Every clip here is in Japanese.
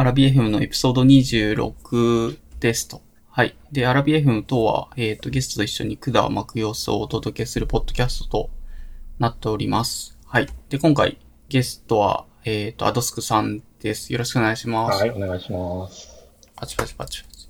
アラビ FM のエピソード26ですと。はい。で、アラビ FM 等は、えっ、と、ゲストと一緒に管を巻く様子をお届けするポッドキャストとなっております。はい。で、今回、ゲストは、えっ、と、アドスクさんです。よろしくお願いします。はい、お願いします。パチパチパチパチ。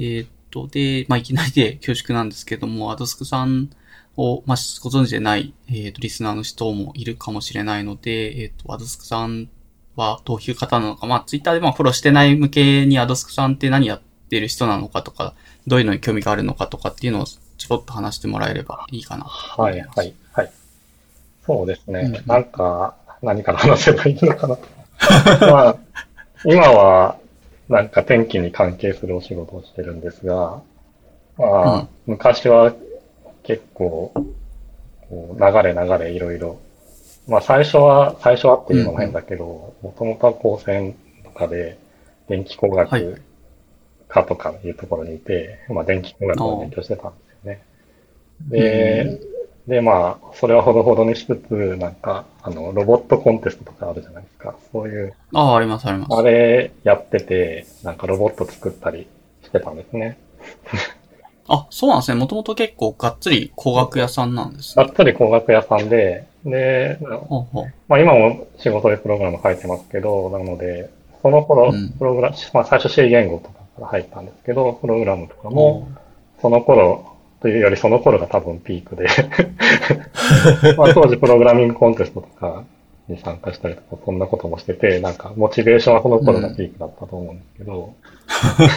えーっと、で、まあ、いきなりで 恐縮なんですけども、アドスクさんを、まあ、ご存知でない、えーっと、リスナーの人もいるかもしれないので、えーっと、アドスクさんはどういう方なのか、まあ、ツイッターでまあ、フォローしてない向けにアドスクさんって何やってる人なのかとか、どういうのに興味があるのかとかっていうのをちょろっと話してもらえればいいかな。はい、はい、はい。そうですね。うんなんか、何から話せばいいのかな。まあ、今は、なんか天気に関係するお仕事をしてるんですが、まあ、うん昔は結構、こう流れ流れいろいろ、まあ最初は、最初はっていうのも変だけど、もともとは高専とかで電気工はい学科とかいうところにいて、まあ電気工学を勉強してたんですよね。で、で、まあ、それはほどほどにしつつ、なんか、あの、ロボットコンテストとかあるじゃないですか。そういう、ああ、あります、あります。あれやってて、なんかロボット作ったりしてたんですね。あ、そうなんですね。もともと結構がっつり工学屋さんなんですね。がっつり工学屋さんで、で、ほうほう。まあ今も仕事でプログラム書いてますけど、なので、その頃うん、プログラム、まあ最初 C 言語とかから入ったんですけど、プログラムとかも、その頃というよりその頃が多分ピークで、まあ当時プログラミングコンテストとかに参加したりとか、そんなこともしてて、なんかモチベーションはその頃がピークだったと思うんですけど、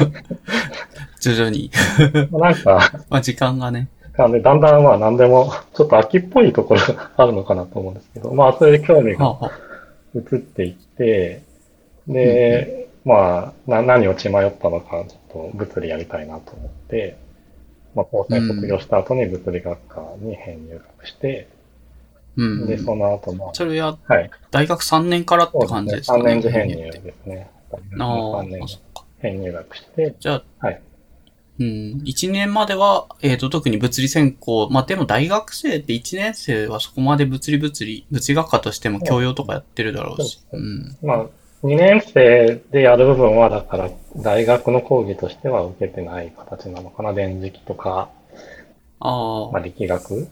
徐々に。まあなんか、まあ、時間がね。なんでだんだんまあ何でもちょっと秋っぽいところがあるのかなと思うんですけど、まあそれで興味が移っていって、で、まあ、な、何を血迷ったのか、ちょっと物理やりたいなと思って、まあ、高専卒業した後に物理学科に編入学して、うん。で、その後、まそれはあ、はい。大学3年からって感じですかね。3年次編入ですね。あ3年。編入学して、じゃあ、はい。うん、1年までは、えっ、と、特に物理専攻、まあ、でも大学生って1年生はそこまで物理物理、物理学科としても教養とかやってるだろうし。そううん。まあ、2年生でやる部分は、だから、大学の講義としては受けてない形なのかな。電磁気とか、ああ、まあ、力学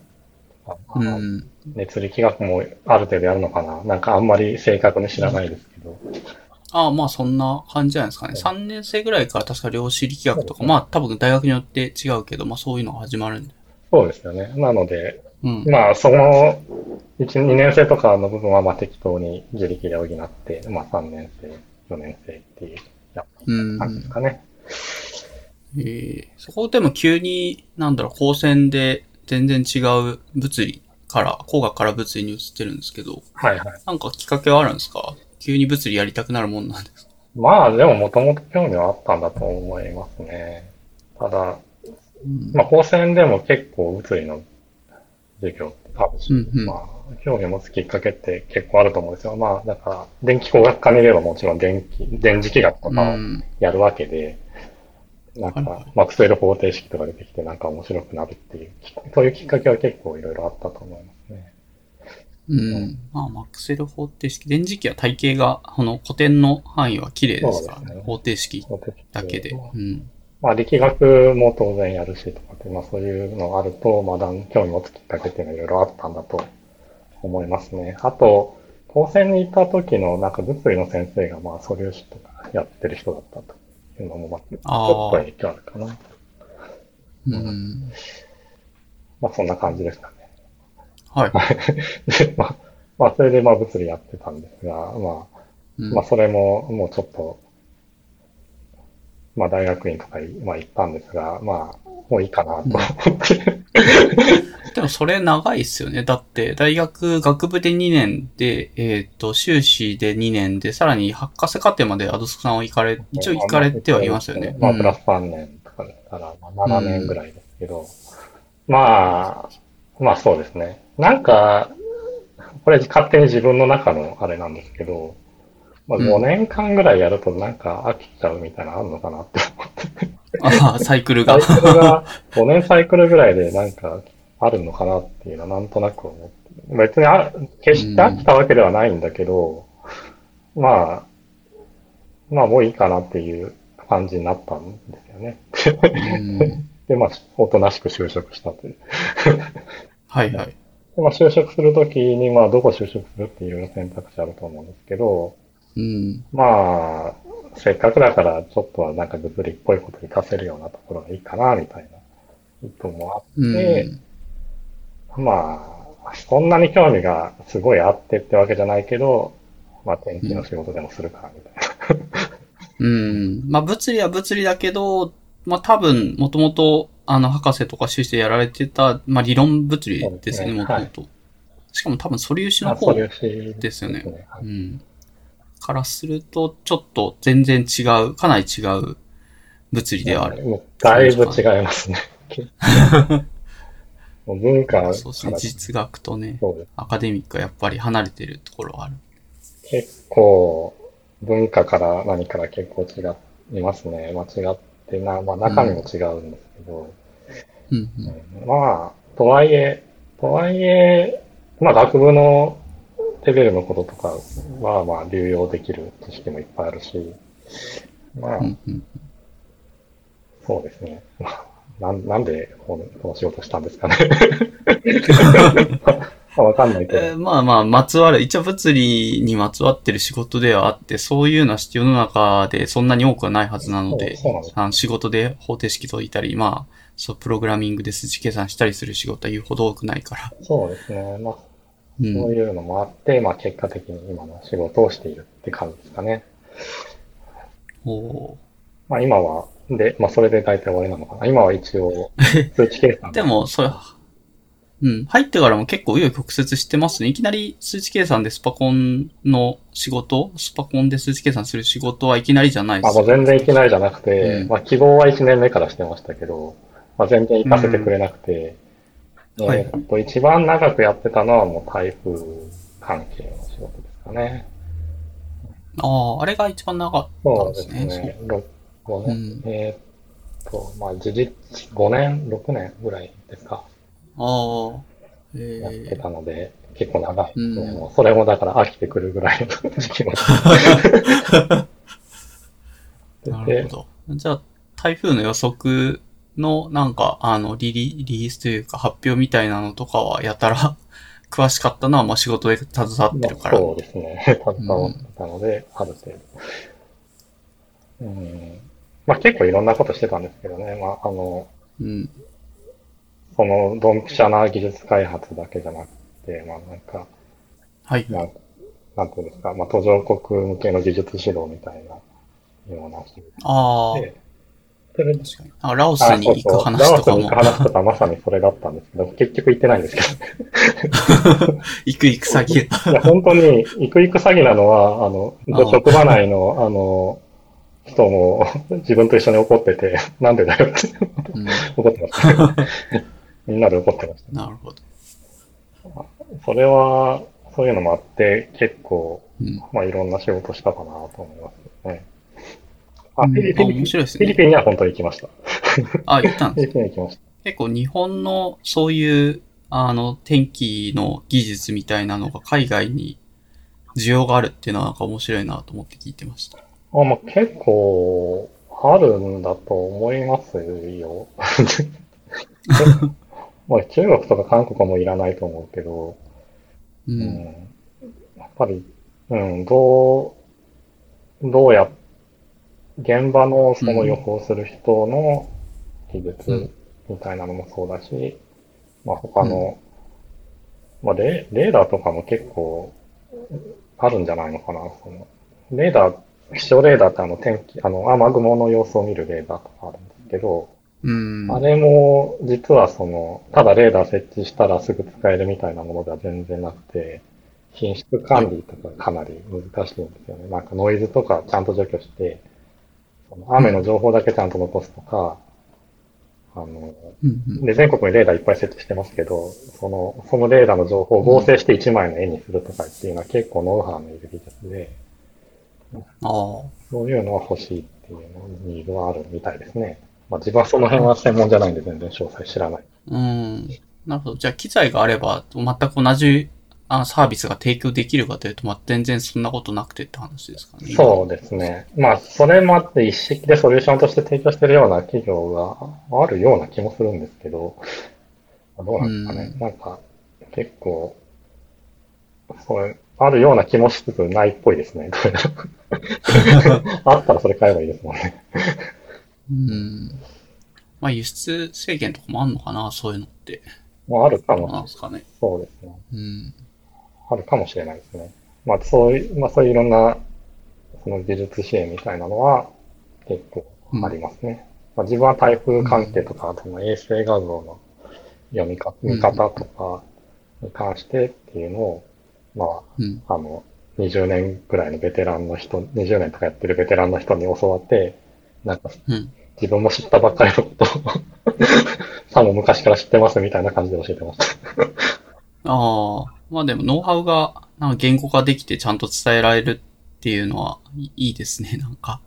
あうん。熱力学もある程度やるのかな。なんかあんまり正確に知らないですけど。ああ、まあそんな感じじゃないですかね。3年生ぐらいから確か量子力学とか、まあ多分大学によって違うけど、まあそういうのが始まるんで。そうですよね。なので、うん。まあその1、2年生とかの部分はまあ適当に自力で補って、まあ3年生、4年生っていう感じですかね。えーそこでも急に、なんだろう、高専で全然違う物理から、工学から物理に移ってるんですけど、はいはい。なんかきっかけはあるんですか？急に物理やりたくなるもんなんですか？まあでももともと興味はあったんだと思いますね。ただ、うんまあ高専でも結構物理の授業あるし、うんうんまあ興味を持つきっかけって結構あると思うんですよ。まあだから、電気工学科にいればもちろん電気、電磁気学とか。やるわけで、なんはいか、マクスウェル方程式とか出てきてなんか面白くなるっていう、そういうきっかけは結構いろいろあったと思いますね。うん。まあ、マクセル方程式。電磁気は体系が、この古典の範囲は綺麗ですからね。方程式だけで。まあうん。まあ力学も当然やるしとかって、まあそういうのがあると、まあ興味持つきっかけっていうのはいろいろあったんだと思いますね。あと、高専にいた時のなんか物理の先生がまあ素粒子とかやってる人だったというのもまあちょっと影響あるかな。うん。まあそんな感じですかね。はい。で、まあ、まあそれでまあ物理やってたんですが、まあ、うんまあそれももうちょっと、まあ大学院とかい、まあ行ったんですが、まあもういいかなと思って、でもそれ長いっすよね。だって、大学学部で2年で、えっ、と、修士で2年で、さらに博士課程までアドスクさんは行かれ、一応行かれてはいますよね。まあ、うんプラス3年とかですから、まあ、7年ぐらいですけど、まあ、まあそうですね。なんか、これ勝手に自分の中のあれなんですけど、まあ、うん5年間ぐらいやるとなんか飽きちゃうみたいなのあるのかなって思って。ああ、サイクルサがイ。クルが、5年サイクルぐらいでなんかあるのかなっていうのはなんとなく思って。別にあ決して飽きたわけではないんだけど、まあ、まあもういいかなっていう感じになったんですよね。うん。で、まあ、おとなしく就職したという。はいはい。でまあ、就職するときに、まあ、どこ就職するっていう選択肢あると思うんですけど、うん。まあ、せっかくだから、ちょっとはなんか物理っぽいことに活かせるようなところがいいかな、みたいな意図もあっうん。て、まあ、そんなに興味がすごいあってってわけじゃないけど、まあ、天気の仕事でもするか、みたいな。うん。まあ、物理は物理だけど、まあ、多分、もともと、あの、博士とか修士でやられてた、まあ、理論物理ですよね、もともと。しかも多分、素粒子まあ、の方ですよね。はう。ん。からすると、ちょっと全然違う、かなり違う物理ではある。もうだいぶ違いますね。もう文化そうですね。実学とね、アカデミックはやっぱり離れてるところはある。結構、文化から何から結構違いますね。間違ってな、まあ中身も違うんですけど、うん、うんまあ、とはいえ、とはいえ、まあ学部のレベルのこととかは、まあ流用できる知識もいっぱいあるし、まあう、ん。うん。そうですね。まあなんなんでこのこの仕事したんですかね。わかんないけど。えーまあまあ、まつわる、一応物理にまつわってる仕事ではあって、そういうのは世の中でそんなに多くはないはずなのであの仕事で方程式解いたり、まあ、そう、プログラミングで数値計算したりする仕事は言うほど多くないから。そうですね。まあ、う。そうんいうのもあって、まあ結果的に今の仕事をしているって感じですかね。おまあ今は、で、まあそれで大体終わりなのかな。今は一応、数値計算。でも、それ、うん。入ってからも結構紆余曲折してますね。いきなり数値計算でスパコンの仕事、スパコンで数値計算する仕事はいきなりじゃないであ、すもう全然いきなりじゃなくて、うんまあ希望は1年目からしてましたけど、まあ全然行かせてくれなくて、うんはいえーっと、一番長くやってたのはもう台風関係の仕事ですかね。ああ、あれが一番長かったんそうでですすね。ね。6、5年。うんえーっと、まあ事実、5年、6年ぐらいですか。ああ、えやってえたので、結構長い。うんそれもだから飽きてくるぐらいの時期も。なるほど。じゃあ、台風の予測のなんか、あの、リリリリースというか発表みたいなのとかはやたら詳しかったのは、まあ仕事で携わってるから。そうですね。携わってたので、ある程度。うん。まあ結構いろんなことしてたんですけどね。まああの、うん。その、ドンピシャな技術開発だけじゃなくて、まあなんか、はい。なんなんていうんですか、まあ途上国向けの技術指導みたいなような仕ああ、それ確かに。あラオスあに行く話とラオスかもに行く、話とかまさにそれだったんですけど、結局行ってないんですけど。行く行く先。いや、本当に、行く行く詐欺なのは、あの、職場内の、あの、人も自分と一緒に怒ってて、なんでだよってうん、怒ってました。みんなで怒ってましなるほど。た。それは、そういうのもあって、結構、うん。まあ、いろんな仕事したかなと思いますね。あ、うんフィリピン、あ面白いですねフィリピンには本当に行きました。あ、行ったんですフィリピンに行きました。結構日本のそういう、あの、天気の技術みたいなのが海外に需要があるっていうのはなんか面白いなと思って聞いてました。あ、まあ、結構、あるんだと思いますよ。まあ、中国とか韓国もいらないと思うけど、う。うんん、やっぱり、うん、どう、どうや、現場のその予報する人の技術みたいなのもそうだし、まあ他の、まあレレーダーとかも結構あるんじゃないのかな。そのレーダー、気象レーダーってあの天気、あの雨雲の様子を見るレーダーとかあるんですけど、うん。あれも、実はその、ただレーダー設置したらすぐ使えるみたいなものでは全然なくて、品質管理とかかなり難しいんですよね。なんかノイズとかちゃんと除去して、その雨の情報だけちゃんと残すとか、あの、で、全国にレーダーいっぱい設置してますけど、その、そのレーダーの情報を合成して1枚の絵にするとかっていうのは結構ノウハウのいる技術で、ああ。そういうのは欲しいっていうのニーズはあるみたいですね。まあ自分はその辺は専門じゃないんで全然詳細知らない。うん。なるほど。じゃあ機材があれば全く同じあサービスが提供できるかというと、まあ、全然そんなことなくてって話ですかね。そうですね。まあ、それもあって一式でソリューションとして提供してるような企業があるような気もするんですけど、どうなんですかね。うんなんか、結構、それ、あるような気もしつつないっぽいですね。あったらそれ買えばいいですもんね。うん。まあ、輸出制限とかもあんのかな、そういうのって。まあ、あるかもなんですかね。そうですね。うん。あるかもしれないですね。まあ、そういう、まあ、そういういろんな、その技術支援みたいなのは結構ありますね。まあ、自分は台風関係とか、その衛星画像の読み方、見方とかに関してっていうのを、まうん。あ、あの、20年ぐらいのベテランの人、20年とかやってるベテランの人に教わって、なんかうん。自分も知ったばっかりのことを さも昔から知ってますみたいな感じで教えてました。ああ。まあでも、ノウハウが、なんか言語化できてちゃんと伝えられるっていうのはいいいですね。なんか、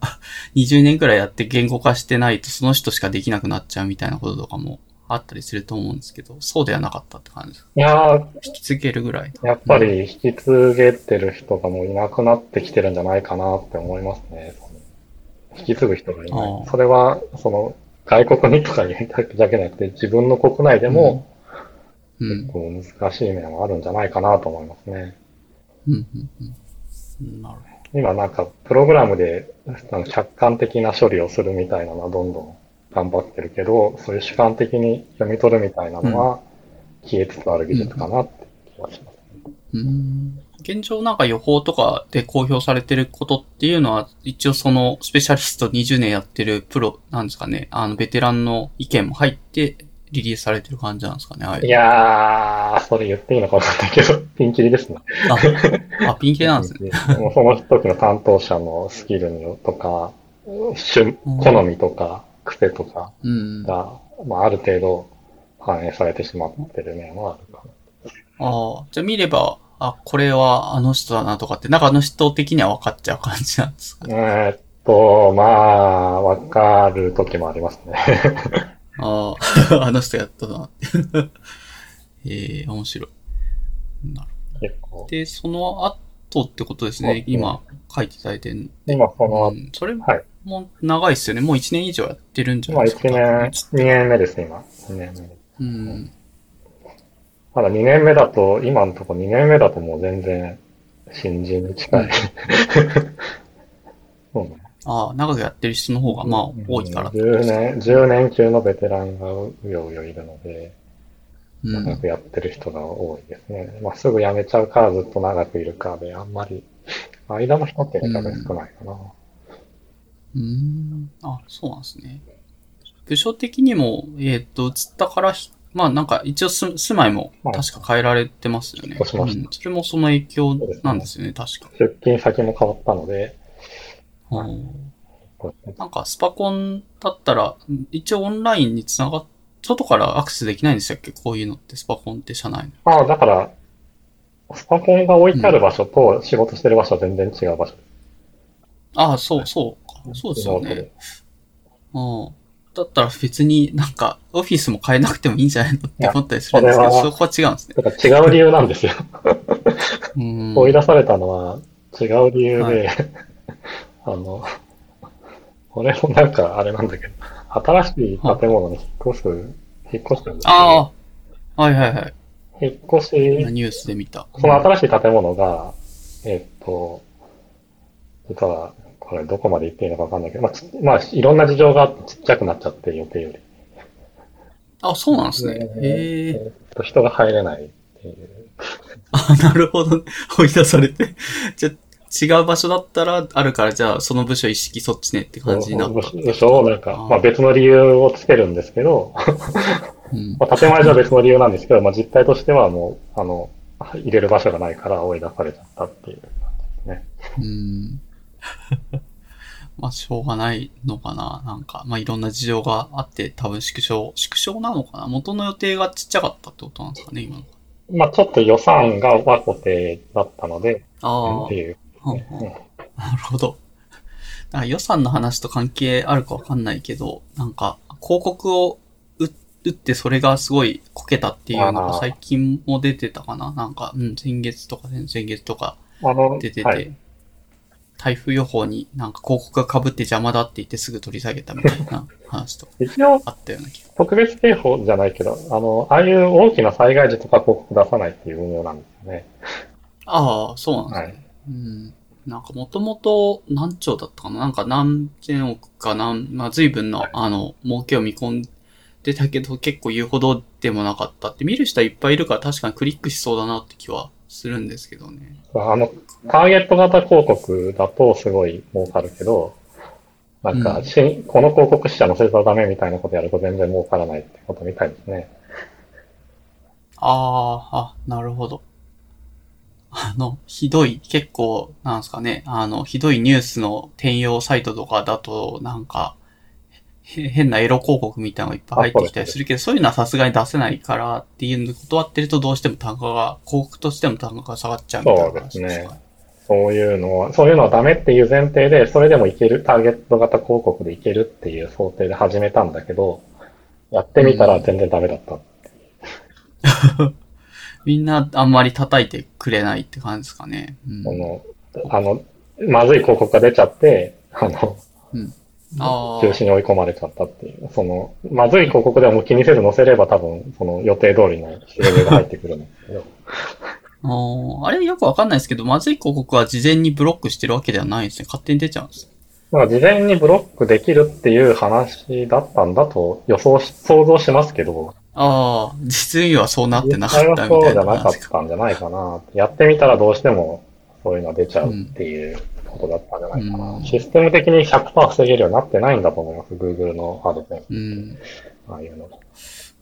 20年くらいやって言語化してないとその人しかできなくなっちゃうみたいなこととかもあったりすると思うんですけど、そうではなかったって感じです。いやー、引き継げるぐらい。やっぱり引き継げてる人がもういなくなってきてるんじゃないかなって思いますね。引き継ぐ人がいなあい。あそれは、その、外国にとかにだけじゃなくて、自分の国内でもうん結。構難しい面はあるんじゃないかなと思いますね。うん。うん。うん。なる今なんか、プログラムで客観的な処理をするみたいなのはどんどん頑張ってるけど、そういう主観的に読み取るみたいなのは消えつつある技術かなって気がします。ほど。うん。現状なんか予報とかで公表されてることっていうのは、一応そのスペシャリスト20年やってるプロ、なんですかね、あのベテランの意見も入ってリリースされてる感じなんですかね、ああいういやー、それ言っていいのかわかんないけど、ピンキリですね。あ、あ、ピンキリなんですね。もうその時の担当者のスキルによとか、趣好みとか、癖とかうん。あが、まあ、ある程度反映されてしまってる面はあるかあ、じゃあ見れば、あ、これはあの人だなとかって、なんかあの人的には分かっちゃう感じなんですか？ね。な。えーっと、まあ、わかる時もありますね。ああ、あの人やったなって。ええ面白い。なる。で、その後ってことですね。うん今書いていただいてる。今、そのう、ん、それはい。も長いっすよね。もう1年以上やってるんじゃまあ、ないです1か。年、2年目ですね、今。2年目。うん。まだ2年目だと、今のところ2年目だともう全然新人に近い。そうね。ああ、長くやってる人の方がまあ多いからってこと10ですか。年、10年級のベテランがうようよいるので、うん。長くやってる人が多いですね。まあ、すぐ辞めちゃうか、ずっと長くいるかで、あんまり、間の人っていうのが少ないかな。うん。あ、そうなんですね。部署的にも、えっ、と、移ったからひ、まあなんか一応す住まいも確か変えられてますよね。しましたうん。それもその影響なんですよね、確か。出勤先も変わったので、うんこうなんかスパコンだったら、一応オンラインにつながっ、外からアクセスできないんでしたっけ？こういうのって、スパコンって社内の。ああ、だから、スパコンが置いてある場所と仕事してる場所は全然違う場所。ああ、そう、そうか。そうですよね。うん。だったら別になんか、オフィスも変えなくてもいいんじゃないのって思ったりするんですけど、それはそこは違うんですね。だから違う理由なんですよ。うん。追い出されたのは違う理由で、はあの、これもなんかあれなんだけど、新しい建物に引っ越す、引っ越すんですよ、ああ、はいはいはい。引っ越し、ニュースで見た。その新しい建物が、えっと、実は、これどこまで行っていいのかわかんないけど、まあ、ちまあ、いろんな事情がちっちゃくなっちゃって、予定より。あ、そうなんですね。へえ。えっと、人が入れないっていう。あ、なるほど。追い出されて。じゃあ、違う場所だったらあるから、じゃあ、その部署意識そっちねって感じになった。部署をなんか、あーまあ別の理由をつけるんですけど、うん。まあ建前上は別の理由なんですけど、まあ実態としてはもう、あの、入れる場所がないから追い出されちゃったっていう感じですね。うん。まあ、しょうがないのかな。なんか、まあ、いろんな事情があって、多分縮小、縮小なのかな元の予定がちっちゃかったってことなんですかね、今の。まあちょっと予算がは固定だったので、ああって。いう。うんうんなるほど。なんか予算の話と関係あるかわかんないけど、なんか、広告をう打ってそれがすごいこけたっていうのが最近も出てたかななんか、うん、先月とか先々月とか出てて、はい。台風予報になんか広告が被って邪魔だって言ってすぐ取り下げたみたいな話とか一応、あったような気が。特別警報じゃないけど、あの、ああいう大きな災害時とか広告出さないっていう運用なんですよね。ああ、そうなんですね。うん。なんかもともと何兆だったかな？なんか何千億か何、まあ随分のあの、儲けを見込んでたけど結構言うほどでもなかったって見る人はいっぱいいるから確かにクリックしそうだなって気はするんですけどね。あの、ターゲット型広告だとすごい儲かるけど、なんか、うんしこの広告しか載せたらダメみたいなことやると全然儲からないってことみたいですね。ああ、あ、なるほど。あの、ひどい、結構、なんですかね、あの、ひどいニュースの転用サイトとかだと、なんか、へ変なエロ広告みたいなのがいっぱい入ってきたりするけど、そういうのはさすがに出せないからっていうので断ってるとどうしても単価が、広告としても単価が下がっちゃうみたいな話そうですねかそういうのは、そういうのはダメっていう前提で、それでもいける、ターゲット型広告でいけるっていう想定で始めたんだけど、やってみたら全然ダメだった。みんなあんまり叩いてくれないって感じですかね。うんその、あの、まずい広告が出ちゃって、あの、あ中止に追い込まれちゃったっていう。その、まずい広告でも気にせず載せれば多分、その予定通りの収入が入ってくるんですけど。あーあれよくわかんないですけど、まずい広告は事前にブロックしてるわけではないんですね。勝手に出ちゃうんです。まあ、事前にブロックできるっていう話だったんだと予想し、想像しますけど、ああ、実にはそうなってなかったみたいなそうじゃなかっ。たんじゃないかな。やってみたらどうしてもそういうのが出ちゃうっていうことだったんじゃないかな。うんシステム的に100%防げるようになってないんだと思います。Google のアドセンス。うん。ああいうの。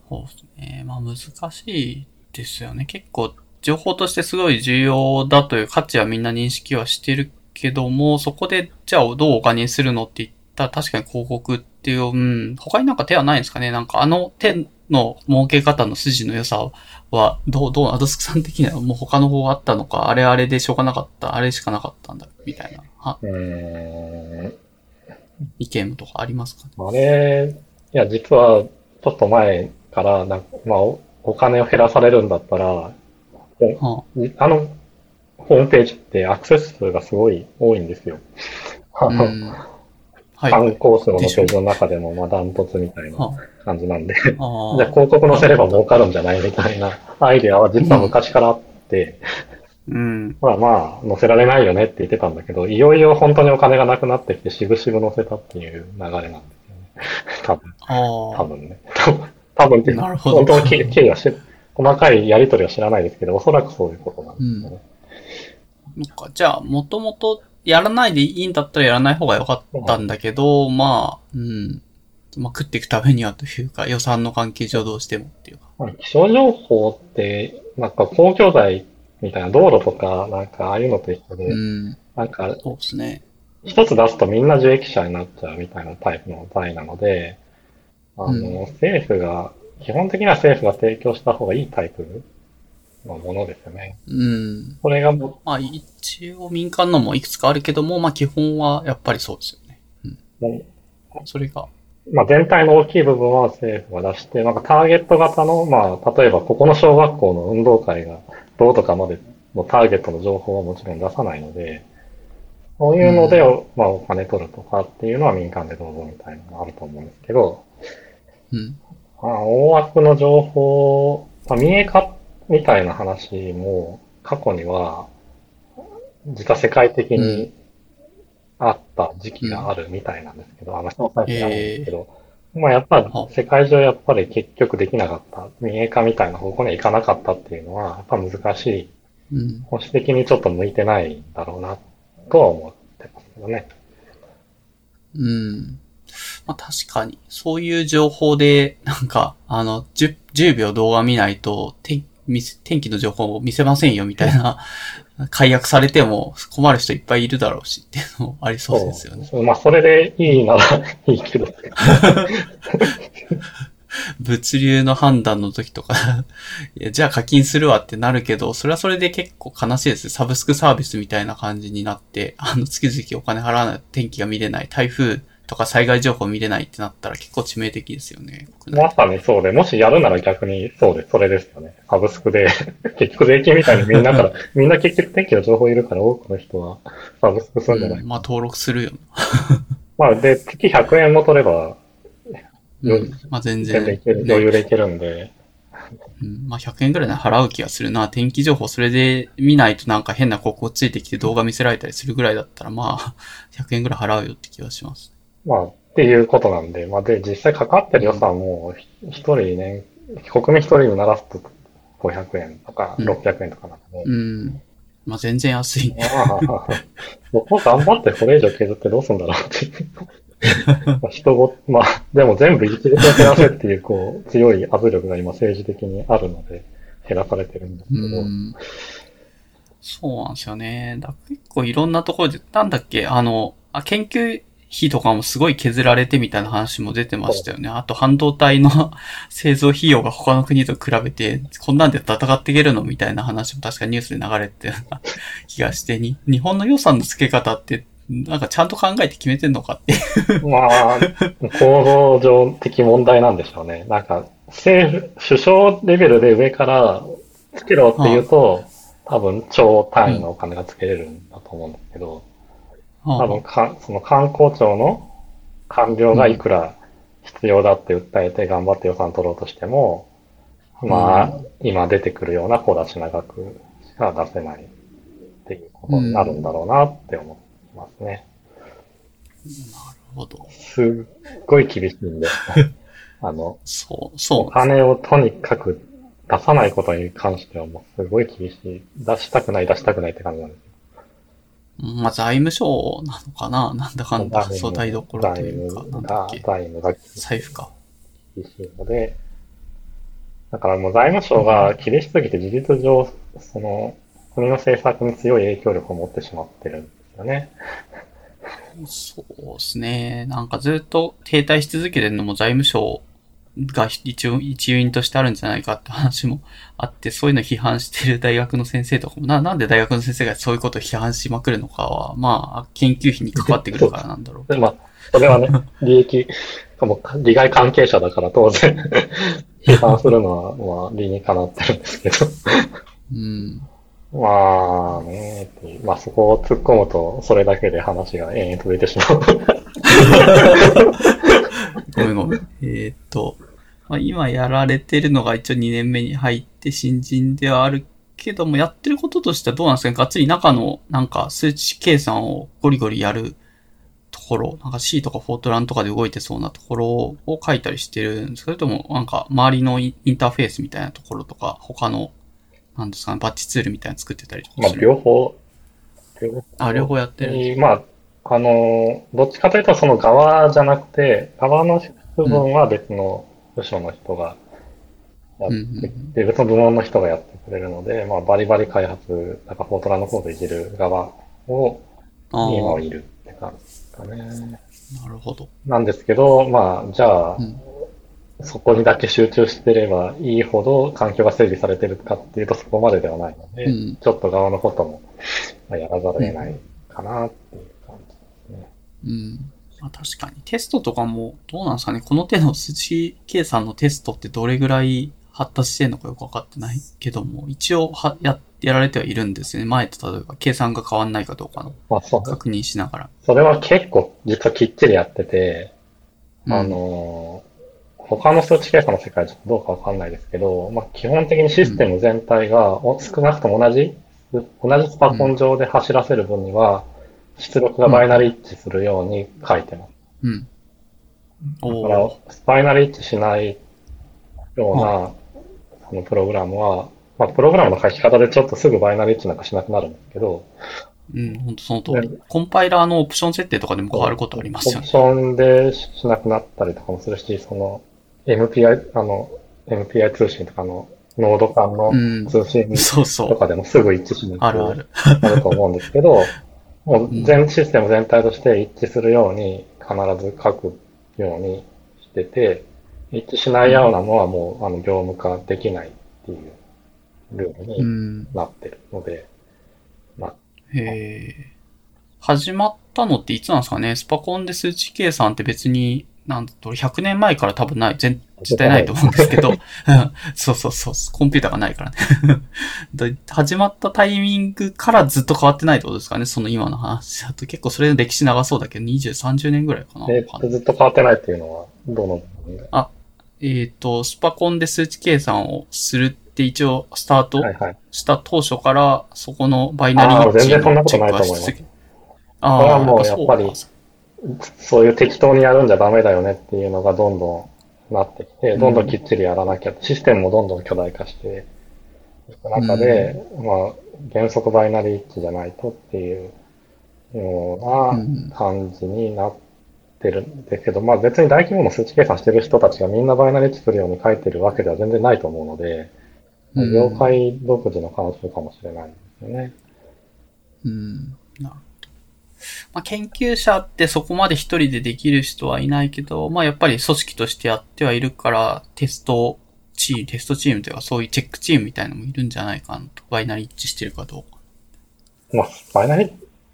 そうですね。まあ難しいですよね。結構、情報としてすごい重要だという価値はみんな認識はしてるけども、そこで、じゃあどうお金にするのって言ったら確かに広告っていう、うん、他になんか手はないんですかねなんかあの手の儲け方の筋の良さは、どう、どう、アドスクさん的にはもう他の方があったのか、あれあれでしょうがなかった、あれしかなかったんだ、みたいな、は、うーん。意見とかありますか？ねあれ、いや、実は、ちょっと前から、なんかまあお、お金を減らされるんだったら、はあの、ホームページってアクセス数がすごい多いんですよ。あの、ん。はい。観光数のページの中でも、まあ、ダントツみたいなは感じなんで、あじゃあ広告載せれば儲かるんじゃないみたいなアイデアは実は昔からあって、うん。まあまあ、載せられないよねって言ってたんだけど、いよいよ本当にお金がなくなってきて、しぶしぶ載せたっていう流れなんですよね。多分。多分ね。多分、多分っていうなるほど本当の経経緯は知る、細かいやりとりは知らないですけど、おそらくそういうことなんですよね。なんか、じゃあ、もともとやらないでいいんだったらやらない方が良かったんだけど、まあ、うん。まあ、食っていくためにはというか、予算の関係上どうしてもっていうか。まあ気象情報って、なんか公共財みたいな道路とか、なんかああいうのと一緒で、うん。なんかそうですね。一つ出すとみんな受益者になっちゃうみたいなタイプの財なので、あの、うん政府が、基本的には政府が提供した方がいいタイプのものですよね。うん。それがもまあ、一応民間のもいくつかあるけども、まあ、基本はやっぱりそうですよね。う、もそれが。うまあ、全体の大きい部分は政府が出して、なんかターゲット型の、まあ、例えばここの小学校の運動会がどうとかまでのターゲットの情報はもちろん出さないので、そういうので、まあ、お金取るとかっていうのは民間でどうぞみたいなのがあると思うんですけど、うん。まあ、大枠の情報、まあ、民営化みたいな話も過去には、実は世界的にあった時期があるみたいなんですけど、あの詳細知らないんですけど、まあやっぱは世界中やっぱり結局できなかった、民営化みたいな方向には行かなかったっていうのは、やっぱ難しい、うん。保守的にちょっと向いてないんだろうな、とは思ってますけどね。うん。まあ確かに、そういう情報で、なんか、あの、10, 10秒動画見ないと、天気の情報を見せませんよみたいな、解約されても困る人いっぱいいるだろうしっていうのもありそうですよね。まあそれでいいなら いいけど、物流の判断の時とか、じゃあ課金するわってなるけど、それはそれで結構悲しいです。サブスクサービスみたいな感じになって、あの、月々お金払わない天気が見れない、台風とか災害情報見れないってなったら結構致命的ですよね。まさにそうで、もしやるなら逆にそうです。それですよね。サブスクで 結局税金みたいにみんなから、みんな結局天気の情報いるから多くの人はサブスクするんじゃない、うん、まあ登録するよ。まあで、月100円も取れば、うん、まあ全然。全然余裕でいけるんで。うん、まあ100円ぐらいな払う気がするな。天気情報それで見ないとなんか変な広告ついてきて動画見せられたりするぐらいだったらまあ100円ぐらい払うよって気がします。まあっていうことなんで、まあで実際かかってる予算も一人ね、国民一人にならすと500円とか600円とかなんで、うん、うんまあ全然安い。ああ、僕も頑張ってこれ以上削ってどうすんだろうって 人ご、まあ、でも全部一律減らせっていう、こう、強い圧力が今政治的にあるので、減らされてるんですけど。そうなんですよね。だ結構いろんなところで、なんだっけ、あの、あ研究費とかもすごい削られてみたいな話も出てましたよね。あと半導体の 製造費用が他の国と比べて、こんなんで戦っていけるのみたいな話も確かニュースで流れてた気がしてに、日本の予算の付け方ってなんかちゃんと考えて決めてんのかってまあ、構造上的問題なんでしょうね。なんか、政府、首相レベルで上からつけろって言うと、多分超単位のお金がつけれるんだと思うんですけど、多分か、その観光庁の官僚がいくら必要だって訴えて頑張って予算取ろうとしても、まあ、今出てくるような小出しな額しか出せないっていうことになるんだろうなって思って。ますね。なるほど。すっごい厳しいんで。あの、そう、そう。お金をとにかく出さないことに関してはもうすごい厳しい。出したくない、出したくないって感じなんですまあ、財務省なのかな？なんだかんだ、そう、台所というか、なんだっけ？財務が、財布か。厳しいので、だからもう財務省が厳しすぎて事実上、その、国の政策に強い影響力を持ってしまってるよね。そうですね。なんかずっと停滞し続けてるのも財務省が一応一因としてあるんじゃないかって話もあって、そういうのを批判してる大学の先生とかも、な、なんで大学の先生がそういうことを批判しまくるのかは、まあ、研究費に関わってくるから なんだろう。まあ、それはね、利益、も利害関係者だから当然 批判するのは、まあ、理にかなってるんですけどうん。まあね、まあそこを突っ込むと、それだけで話が延々続いてしまう。ごめんごめん。えー、っと、まあ、今やられてるのが一応2年目に入って新人ではあるけども、やってることとしてはどうなんですかねがっつり中のなんか数値計算をゴリゴリやるところ、なんか C とかフォートランとかで動いてそうなところを書いたりしてるんですそれともなんか周りのインターフェースみたいなところとか、他のなんですかね、バッチツールみたいな作ってたりとかまあ、両方、両方。あ、両方やってる。まあ、あの、どっちかというとその側じゃなくて、側の部分は別の部署の人がやってて、別の部門の人がやってくれるので、まあ、バリバリ開発、なんかフォートランのコードいじる側を、今はいるって感じですかね。なるほど。なんですけど、まあ、じゃあ、うんそこにだけ集中してればいいほど環境が整備されてるかっていうとそこまでではないので、うん、ちょっと側のこともやらざるを得ないかなっていう。うん。まあ、確かに。テストとかもどうなんですかねこの手の数値計算のテストってどれぐらい発達してるのかよくわかってないけども、一応はや、やられてはいるんですよね。前と例えば計算が変わんないかどうかの確認しながら。それは結構実はきっちりやってて、あのー他の数値計算の世界ちょっとどうかわかんないですけど、まあ、基本的にシステム全体が、少なくとも同じ、同じスパコン上で走らせる分には、出力がバイナリ一致するように書いてます。うん。だから、バイナリ一致しないような、そのプログラムは、まあ、プログラムの書き方でちょっとすぐバイナリ一致なんかしなくなるんですけど、うん、本当その通り。コンパイラーのオプション設定とかでも変わることありますよね。オプションでしなくなったりとかもするし、その、MPI、あの、MPI 通信とかのノード間の通信とかでもすぐ一致しないとあるあると思うんですけど、もう全システム全体として一致するように必ず書くようにしてて、一致しないようなのはもうあの業務化できないっていうルールになってるので、まあ。へ始まったのっていつなんですかね？スパコンで数値計算って別に、なんだろう、100年前から多分ない、全、絶対ないと思うんですけど、そうそうそう、コンピューターがないからね。で。始まったタイミングからずっと変わってないってことですかねその今の話だと。結構それの歴史長そうだけど、20、30年ぐらいかな。で、ずっと変わってないっていうのは、どの？あ、えっ、ー、と、スパコンで数値計算をするって一応スタートした当初から、そこのバイナリー全然そんなことないと思います。ああ、もうやっぱり、そういう適当にやるんじゃダメだよねっていうのがどんどんなってきて、どんどんきっちりやらなきゃ、システムもどんどん巨大化していく中で、うん、まあ、原則バイナリー一致じゃないとっていうような感じになってるんですけど、まあ別に大規模の数値計算してる人たちがみんなバイナリー一致するように書いてるわけでは全然ないと思うので、業界独自の慣習かもしれないですよね。うん。なるほど。まあ、研究者ってそこまで一人でできる人はいないけど、まあやっぱり組織としてやってはいるから、テストチーム、テストチームというかそういうチェックチームみたいなのもいるんじゃないかなと。バイナリー一致してるかどうか。まあ、バイナリー、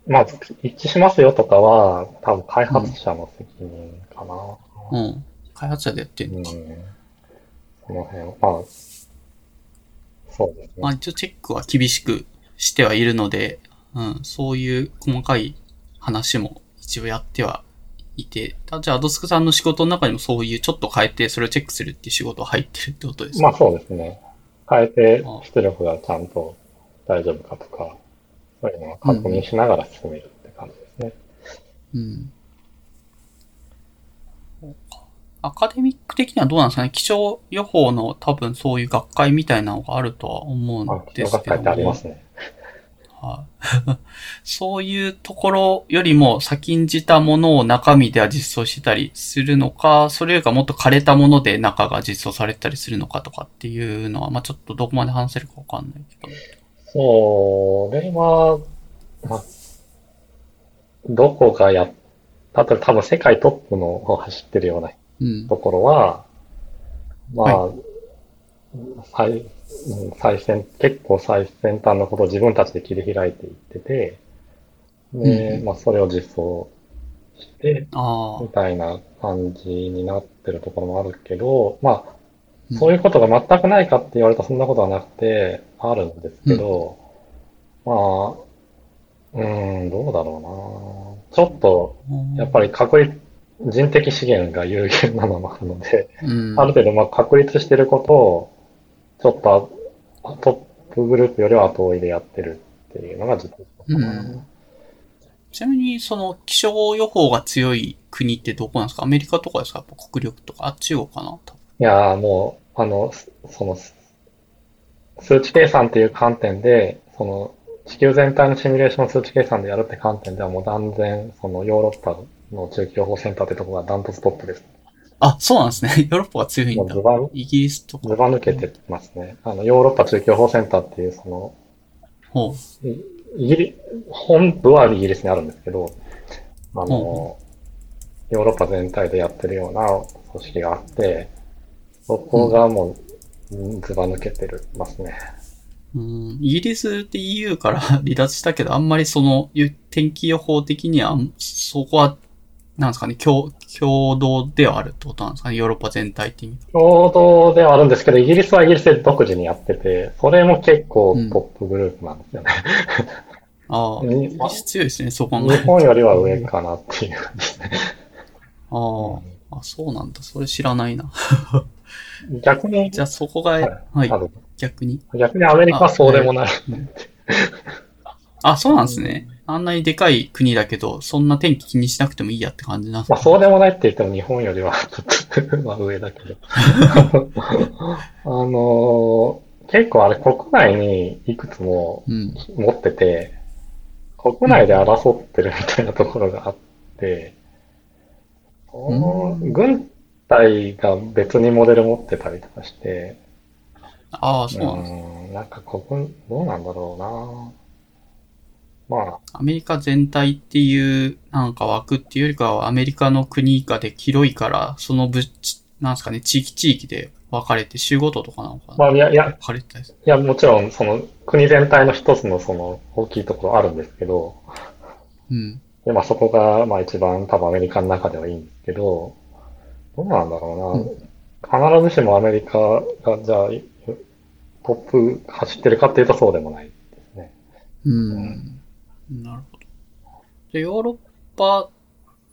まあ、一致しますよとかは、多分開発者の責任かな。うん。うん、開発者でやってるのか。うん。この辺、まあ、そうですね。まあ一応チェックは厳しくしてはいるので、うん、そういう細かい話も一応やってはいて、じゃあ、アドスクさんの仕事の中にもそういうちょっと変えて、それをチェックするっていう仕事入ってるってことですか？まあそうですね。変えて、出力がちゃんと大丈夫かとか、そういうのを確認しながら進めるって感じですね。うん、うんアカデミック的にはどうなんですかね？気象予報の多分そういう学会みたいなのがあるとは思うんですけど学会ってありますね。はい、そういうところよりも先んじたものを中身では実装してたりするのか、それよりかもっと枯れたもので中が実装されたりするのかとかっていうのは、まあちょっとどこまで話せるかわかんないけど。それは、まあ、どこがやったと多分世界トップの走ってるようなところは、うん、まあ、はい、最、最先、結構最先端のことを自分たちで切り開いていってて、で、うん、まあ、それを実装して、みたいな感じになってるところもあるけど、まあ、そういうことが全くないかって言われたらそんなことはなくて、あるんですけど、うん、まあ、うん、どうだろうな。ちょっと、やっぱり確率、人的資源が有限なのもあるので、うん、ある程度まあ確立してることを、ちょっとトップグループよりは後追いでやってるっていうのが実かな、うん。ちなみに、その気象予報が強い国ってどこなんですか？アメリカとかですか？やっぱ国力とか、あ、中国かな。いやもう、あの、その、数値計算っていう観点で、その、地球全体のシミュレーション数値計算でやるって観点ではもう断然、そのヨーロッパの中期予報センターってとこがダントツトップです。あ、そうなんですね。ヨーロッパが強いんだ。ズバイギリスとか。ズバ抜けてますね。あの、ヨーロッパ中期予報センターっていう、その、ほう。イギリ、本部はイギリスにあるんですけど、あの、ヨーロッパ全体でやってるような組織があって、そこがもう、ズバ抜けてるますね。うん、イギリスって EU から離脱したけど、あんまりその天気予報的には、そこはなんですかね、共、共同ではあるってことなんですかね、ヨーロッパ全体的に。共同ではあるんですけど、イギリスはイギリスで独自にやってて、それも結構トップグループなんですよね。うん、ああ、イギリス強いですね、そこ日本よりは上かなっていう感じですね。ああ、あ、そうなんだ。それ知らないな。逆に。じゃあそこが、はい、はい、逆に。逆にアメリカはそうでもない。あ、そうなんですね。あんなにでかい国だけど、そんな天気気にしなくてもいいやって感じな。んまあ、そうでもないって言っても日本よりは ちょっとまあ上だけど。あのー、結構あれ国内にいくつも持ってて、うん、国内で争ってるみたいなところがあって、うん、軍隊が別にモデル持ってたりとかして、ああ、そうなんです、うん、なんかここ、どうなんだろうなまあ。アメリカ全体っていうなんか枠っていうよりかはアメリカの国以下で広いから、そのぶなんですかね、地域地域で分かれて州ごととかなのかなまあ、いや、いや、分かれてたいや、もちろん、その、国全体の一つのその、大きいところあるんですけど、うん。で、まあそこが、まあ一番多分アメリカの中ではいいんですけど、どうなんだろうな。必ずしもアメリカが、じゃあ、トップ走ってるかっていうとそうでもないですね。うん。なるほど。で、ヨーロッパ、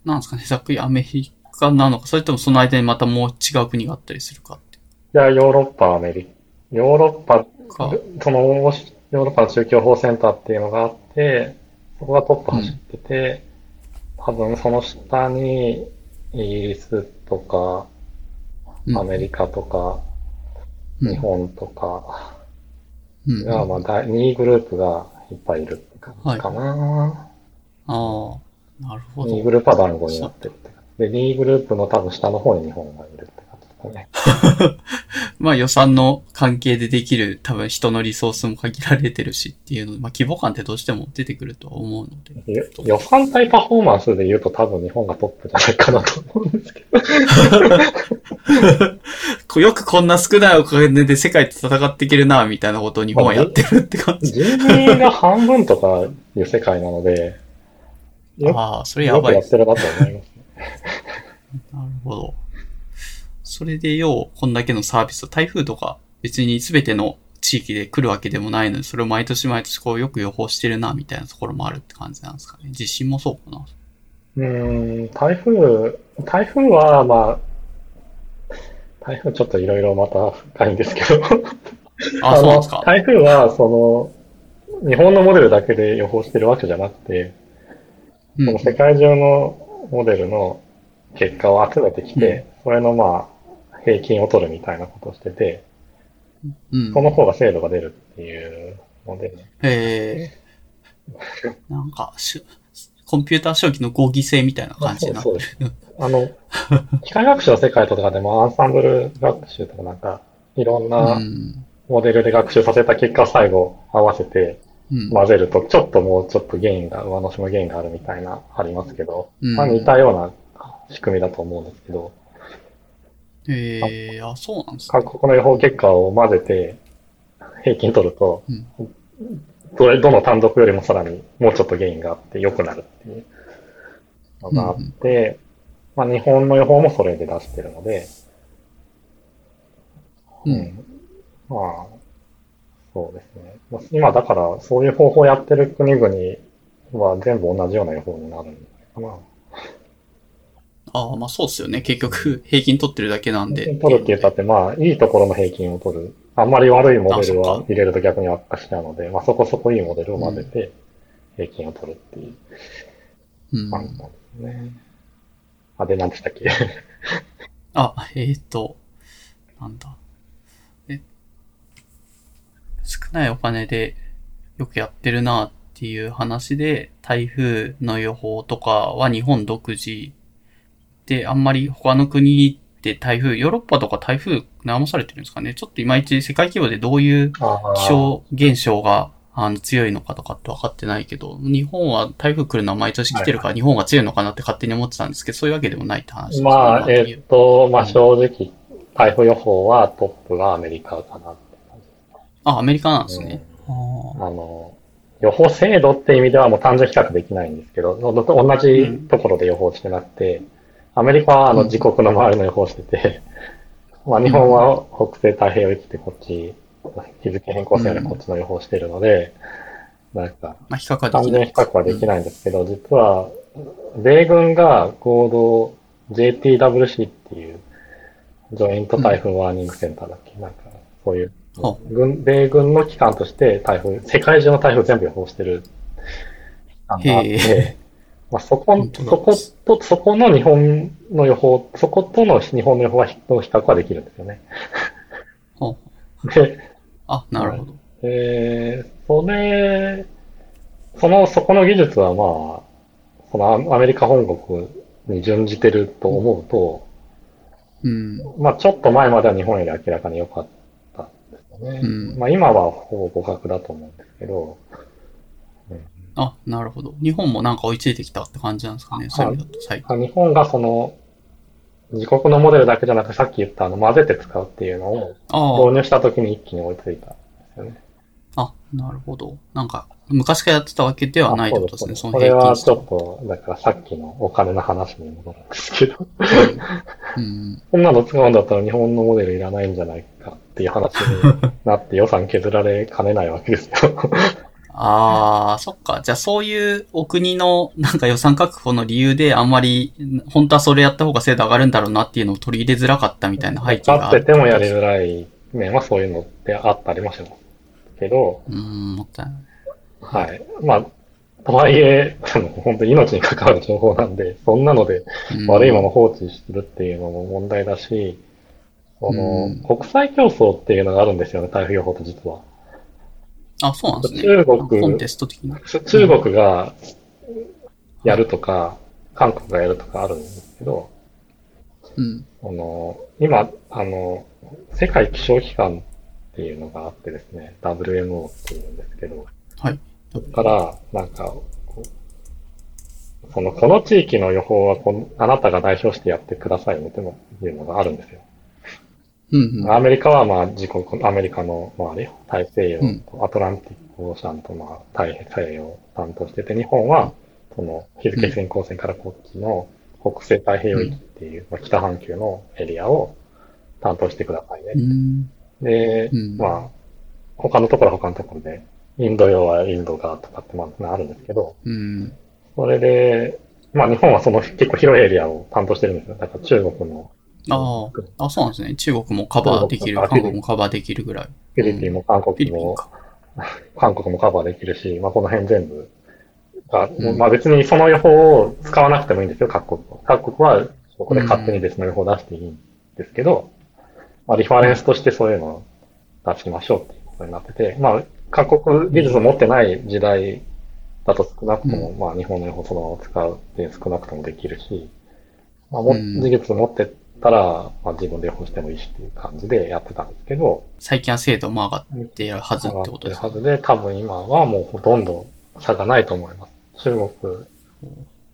なんですかね、ざっくりアメリカなのか、それともその間にまたもう違う国があったりするかって。いや、ヨーロッパ、アメリカ、ヨーロッパ、か、その、ヨーロッパの中京法センターっていうのがあって、そこがトップ走ってて、多分その下に、イギリスとか、うんアメリカとか、うん日本とかうん。が、まあ、第2位グループがいっぱいいるって感じかな。ああ、なるほど。2位グループは団子になってるって。で、2位グループの多分下の方に日本がいる まあ予算の関係でできる多分人のリソースも限られてるしっていうので、まあ規模感ってどうしても出てくるとは思うので。よ予算対パフォーマンスで言うと多分日本がトップじゃないかなと思うんですけど。よくこんな少ないお金で世界と戦っていけるな、みたいなことを日本はやってるって感じ。人民が半分とかいう世界なので、よ ああ、それやよくばいです。やってるなと思いますね。なるほど。それでよう、こんだけのサービスを、台風とか別に全ての地域で来るわけでもないのに、それを毎年毎年こうよく予報してるな、みたいなところもあるって感じなんですかね。地震もそうかな。うーん、台風、台風は、まあ、台風ちょっといろいろまた深いんですけど、あ、そうなんですか？台風は、その、日本のモデルだけで予報してるわけじゃなくて、うん。世界中のモデルの結果を集めてきて、それのまあ、平均を取るみたいなことをしてて、うん。その方が精度が出るっていうので、へえ。なんかし、コンピューター将棋の合議制みたいな感じになってる。あの、機械学習の世界とかでもアンサンブル学習とかなんか、いろんう。なんモデルで学習させた結果を最後合わせてうん。混ぜると、ちょっともうちょっとゲインが、上乗しのゲインがあるみたいな、ありますけど、うんまあ似たような仕組みだと思うんですけど、へえ、あ、そうなんですね。各国の予報結果を混ぜて平均取ると、うんどれ、どの単独よりもさらにもうちょっとゲインがあって良くなるっていうのがあって、まあ日本の予報もそれで出してるので、うん。まあ、そうですね。まあ今だからそういう方法をやってる国々は全部同じような予報になるんかな。ああ、まあそうっすよね。結局、平均取ってるだけなんで。取るって言ったって、まあ、いいところの平均を取る。あんまり悪いモデルは入れると逆に悪化しちゃうので、まあそこそこいいモデルを混ぜて、平均を取るっていううん。感じなんですね。あ、で、何でしたっけ？あ、えーっと、なんだ。え、少ないお金でよくやってるなっていう話で、台風の予報とかは日本独自で、あんまり他の国って台風、ヨーロッパとか台風悩まされてるんですかね？ちょっといまいち世界規模でどういう気象現象があの強いのかとかって分かってないけど、日本は台風来るのは毎年来てるから日本が強いのかなって勝手に思ってたんですけど、そういうわけでもないって話ですね。まあ、えっと、まあ正直、台風予報はトップがアメリカかなって感じ。あ、アメリカなんですね。ああの、予報精度って意味ではもう単純比較できないんですけど、の同じところで予報してなくて、アメリカはあのうん自国の周りの予報してて、まあ日本は北西太平洋行ってこっち、日付変更線よりこっちの予報してるので、なんか、まあ、比較はで単きない。純比較はできないんですけど、実は、米軍が合同 JTWC っていう、ジョイント台風ワーニングセンターだっけ、なんか、そういうほ軍、米軍の機関として台風、世界中の台風全部予報してる機関があっへて、まあ、そこそこと、そこの日本の予報、そことの日本の予報は比較はできるんですよね。ほ で、あ、なるほど。えー、それ、その、そこの技術はまあ、そのアアメリカ本国に準じてると思うと、うん。まあちょっと前までは日本より明らかに良かったんですよね。うんまあ今はほぼ互角だと思うんですけど、あ、なるほど。日本もなんか追いついてきたって感じなんですかね。そういう意味だと最近。あ日本がその、自国のモデルだけじゃなくさっき言ったあの混ぜて使うっていうのをあ導入した時に一気に追いついたんですよね。あ、あ、なるほど。なんか、昔からやってたわけではないってことですね、そのこれは平均ちょっと、だからさっきのお金の話に戻るんですけど、うん。こんなの使うんだったら日本のモデルいらないんじゃないかっていう話になって予算削られかねないわけですよ。ああ、そっか。じゃあそういうお国のなんか予算確保の理由であんまり、本当はそれやった方が精度上がるんだろうなっていうのを取り入れづらかったみたいな背景があっててもやりづらい面はそういうのってあったりもしますけど、うーん、もったいない。はい。まあ、とはいえ、あの本当に命に関わる情報なんで、そんなのでうん悪いものを放置するっていうのも問題だし、うん国際競争っていうのがあるんですよね、台風予報って実は。あ、そうなんですね。中国コンテスト的な。中国がやるとか、韓国がやるとかあるんですけど、うん。あの、今、あの、世界気象機関っていうのがあってですね、WMO っていうんですけど、はい。そこから、なんか、その、この地域の予報はこの、あなたが代表してやってくださいねっていうのがあるんですよ。うん、うん。アメリカはまあ自国、アメリカの、まああれよ、大西洋うんとアトランティックオーシャンとまあ太平洋を担当してて、日本はその日付先行線からこっちの北西太平洋域っていう、まあ、北半球のエリアを担当してくださいね。うん。で、うんまあ、他のところは他のところで、インド洋はインドがとかってまああるんですけど、うん。それで、まあ日本はその結構広いエリアを担当してるんですよ。だから中国のああ、あ、そうなんですね。中国もカバーできる、韓国もカバーできるぐらい。フィリピンも韓国も。韓国もカバーできるし、まあこの辺全部が、うんまあ別にその予報を使わなくてもいいんですよ、各国は。各国はそこで勝手に別の予報を出していいんですけど、まあリファレンスとしてそういうのを出しましょうっていうことになってて、まあ各国技術を持ってない時代だと少なくとも、まあ日本の予報そのまま使うって少なくともできるし、まあもうん技術持ってたら、まあ自分で予報してもいいしっていう感じでやってたんですけど、最近は精度も上がっているはずってことですか上がってるはずで、多分今はもうほとんど差がないと思います。中国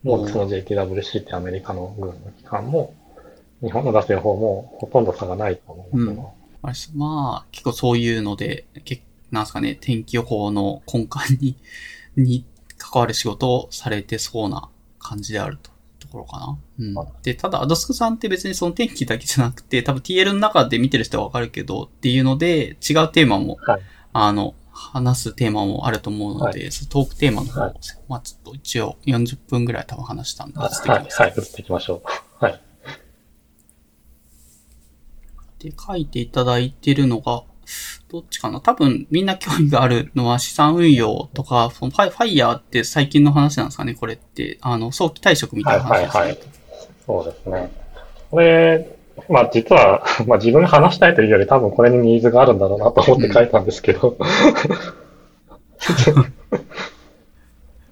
もその JTWC ってアメリカの軍の機関も、日本の出す予報もほとんど差がないと思いますけど、あれですまあ、結構そういうので、けなんですかね、天気予報の根幹に、に関わる仕事をされてそうな感じであると。ところかな。うん。で、ただ、アドスクさんって別にその天気だけじゃなくて、多分 TL の中で見てる人はわかるけど、っていうので、違うテーマも、はいあの、話すテーマもあると思うので、そのトークテーマの方を、はいまあちょっと一応40分ぐらい多分話したんで、は移ってきますい、はい、移っていきましょう。はい。で書いていただいてるのが、どっちかな？多分みんな興味があるのは資産運用とか、そのファイファイヤーって最近の話なんですかねこれって。あの、早期退職みたいな話ですね。はいはいはいそうですね。これ、まあ実は、まあ自分が話したいというより多分これにニーズがあるんだろうなと思って書いたんですけど。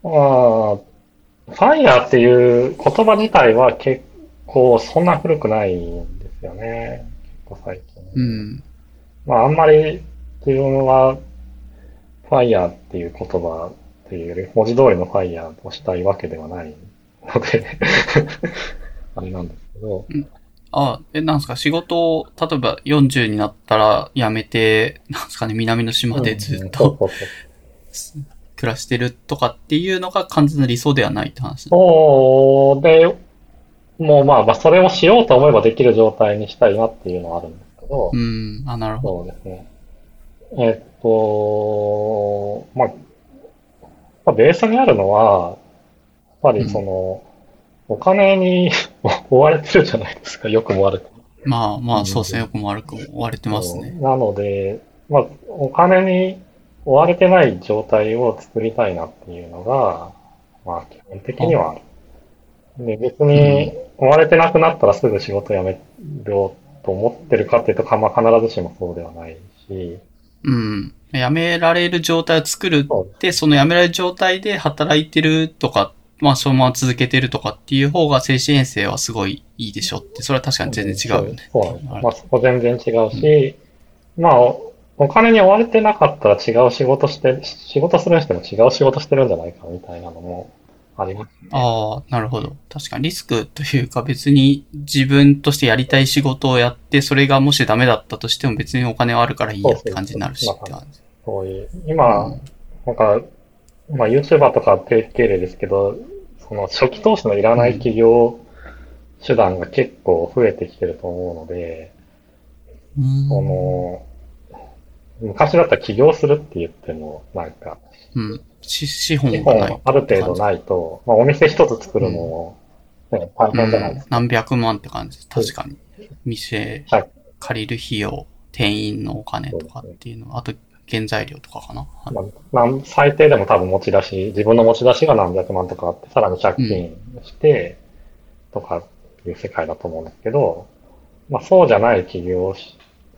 まあ、ファイヤーっていう言葉自体は結構そんな古くないんですよね。結構最近。うん。まああんまり自分はファイヤーっていう言葉っていうより文字通りのファイヤーをしたいわけではないので、あれなんですけど、あ、え、なんですか？仕事を、例えば40になったら辞めて、なんですかね？南の島でずっうんと 暮らしてるとかっていうのが完全な理想ではないって話。そうで、もうまあ、まあ、それをしようと思えばできる状態にしたいなっていうのはあるんですけどう、ん。あ、なるほど。そうですね。えっと、まあ、まあベースにあるのは、やっぱりその、お金に 追われてるじゃないですか、よくも悪くも。まあまうんあ、そうですね。よくも悪くも追われてますね。なので、まあ、お金に追われてない状態を作りたいなっていうのが、まあ、基本的にはある。で、別に追われてなくなったらすぐ仕事辞めようと思ってるかっていうと、かまあ、必ずしもそうではないし、うん。辞められる状態を作るって、その辞められる状態で働いてるとか、まあそのまま続けてるとかっていう方が精神衛生はすごいいいでしょって、それは確かに全然違うよね。そうそう。まあ、そこ全然違うし、まあ、おお金に追われてなかったら違う仕事して、仕事するにしても違う仕事してるんじゃないかみたいなのもありますね。ああ、なるほど。確かにリスクというか別に自分としてやりたい仕事をやって、それがもしダメだったとしても別にお金はあるからいいやって感じになるしって感じ。そういう、今、なんか、まあ YouTuber とか定型例ですけど、その初期投資のいらない企業手段が結構増えてきてると思うので、うん。その、昔だったら起業するって言っても、なんか、うん。し資本資がない本。ある程度ないと、まあお店一つ作るのも、ね、大変じゃないですか。何百万って感じです。確かに。店はい借りる費用、店員のお金とかっていうの、あと原材料とかかな。はいまあ、最低でも多分持ち出し、自分の持ち出しが何百万とかあって、さらに借金して、とかいう世界だと思うんですけど、まあそうじゃない企業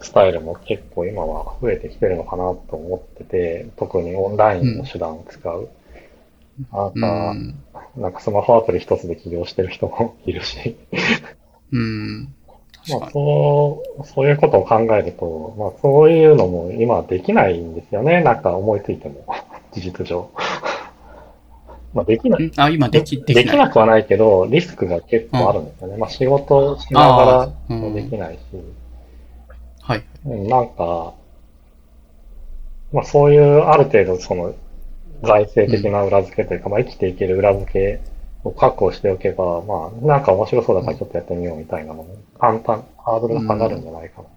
スタイルも結構今は増えてきてるのかなと思ってて、特にオンラインの手段を使う。なんうか、ん。なんかスマホアプリ一つで起業してる人もいるし、うん。まあ。そう、そういうことを考えると、まあそういうのも今できないんですよね。なんか思いついても、事実上。まあできない。んあ、今でき、できない。できなくはないけど、リスクが結構あるんですよね。まあ仕事をしながらもうんできないし、はい。うん、なんか、まあそういうある程度その財政的な裏付けというか、まあ生きていける裏付けを確保しておけば、まあなんか面白そうだからちょっとやってみようみたいなのも簡単、ハードルが下がるんじゃないかな。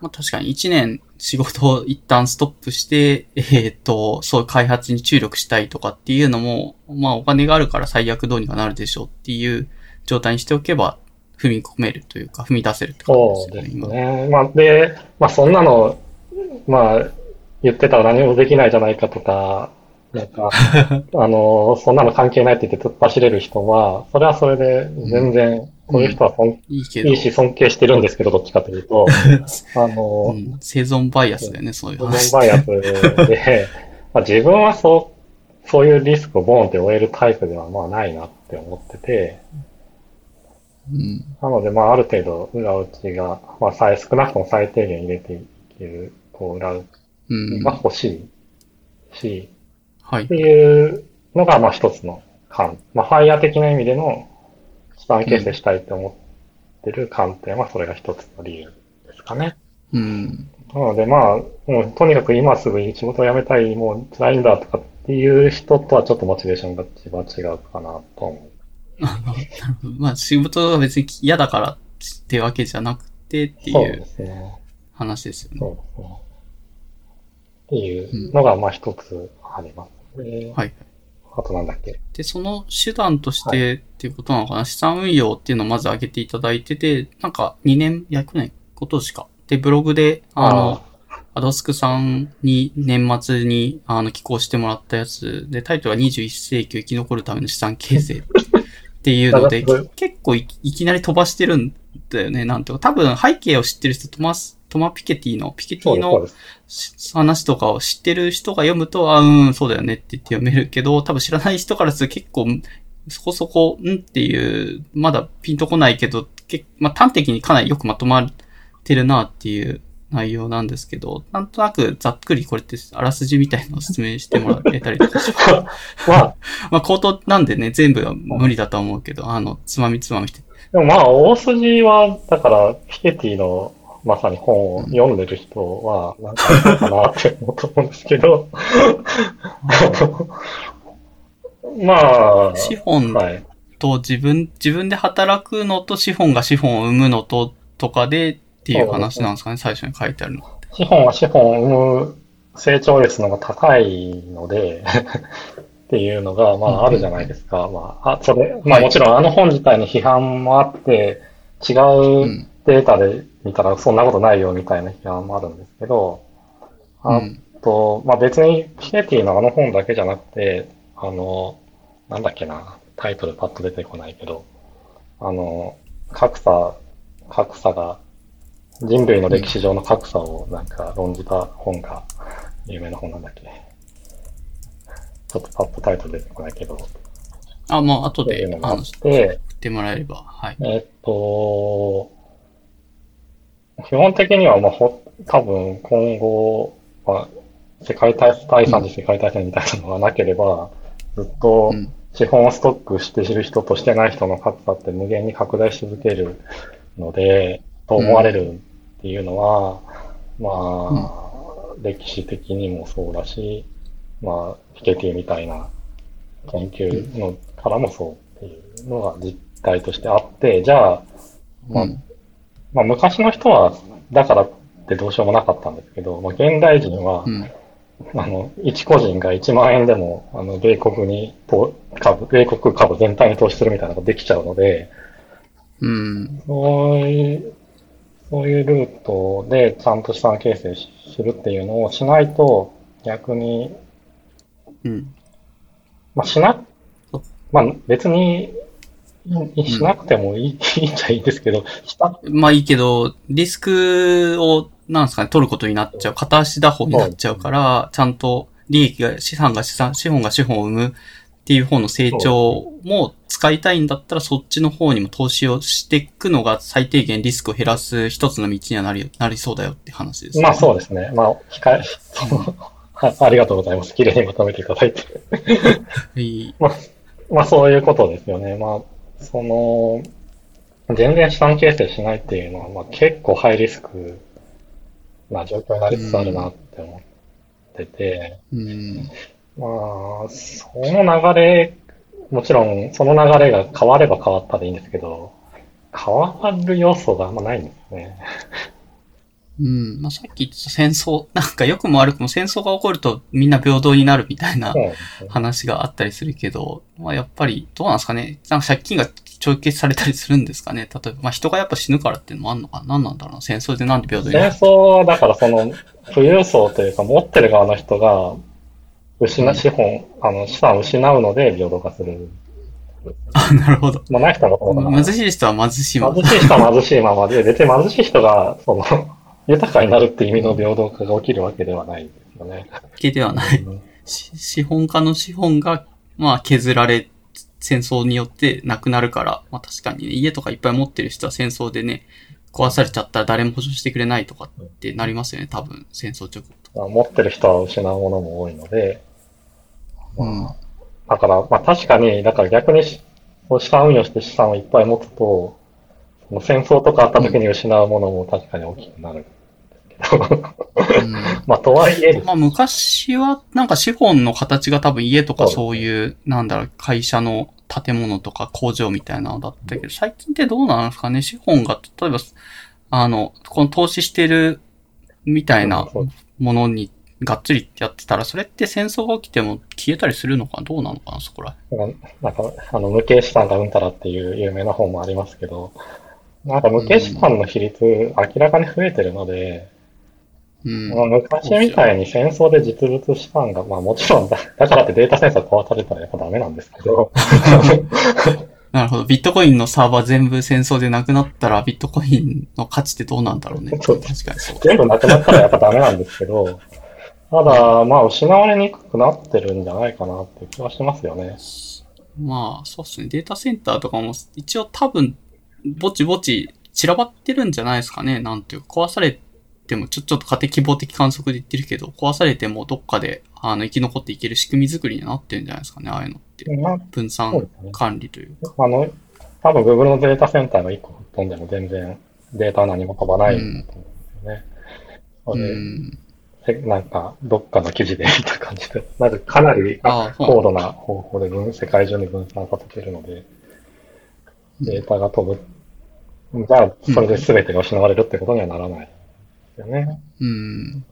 まあ、確かに1年仕事を一旦ストップして、えっ、と、そう開発に注力したいとかっていうのも、まあお金があるから最悪どうにかなるでしょうっていう状態にしておけば、踏み込めるというか、踏み出せるって感そうですじですよね。まあ、で、まあ、そんなの、まあ、言ってたら何もできないじゃないかとか、なんか、あの、そんなの関係ないって言って突っ走れる人は、それはそれで全然、そういう人はそんいいいいし尊敬してるんですけど、どっちかというと、あの、うん、生存バイアスだよね、そういう自話。分バイアスで、まあ、自分はそう、そういうリスクをボーンって終えるタイプではまあないなって思ってて、うん。なので、まあ、ある程度、裏打ちが、まあ、最少なくとも最低限入れていける、こう、裏打うんち。が欲しいし、はいって。いうのが、まあ、一つの観。まあ、ファイヤー的な意味での資産形成したいって思ってる観点は、それが一つの理由ですかね。うん。なので、まあ、もう、とにかく今すぐ仕事を辞めたい、もう辛いんだとかっていう人とはちょっとモチベーションが一番違うかなと思う。まあ仕事が別に嫌だからってわけじゃなくてっていう。話ですよね。そうですね。っていうのが、まあ一つありますね。はい。あとなんだっけ？で、その手段としてっていうことなのかな、資産運用っていうのをまず挙げていただいてて、なんか2年、いや、去年、今年か。で、ブログで、あの、アドスクさんに年末にあの寄稿してもらったやつで、タイトルは21世紀を生き残るための資産形成っていうので、結構いいきなり飛ばしてるんだよね、なんていうか。多分背景を知ってる人、トマス、トマピケティの、ピケティの話とかを知ってる人が読むと、あ、うん、そうだよねって言って読めるけど、多分知らない人からすると結構、そこそこ、んっていう、まだピンとこないけど、けまあ、端的にかなりよくまとまってるなっていう内容なんですけど、なんとなくざっくりこれってあらすじみたいなのを説明してもらえたりとかしま あ、まあ、口頭なんでね、全部は無理だとは思うけど、あの、つまみつまみして。でもまあ、大筋は、だから、ピケティの、まさに本を読んでる人は、なんかあるのかなって思うと思うんですけど、まあ、資本はい。と自分、自分で働くのと資本が資本を生むのと、とかでっていう話なんですかね、最初に書いてあるのって。資本は資本を生む成長率の方が高いので、っていうのが、まあ、あるじゃないですか。まあ、あ、それ、まあはいもちろんあの本自体に批判もあって、違う。うんデータで見たらそんなことないよみたいな批判もあるんですけど、あうんと、まあ別にピケティのあの本だけじゃなくて、あの、なんだっけな、タイトルパッと出てこないけど、あの、格差、格差が、人類の歴史上の格差をなんか論じた本が、有名な本なんだっけ。ちょっとパッとタイトル出てこないけど、あ、もう後で、うあの、送て、ってもらえれば、はい。えっと、基本的には、まあ、ほ、多分今後、まあ、世界大、第三次世界大戦みたいなのがなければ、ずっとうん。資本をストックしている人としてない人の格差って無限に拡大し続けるので、と思われるっていうのは、まあ、歴史的にもそうだし、まあ、ピケティみたいな研究のからもそうっていうのが実態としてあって、じゃあ、まあ、うんまあ、昔の人は、だからってどうしようもなかったんですけど、まあ、現代人は、うん。あの、一個人が1万円でも、あの、米国にと株、米国株全体に投資するみたいなのができちゃうので、うん。そういう、そういうルートでちゃんと資産形成しするっていうのをしないと、逆に、うん。まあ、しなまあ、別に、いしなくてもいい、いいんじゃいいんですけど、した、まあいいけど、リスクを、なんですかね、取ることになっちゃう。片足打法になっちゃうから、ちゃんと利益が、資産が資産、資本が資本を生むっていう方の成長も使いたいんだったら、そっちの方にも投資をしていくのが最低限リスクを減らす一つの道にはなり、なりそうだよって話です、ね。まあそうですね。まあ、控え、そのはありがとうございます。綺麗にまとめていただいて。はい。まあ、まあそういうことですよね。まあ、その、全然資産形成しないっていうのは、まあ結構ハイリスクな状況になりつつあるなって思ってて、うん。まあ、その流れ、もちろんその流れが変われば変わったでいいんですけど、変わる要素があんまないんですね。うん。まあさっき言った戦争、なんか良くも悪くも戦争が起こるとみんな平等になるみたいな話があったりするけど、まあやっぱり、どうなんですかね。なんか借金が帳消しされたりするんですかね。例えば、まあ人がやっぱ死ぬからっていうのもあるのかな。何なんだろうな。戦争でなんで平等にな戦る争はだからその富裕層というか持ってる側の人が失、資本、あの資産を失うので平等化する。あ、なるほど。まあない人は貧しい人は貧しいまま。貧しい人は貧しいままで、別に貧しい人がその 豊かになるって意味の平等化が起きるわけではないですよね。系ではない。うんし資本家の資本が、まあ削られ、戦争によってなくなるから、まあ確かにね、家とかいっぱい持ってる人は戦争でね、壊されちゃったら誰も保証してくれないとかってなりますよね、多分、戦争直後とか。まあ持ってる人は失うものも多いので、だから、まあ確かに、だから逆にし資産運用して資産をいっぱい持つと、その戦争とかあった時に失うものも確かに大きくなるんですけど、うん。まあとはいえ。まあ昔はなんか資本の形が多分家とかそういう、なんだろう、会社の建物とか工場みたいなのだったけど、最近ってどうなんですかね？資本が、例えば、あの、この投資してるみたいなものにがっつりやってたら、それって戦争が起きても消えたりするのかなどうなのかなそこらなんか、あの、無形資産がうんたらっていう有名な本もありますけど、なんか無形資産の比率、明らかに増えてるので、うん。まあ、昔みたいに戦争で実物資産が、まあもちろんだ、だからってデータセンサー壊されたらやっぱダメなんですけど、なるほど。ビットコインのサーバー全部戦争でなくなったら、ビットコインの価値ってどうなんだろうね。そう確かにそう。全部なくなったらやっぱダメなんですけど、ただ、まあ失われにくくなってるんじゃないかなって気はしますよね。まあ、そうですね。データセンターとかも、一応多分、ぼちぼち散らばってるんじゃないですかね。なんていうか、壊されても、ちょ、ちょっと家庭希望的観測で言ってるけど、壊されてもどっかで、あの、生き残っていける仕組み作りになってるんじゃないですかね。ああいうのって。まあ、分散管理というか。あの、多分 Google のデータセンターが1個飛んでも全然データは何も飛ばないと思うんですよね。うん。えなんか、どっかの記事で見た感じで、なんかかなり高度な方法で分世界中に分散させてるので、データが飛ぶ。じゃあ、それで全てが失われるってことにはならないですよね。うん。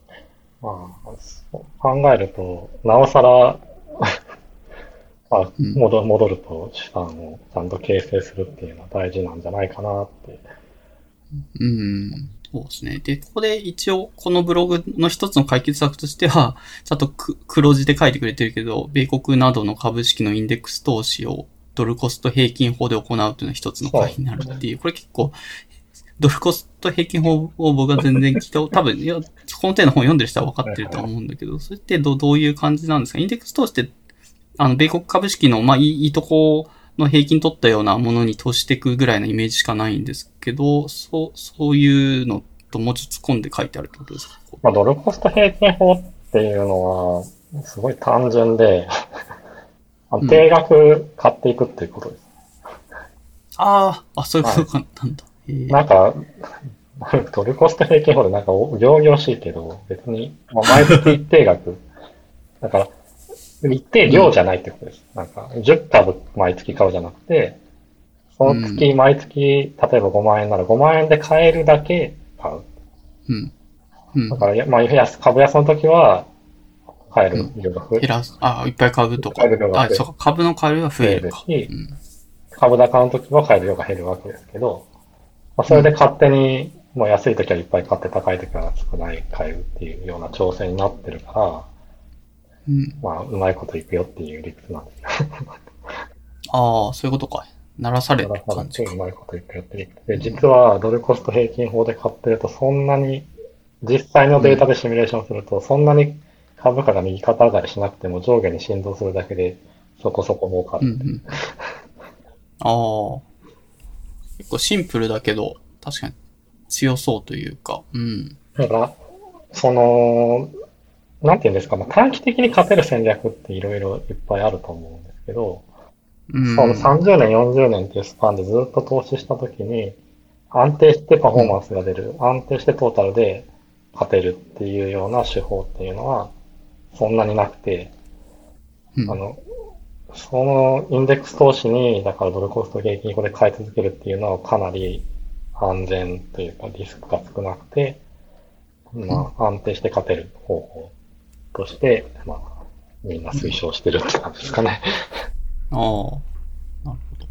まあ、考えると、なおさら、まあ、うん戻戻ると資産をちゃんと形成するっていうのは大事なんじゃないかなって。うん。そうですね。で、ここで一応、このブログの一つの解決策としては、ちゃんと黒字で書いてくれてるけど、米国などの株式のインデックス投資をドルコスト平均法で行うというのは一つの回になるっていう、これ結構、ドルコスト平均法を僕は全然聞いた、多分、いや、この手の本読んでる人は分かってると思うんだけど、それってどどういう感じなんですか？インデックス投資って、あの、米国株式の、まあ、いいいいとこの平均取ったようなものに投資していくぐらいのイメージしかないんですけど、そう、そういうのともうちょっと突っ込んで書いてあるってことですかまあ、ドルコスト平均法っていうのは、すごい単純で、定額買っていくっていうことです。ああ、あ、そういうことかなんだ。なんか、ドルコスト平均法でなんかお行々しいけど、別に、まあ、毎月一定額。だから、一定量じゃないってことです。なんか、10株毎月買うじゃなくて、その月、毎月、例えば5万円なら5万円で買えるだけ買う。うん。うんだ。から、まあ、安株安の時は、買える量が増え減らす、あ、いっぱい株とか。買える量が増え、るあそうか、株の買えるか。増えるしうん。株高の時は買える量が減るわけですけど、まあ、それで勝手に、もう安い時はいっぱい買って高い時は少ない買えるっていうような調整になってるから、うん。まあ、うまいこといくよっていう理屈なんですよ。ああ、そういうことか。鳴らされる感じか。うまいこといくよって理屈で、実はドルコスト平均法で買ってるとそんなに、実際のデータでシミュレーションすると、そんなに株価が右肩上がりしなくても上下に振動するだけでそこそこ儲かる。うんうん。ああ。結構シンプルだけど、確かに強そうというか。うん。だから、その、なんていうんですか、まあ、短期的に勝てる戦略っていろいろいっぱいあると思うんですけど、うん。その30年、40年っていうスパンでずっと投資したときに、安定してパフォーマンスが出る、安定してトータルで勝てるっていうような手法っていうのは、そんなになくて、うん。あの、そのインデックス投資に、だからドルコスト平均法で買い続けるっていうのはかなり安全というかリスクが少なくて、まあ安定して勝てる方法として、まあみんな推奨してるって感じですかね。ああ。なるほど。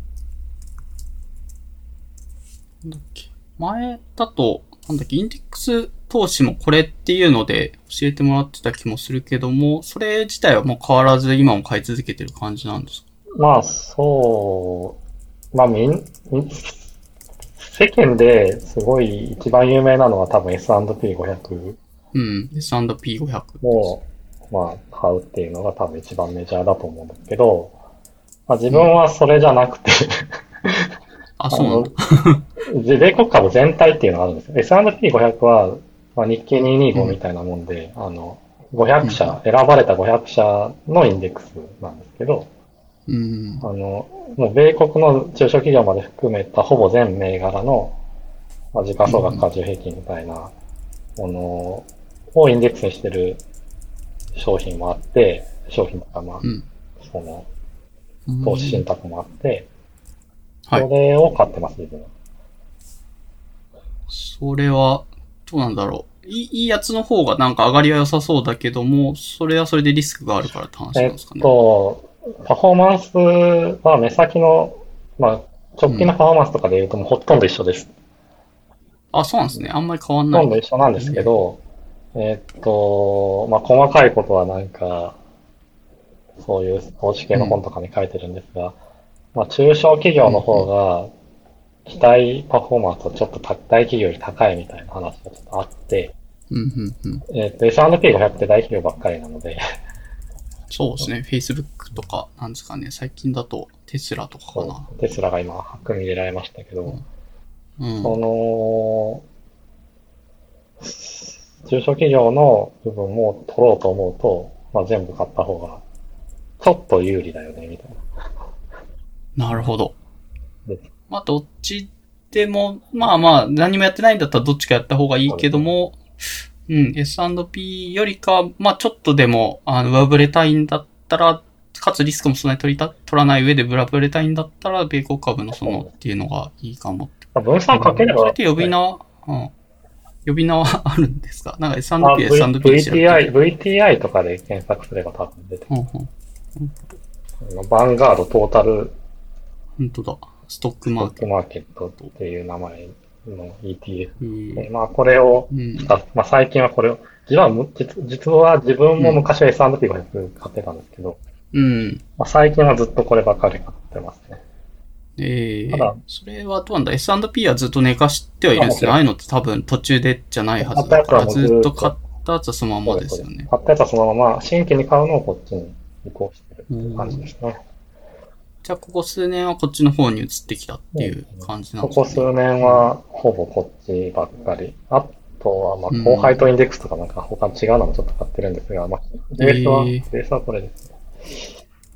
なんだっけ。前だと、なんだっけ、インデックス投資もこれっていうので教えてもらってた気もするけども、それ自体はもう変わらず今も買い続けてる感じなんですか？まあ、そう、まあ、みん、世間ですごい一番有名なのは多分 S&P500 うん。S&P500。を、まあ、買うっていうのが多分一番メジャーだと思うんですけど、まあ、自分はそれじゃなくて、あ、そうなんだ。で米国株全体っていうのがあるんですよ。S&P500 は、まあ、日経225みたいなもんで、あの、500社、選ばれた500社のインデックスなんですけど、うん。あの、もう米国の中小企業まで含めたほぼ全銘柄の、まあ、時価総額過重平均みたいなものをインデックスにしてる商品もあって、商品とか、まあ、うん。その、うん投資信託もあって、はいそれを買ってます、自分は。それは、どうなんだろう。いいやつの方がなんか上がりは良さそうだけども、それはそれでリスクがあるからって話なえっんですかね。と、パフォーマンスは目先の、まあ、直近のパフォーマンスとかで言うともうほとんど一緒です。あ、そうなんですね。あんまり変わんない。ほとんど一緒なんですけど、えっと、まあ、細かいことはなんか、そういう投資系の本とかに書いてるんですが、まあ、中小企業の方が、期待パフォーマンスはちょっと大企業より高いみたいな話がちょっとあって、うん、うん、うん。えっと、S&P500 って大企業ばっかりなので、そうですね。Facebook とか、なんですかね。最近だとテスラとかかな。テスラが今、組み入れられましたけど、うん。その、中小企業の部分も取ろうと思うと、まあ、全部買った方が、ちょっと有利だよね、みたいな。なるほどで。まあ、どっちでも、まあまあ、何もやってないんだったらどっちかやった方がいいけども、うん、S&P よりか、まあちょっとでも、あの、上振れたいんだったら、かつリスクもそんなに取りた、取らない上で上振れたいんだったら、米国株のそのっていうのがいいかも分散かければ、それって呼び名、うん。呼び名はあるんですか？なんかあ S&P、S&P で調べて VTI、VTI とかで検索すれば多分出てくうんうん。る。バンガードトータル本当だ。ストックマーケストックマーケットっていう名前の ETF まあこれをまあ最近はこれを、実はむ実実は自分も昔は S&P500 買ってたんですけど、うん。まあ最近はずっとこればっかり買ってますね。ええただそれはどうなんだ ?S&P はずっと寝かしてはいるんですね。あああいうのって多分途中でじゃないはずだから、ずっと買ったやつはそのままですよね。買ったやつはそのまま新規に買うのをこっちに移行してるっていう感じですね。じゃあ、ここ数年はこっちの方に移ってきたっていう感じなんこですか、ねこ数年はほぼこっちばっかり。あとは、まあ、うん後輩とインデックスとかなんか他違うのもちょっと買ってるんですが、まあ、ベースは、へーベースはこれですね。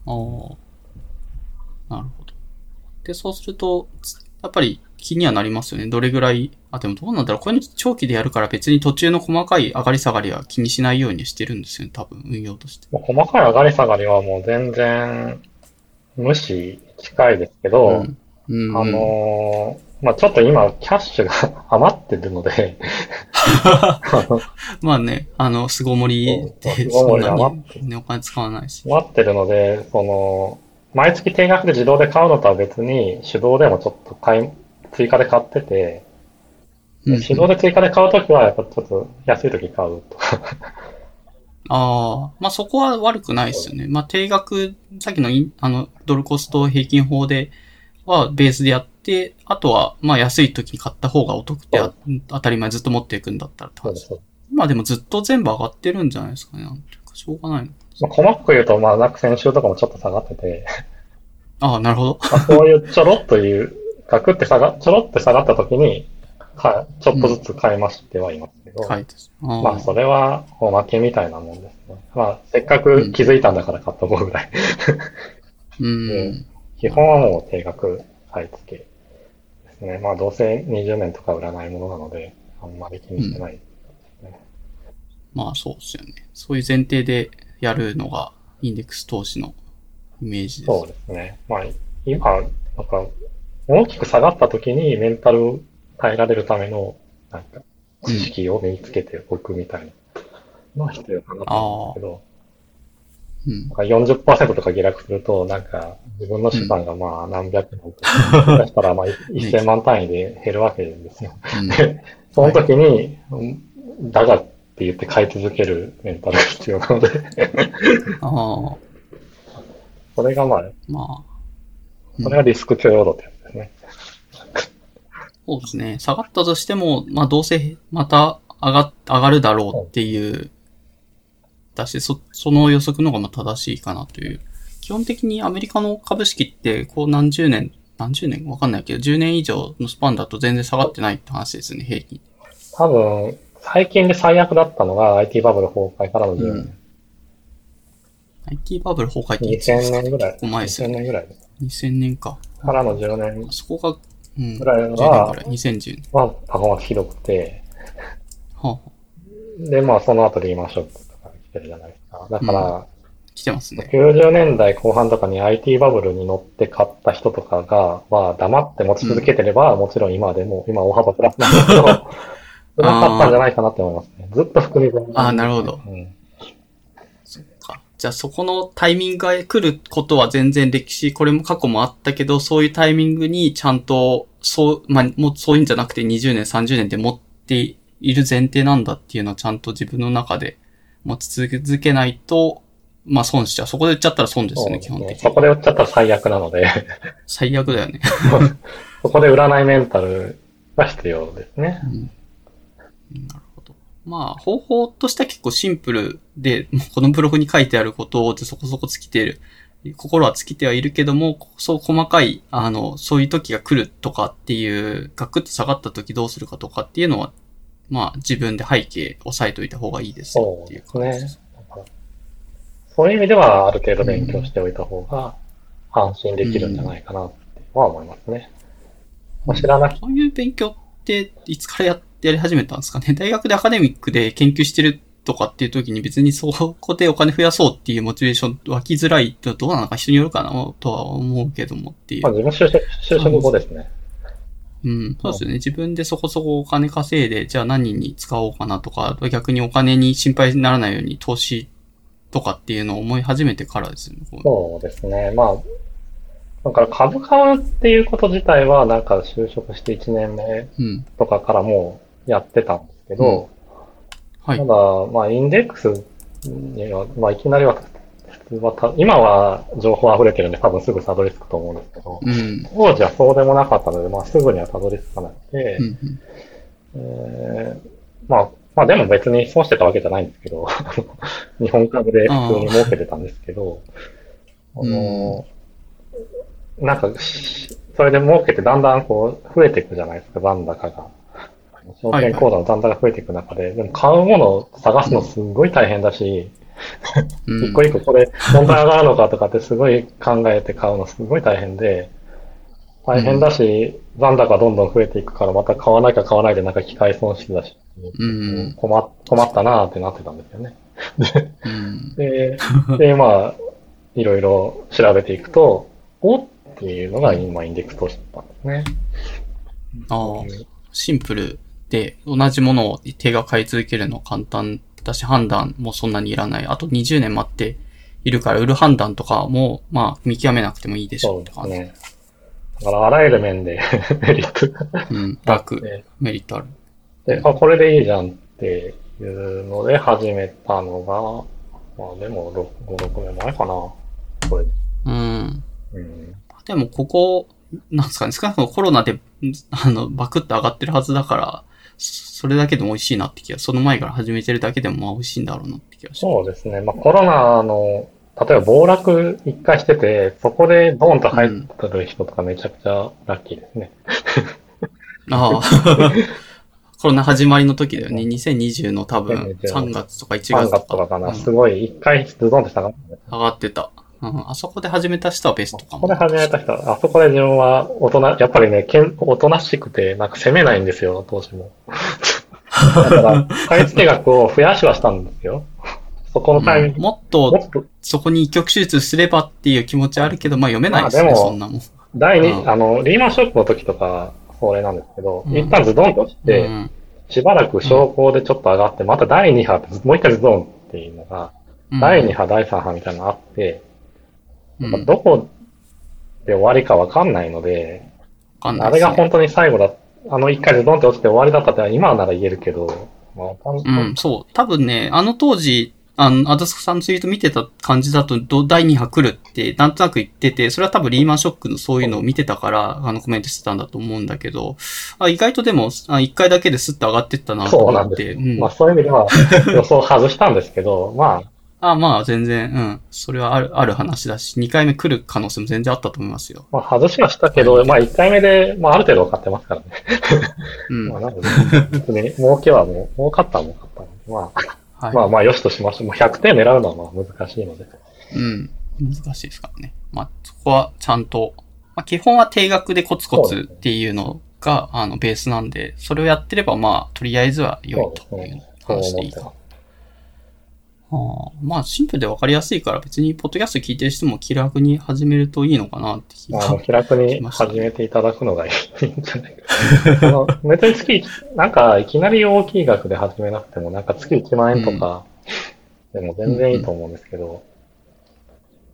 ああ。なるほど。で、そうすると、つやっぱり気にはなりますよね。どれぐらい、あ、でもどうなんだろう。これ長期でやるから別に途中の細かい上がり下がりは気にしないようにしてるんですよね。多分、運用として。細かい上がり下がりはもう全然無視近いですけど、うん。うん、あのーまあちょっと今、キャッシュが 余ってるので、まあね、あの、巣ごもりでそんなに、ね、お金使わないし。余ってるので、その、毎月定額で自動で買うのとは別に、手動でもちょっと買い、追加で買ってて、うん手動で追加で買うときは、やっぱちょっと安いとき買うとか。ああ、まあそこは悪くないですよね。まあ定額、さっきのあの、ドルコスト平均法ではベースでやって、あとは、まあ安い時に買った方がお得ってあ当たり前ずっと持っていくんだったらって感じ。そうです。今でもずっと全部上がってるんじゃないですかね。なんていうか、しょうがないの。まあ、細かく言うと、まあ、なんか先週とかもちょっと下がってて、ああ、なるほど。まあ、そういうちょろっという、ガクって下が、ちょろって下がったときに、か、ちょっとずつ買いましてはいますけど、書いてあまあ、それはおまけみたいなもんですね。まあ、せっかく気づいたんだから買っとこうぐらい。うん。基本はもう定額買い付けですね。まあ、どうせ20年とか売らないものなので、あんまり気にしてない。まあそうですよね。そういう前提でやるのがインデックス投資のイメージです。そうですね。まあ、今、なんか、大きく下がった時にメンタル耐えられるための、なんか、知識を身につけておくみたいなのは必要かなと思うんですけど、うんなんか40%とか下落すると、なんか、自分の資産がまあ何百万とか、出したらまあ 1000万単位で減るわけですよ。うんで、その時に、うんだがって言って買い続けるメンタルが必要なので、ああ、それがまあ、まあ、それがリスク許容度ってやつですね。そうですね。下がったとしても、まあどうせまた上が、上がるだろうっていう、だし、そ、その予測の方がまあ正しいかなという。基本的にアメリカの株式って、こう何十年、何十年わかんないけど、10年以上のスパンだと全然下がってないって話ですね、平均。多分、最近で最悪だったのが IT バブル崩壊からの10年。IT バブル崩壊っていつです2000か年ぐらい。結構前ですよ2000ね。年ぐらいです。2000年か。からの10年そこが、うん。ぐらい10年ぐはらい。2010年。はパフォーマンスひどくて、はあ、はあ、で、まあその後リーマンショックとか来てるじゃないですか。だから、来てますね。90年代後半とかに IT バブルに乗って買った人とかが、まあ黙って持ち続けてれば、もちろん今でも、今大幅プラスなんですけど、少なかったんじゃないかなって思いますね。ずっと含み損ああ、なるほど。うん。そっか。じゃあそこのタイミングが来ることは全然歴史、これも過去もあったけど、そういうタイミングにちゃんと、そう、まあ、もうそういうんじゃなくて20年、30年で持っている前提なんだっていうのをちゃんと自分の中で持ち続けないと、まあ損しちゃう。そこで売っちゃったら損ですよね、基本的に。そこで売っちゃったら最悪なので、最悪だよね。そこで売らないメンタルが必要ですね。なるほど。まあ、方法としては結構シンプルで、このブログに書いてあることでそこそこ尽きている。心は尽きてはいるけども、そう細かい、あの、そういう時が来るとかっていう、ガクッと下がった時どうするかとかっていうのは、まあ自分で背景押さえといた方がいいですよっていう感じそうですそういう意味では、ある程度勉強しておいた方が安心できるんじゃないかなっては思いますね。まあ、知らなきそういう勉強っていつからややり始めたんですかね大学でアカデミックで研究してるとかっていう時に別にそこでお金増やそうっていうモチベーション湧きづらいとどうなのか人によるかなとは思うけどもっていまあ、う。自分就職就職後ですね。うん、そうですよね。自分でそこそこお金稼いで、じゃあ何に使おうかなとか、逆にお金に心配にならないように投資とかっていうのを思い始めてからですよね。こそうですね。まあ、だから株買うっていうこと自体は、なんか就職して1年目。とかからもうやってたんですけど、はいた。だ、まあ、インデックスには、まあ、いきなりは、普通はた、今は情報溢れてるんで多分すぐたどり着くと思うんですけど、うん。当時はそうでもなかったので、まあ、すぐにはたどり着かなくて、うんうん。えーまあ、まあでも別に損してたわけじゃないんですけど、日本株で普通に儲けてたんですけど、あの、なんかし、それで儲けてだんだんこう、増えていくじゃないですか、残高が。証券口座の残高が増えていく中で、でも買うものを探すのすごい大変だし、うん一個一個これ、本当に上がるのかとかってすごい考えて買うのすごい大変で、大変だし、残高どんどん増えていくから、また買わなきゃ買わないでなんか機械損失だし、うん。困っ困ったなーってなってたんですよね。うん。で、で、まあ、いろいろ調べていくと、おっていうのが今インデックス投資だったんですね。ああ、シンプルで、同じものを手が買い続けるの簡単だし、判断もそんなにいらない。あと20年待っているから、売る判断とかも、まあ、見極めなくてもいいでしょそううって感じ。ですね。だからあらゆる面で メリットがうん、楽、て、メリットある。で、あ、これでいいじゃんっていうので始めたのが、まあでも6、5、6年前かな。これ。うん。うん。でも、ここ、なんですかね、少なくともコロナで、んあの、バクッと上がってるはずだから、そそれだけでも美味しいなって気が、その前から始めてるだけでもまあ美味しいんだろうなって気がします。そうですね。まあコロナの、例えば暴落一回してて、そこでドーンと入ってる人とかめちゃくちゃラッキーですね。ああ。コロナ始まりの時だよね。2020の多分2020 3月とか1 3月とか。月とかかな。うんすごい、一回ズドンって下がってた。上がってた。うん、あそこで始めた人はベストかも。ここで始めた人。は、あそこで自分は大人、やっぱりね、けんおとなしくて、なんか攻めないんですよ、投資も。だから、買い付け額を増やしはしたんですよ。そこのタイミング、うん。もっもとっと、そこに一極手術すればっていう気持ちあるけど、まあ読めないですね、まあでもそんなもん。第二、うん。あの、リーマンショックの時とか、それなんですけど、うん。一旦ズドンと落ちて、うん。しばらく昇降でちょっと上がって、また第2波もう一回ズドンっていうのが、うん。第2波、第3波みたいなのがあって、うん。どこで終わりかわかんないので、わかんないですね。あれが本当に最後だ、あの一回でドンって落ちて終わりだったって今はなら言えるけど、まあ、多う分ん、そう。多分ね、あの当時、あの、アダスクさんのツイート見てた感じだと、ど第2波来るって、なんとなく言ってて、それは多分リーマンショックのそういうのを見てたから、あのコメントしてたんだと思うんだけど、あ意外とでも、あ1回だけでスッと上がってったなとそうなんです。思って、うん。まあそういう意味では予想外したんですけど、まあ、あ、まあ全然、うん。それはある、ある話だし、2回目来る可能性も全然あったと思いますよ。まあ外しはしたけど、まあ1回目で、まあある程度分かってますからね。うん。まあなので、別に儲けはもう、儲かったは儲かったので、まあ、はい。まあまあよしとしましょう。もう100点狙うのはまあ難しいので。うん。難しいですからね。まあ、そこはちゃんと、まあ、基本は定額でコツコツっていうのが、あの、ベースなんで、それをやってれば、まあ、とりあえずは良いという話でいいか。思ってます。はあ、まあ、シンプルで分かりやすいから、別に、ポッドキャスト聞いてる人も気楽に始めるといいのかなって気がまあ、あの気楽に始めていただくのがいいんじゃないか。あの、別に月、なんか、いきなり大きい額で始めなくても、なんか月1万円とか、でも全然いいと思うんですけど、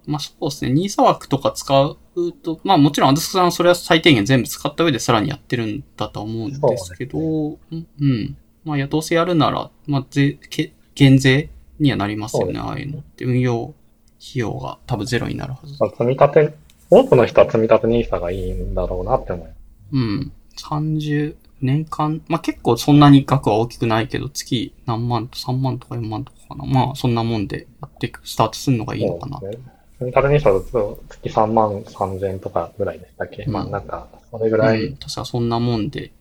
まあそうですね。ニーサ枠とか使うと、まあもちろんアドスクさんはそれは最低限全部使った上でさらにやってるんだとは思うんですけど、うん、うん。まあやどうせやるなら、まあ税、け減税にはなりますよね、ああいうのって。運用費用が多分ゼロになるはず。まあ積み立て、多くの人は積み立て NISA がいいんだろうなって思います。うん。30年間、まあ結構そんなに額は大きくないけど、月何万と3万とか4万とかかな。まあそんなもんでやっていく、スタートするのがいいのかな。そうですね。積み立て NISA だと月3万3000円とかぐらいでしたっけ、うんまあなんか、それぐらい、うん、確かそんなもんで。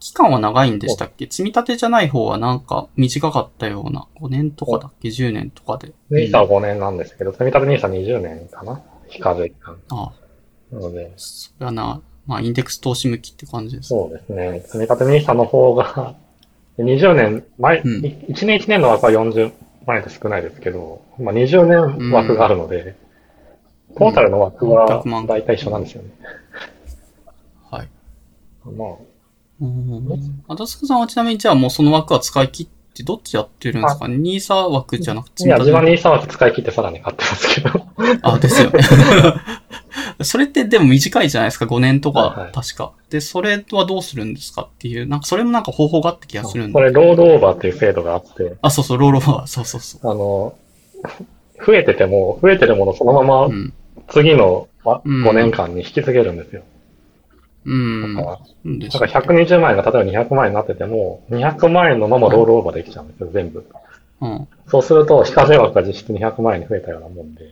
期間は長いんでしたっけ？積み立てじゃない方はなんか短かったような。5年とかだっけ ?10 年とかで。NISA は5年なんですけど、積み立て NISA20 年かな？非課税期間。ああ、なので、それはな、まあインデックス投資向きって感じです。そうですね。積み立て NISA の方が、20年、前、うん1年1年の枠は40万円と少ないですけど、まあ20年枠があるので、トータルの枠は600万大体一緒なんですよね。はい。まあ、うん。アダスクさんはちなみにじゃあもうその枠は使い切ってどっちやってるんですか？ニーサ枠じゃなくていや、自分はに NISA 枠使い切ってさらに買ってますけど。あ、ですよね。それってでも短いじゃないですか、5年とかはいはい、確か。で、それはどうするんですかっていう、なんかそれもなんか方法があった気がするんで。これ、ロードオーバーっていう制度があって、あ、そうそう、ロールオーバー。そうそうそう。あの、増えてても、増えてるものそのままうん。次のまうん5年間に引き継げるんですよ。うん。だから、うんでだから120万円が例えば200万円になってても、200万円のままロールオーバーできちゃうんですよ、全部。うん。そうすると、非課税枠が実質200万円に増えたようなもんで、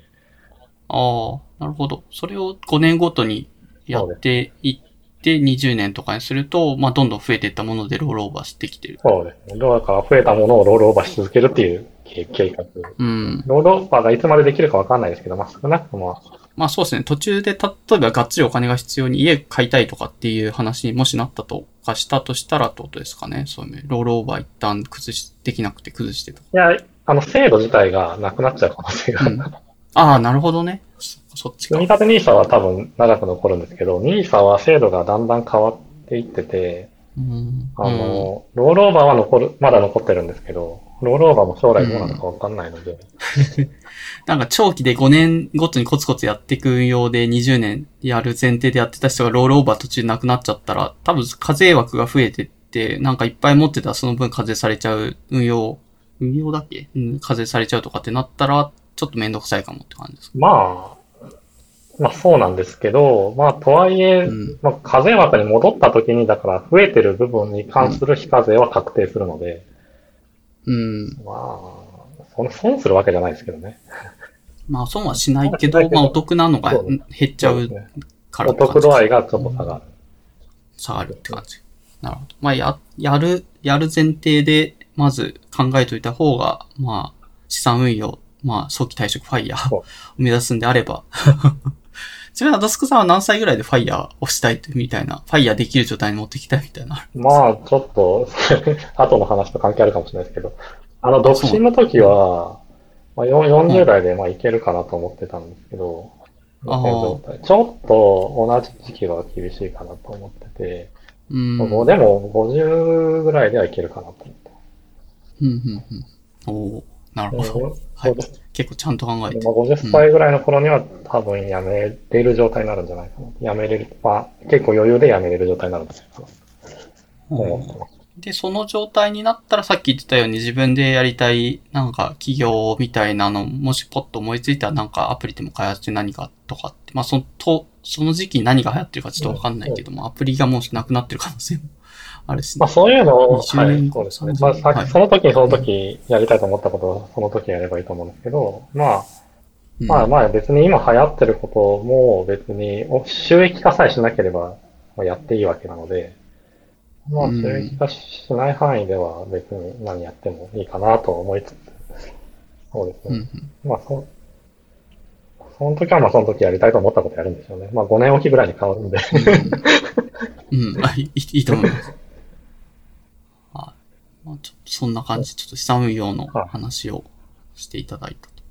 ああ、なるほど。それを5年ごとにやっていっで、20年とかにすると、まあ、どんどん増えていったものでロールオーバーしてきてる。そうですね。だから増えたものをロールオーバーし続けるっていう計画。うん。ロールオーバーがいつまでできるかわかんないですけど、まあ少なくとも、まあそうですね。途中で、例えばがっつりお金が必要に家買いたいとかっていう話にもしなったとかしたとしたらってことですかね。そういうね。ロールオーバー一旦崩し、できなくて崩してとか。いや、あの制度自体がなくなっちゃう可能性がある。うんああ、なるほどね。そそっちか積。み立て NISA は多分長く残るんですけど、NISA は制度がだんだん変わっていってて、うん。あの、ロールオーバーは残る、まだ残ってるんですけど、ロールオーバーも将来どうなるかわかんないので、なんか長期で5年ごとにコツコツやっていく運用で20年やる前提でやってた人がロールオーバー途中なくなっちゃったら、多分課税枠が増えてって、なんかいっぱい持ってたらその分課税されちゃう運用、運用だっけ？うん、課税されちゃうとかってなったら、ちょっとめんどくさいかもって感じですか？まあ、まあそうなんですけど、まあとはいえ、うん。まあ課税枠に戻った時に、だから増えてる部分に関する非課税は確定するので、うん。まあ、その損するわけじゃないですけどね。まあ損はしないけどまあお得なのが減っちゃうそうですねからお得度合いがちょっと下がる。下がるって感じ。なるほど。まあ、や、やる、やる前提で、まず考えといた方が、まあ、資産運用、まあ、早期退職ファイヤーを 目指すんであれば。ちなみに、アダスクさんは何歳ぐらいでファイヤーをしたいみたいな、ファイヤーできる状態に持ってきたいみたいな。まあ、ちょっと、後の話と関係あるかもしれないですけど、あの、独身の時は、まあ、よ40代でまあいけるかなと思ってたんですけど、ちょっと同じ時期は厳しいかなと思ってて、うん。でも50ぐらいではいけるかなと思って。うん、うん、うん。おーなるほど。はい。結構ちゃんと考えて。まあ、50歳ぐらいの頃には多分辞めれる状態になるんじゃないかな。辞めれる、まあ、結構余裕で辞めれる状態になるんですよ。思ってます。で、その状態になったらさっき言ってたように自分でやりたい、なんか企業みたいなの、もしポッと思いついたらなんかアプリでも開発して何かとかって、まあその、と、その時期に何が流行ってるかちょっとわかんないけども、アプリがもうなくなってる可能性もあるし、まあそういうのを、20はい年、そうですね。30まあさはいその時にその時やりたいと思ったことをその時やればいいと思うんですけど、まあ、うんまあまあ別に今流行ってることも別にお収益化さえしなければまあやっていいわけなので、まあうん収益化しない範囲では別に何やってもいいかなと思いつつ、そうですね。まあそ、その時はまあその時やりたいと思ったことやるんでしょうね。まあ5年おきぐらいに変わるんで。うん、うんあいい いいと思います。はい。まあ、ちょっとそんな感じ、ちょっと資産運用の話をしていただいたと。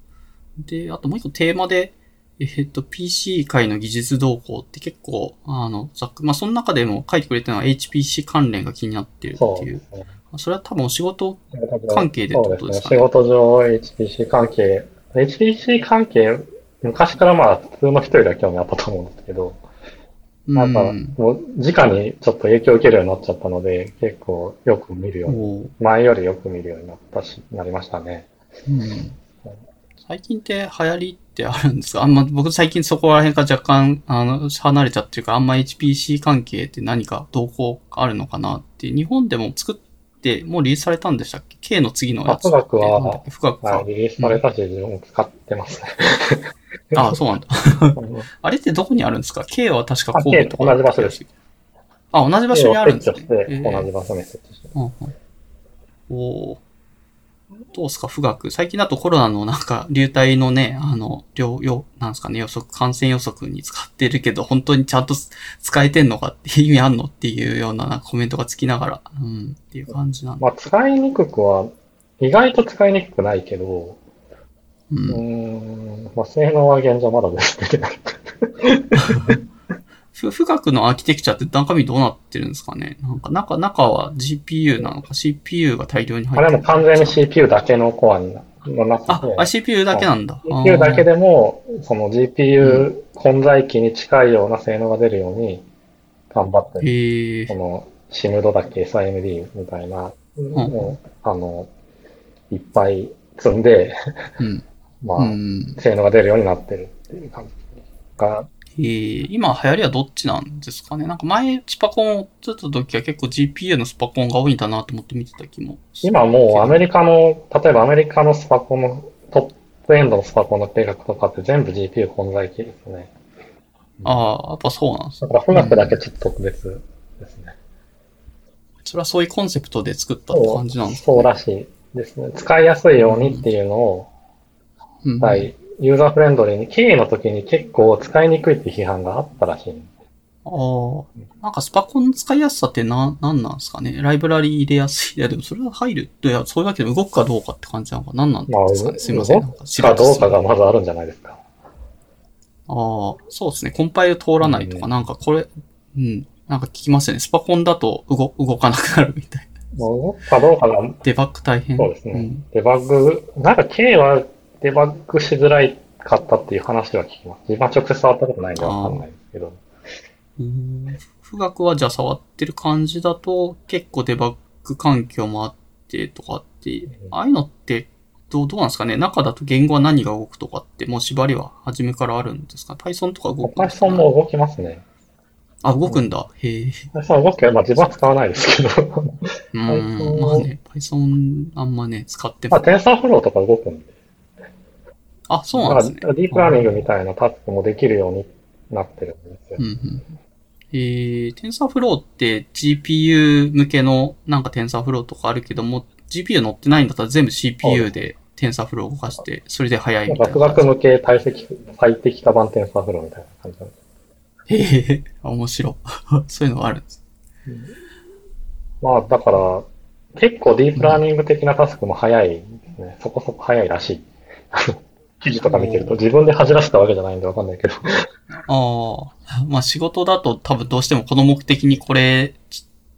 で、あともう一個テーマで、えっと、PC 界の技術動向って結構、あの、ざっく、まあ、その中でも書いてくれたのは HPC 関連が気になってるっていう。ですね。それは多分お仕事関係でってことですかねね。仕事上 HPC 関係、HPC 関係、昔からまあ普通の人よりは興味あったと思うんですけど、うなんかん。もう直にちょっと影響を受けるようになっちゃったので、結構よく見るように、前よりよく見るようになったし、なりましたね。うん最近って流行りってあるんですか？あんま、僕最近そこら辺から若干、あの、離れちゃってるから、あんま HPC 関係って何か動向あるのかなって、日本でも作って、もうリリースされたんでしたっけ ?K の次のやつって。あ富岳はなんだっけ？富岳かはい、。リリースされたし、自分も使ってますね。ああ、そうなんだ。あれってどこにあるんですか ?K は確か神戸とか。同じ場所です。あ、同じ場所にあるんですね同じ場所に設置して。うんうんおーどうですか、富岳。最近だとコロナのなんか流体のね、あの、療養、なんですかね、予測、感染予測に使ってるけど、本当にちゃんと使えてんのかっていう意味あんの？っていうようなコメントがつきながら、うん、っていう感じなんで。まあ使いにくくは、意外と使いにくくないけど、う。うんーん、まあ性能は現状まだですね。ふ富岳のアーキテクチャって中身どうなってるんですかね？なんか中、中は GPU なのか？CPU が大量に入あれってるも完全に CPU だけのコアになの中あ、で、あ CPU だけなんだ。CPU だけでも、その GPU 混在機に近いような性能が出るように頑張ってあーる。へえその、シムドだっけ SIMD みたいな、もうあの、いっぱい積んで、うん。まあ、うん。性能が出るようになってるっていう感じが、えー、今流行りはどっちなんですかね？なんか前スパコンを作った時は結構 GPU のスパコンが多いんだなと思って見てた気も。今もうアメリカの、例えばアメリカのスパコンの、トップエンドのスパコンの計画とかって全部 GPU 混在機ですね。ああ、やっぱそうなんですだから富岳だけちょっと特別ですね。それはそういうコンセプトで作ったって感じなんですか、そうらしいですね。使いやすいようにっていうのを、うんはい、ユーザーフレンドリーに、経営の時に結構使いにくいって批判があったらしい。ああ。なんかスパコンの使いやすさってな、なんなんですかね？ライブラリ入れやすい。いや、でもそれは入る。いや、そういうわけで動くかどうかって感じなのか。なんなんまあ、ですか？ねすいません。なんかかどうかがあまずあるんじゃないですか。あ、そうですね。コンパイル通らないとか、うんなんかこれ、うん。なんか聞きますよね。スパコンだと動、動かなくなるみたいな。動くかどうかが、デバッグ大変。そうですね。んデバッグ、なんか K はデバッグしづらいかったっていう話は聞きます。自分は直接触ったことないんでわかんないですけど。うん。富岳はじゃあ触ってる感じだと、結構デバッグ環境もあってとかって、ああいうのって、どう、どうなんですかね？中だと言語は何が動くとかって、もう縛りは初めからあるんですか ?Python とか動くか？Python も動きますね。あ、動くんだ。へえ。Python 動くけど、まあ自分は使わないですけど。うん。まあね、Python あんまね、使ってまあも。TensorFlow とか動くんで。あ、そうなんですね。らディープラーニングみたいなタスクもできるようになってるんですようん。うん。えー、TensorFlow って GPU 向けのなんか TensorFlow とかあるけども、GPU 乗ってないんだったら全部 CPU で TensorFlow を動かして、それで速いみたいな。学学向け体積、最適化版 TensorFlow みたいな感じなんです。へえ、面白い。そういうのがあるんです。まあ、だから、結構ディープラーニング的なタスクも早いですね。そこそこ早いらしい。記事とか見てると、自分で恥じらせたわけじゃないんでわかんないけど。ああ、まあ仕事だと多分どうしてもこの目的にこれ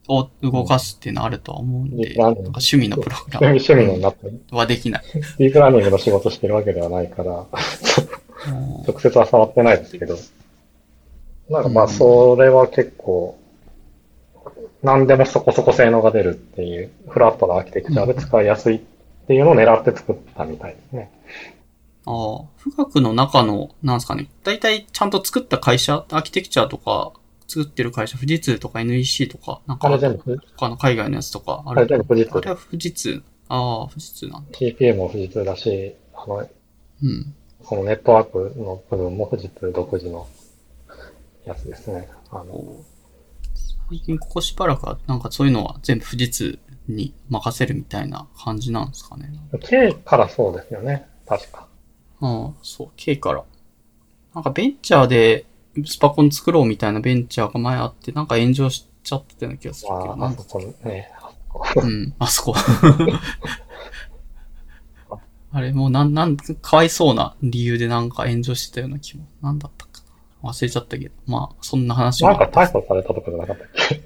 を動かすっていうのはあるとは思うんで、うんなんか趣味のプログラ趣味のになってはできない。ディープラーニングの仕事してるわけではないから、うん直接は触ってないですけど。なんかまあ、うんそれは結構、何でもそこそこ性能が出るっていう、フラットなアーキテクチャで使いやすいっていうのを狙って作ったみたいですね。ああ、富岳の中の、なんですかね、大体ちゃんと作った会社、アーキテクチャとか作ってる会社、富士通とか NEC とか、なんか他の海外のやつとかああれる。全部富士通あれは富士通。ああ、富士通なんだ。TPM も富士通だし、あの、うん。そのネットワークの部分も富士通独自のやつですね。あの、最近ここしばらくは、なんかそういうのは全部富士通に任せるみたいな感じなんですかね。K からそうですよね。確か。ああ、そう、K から。なんかベンチャーでスパコン作ろうみたいなベンチャーが前あって、なんか炎上しちゃってたような気がするけど、ああ、なんかこね。あそこうん、あそこ。あれ、もうなん、なん、かわいそうな理由でなんか炎上してたような気も、なんだったかな。忘れちゃったけど。まあ、そんな話もなんか逮捕されたとかじゃなかったっけ？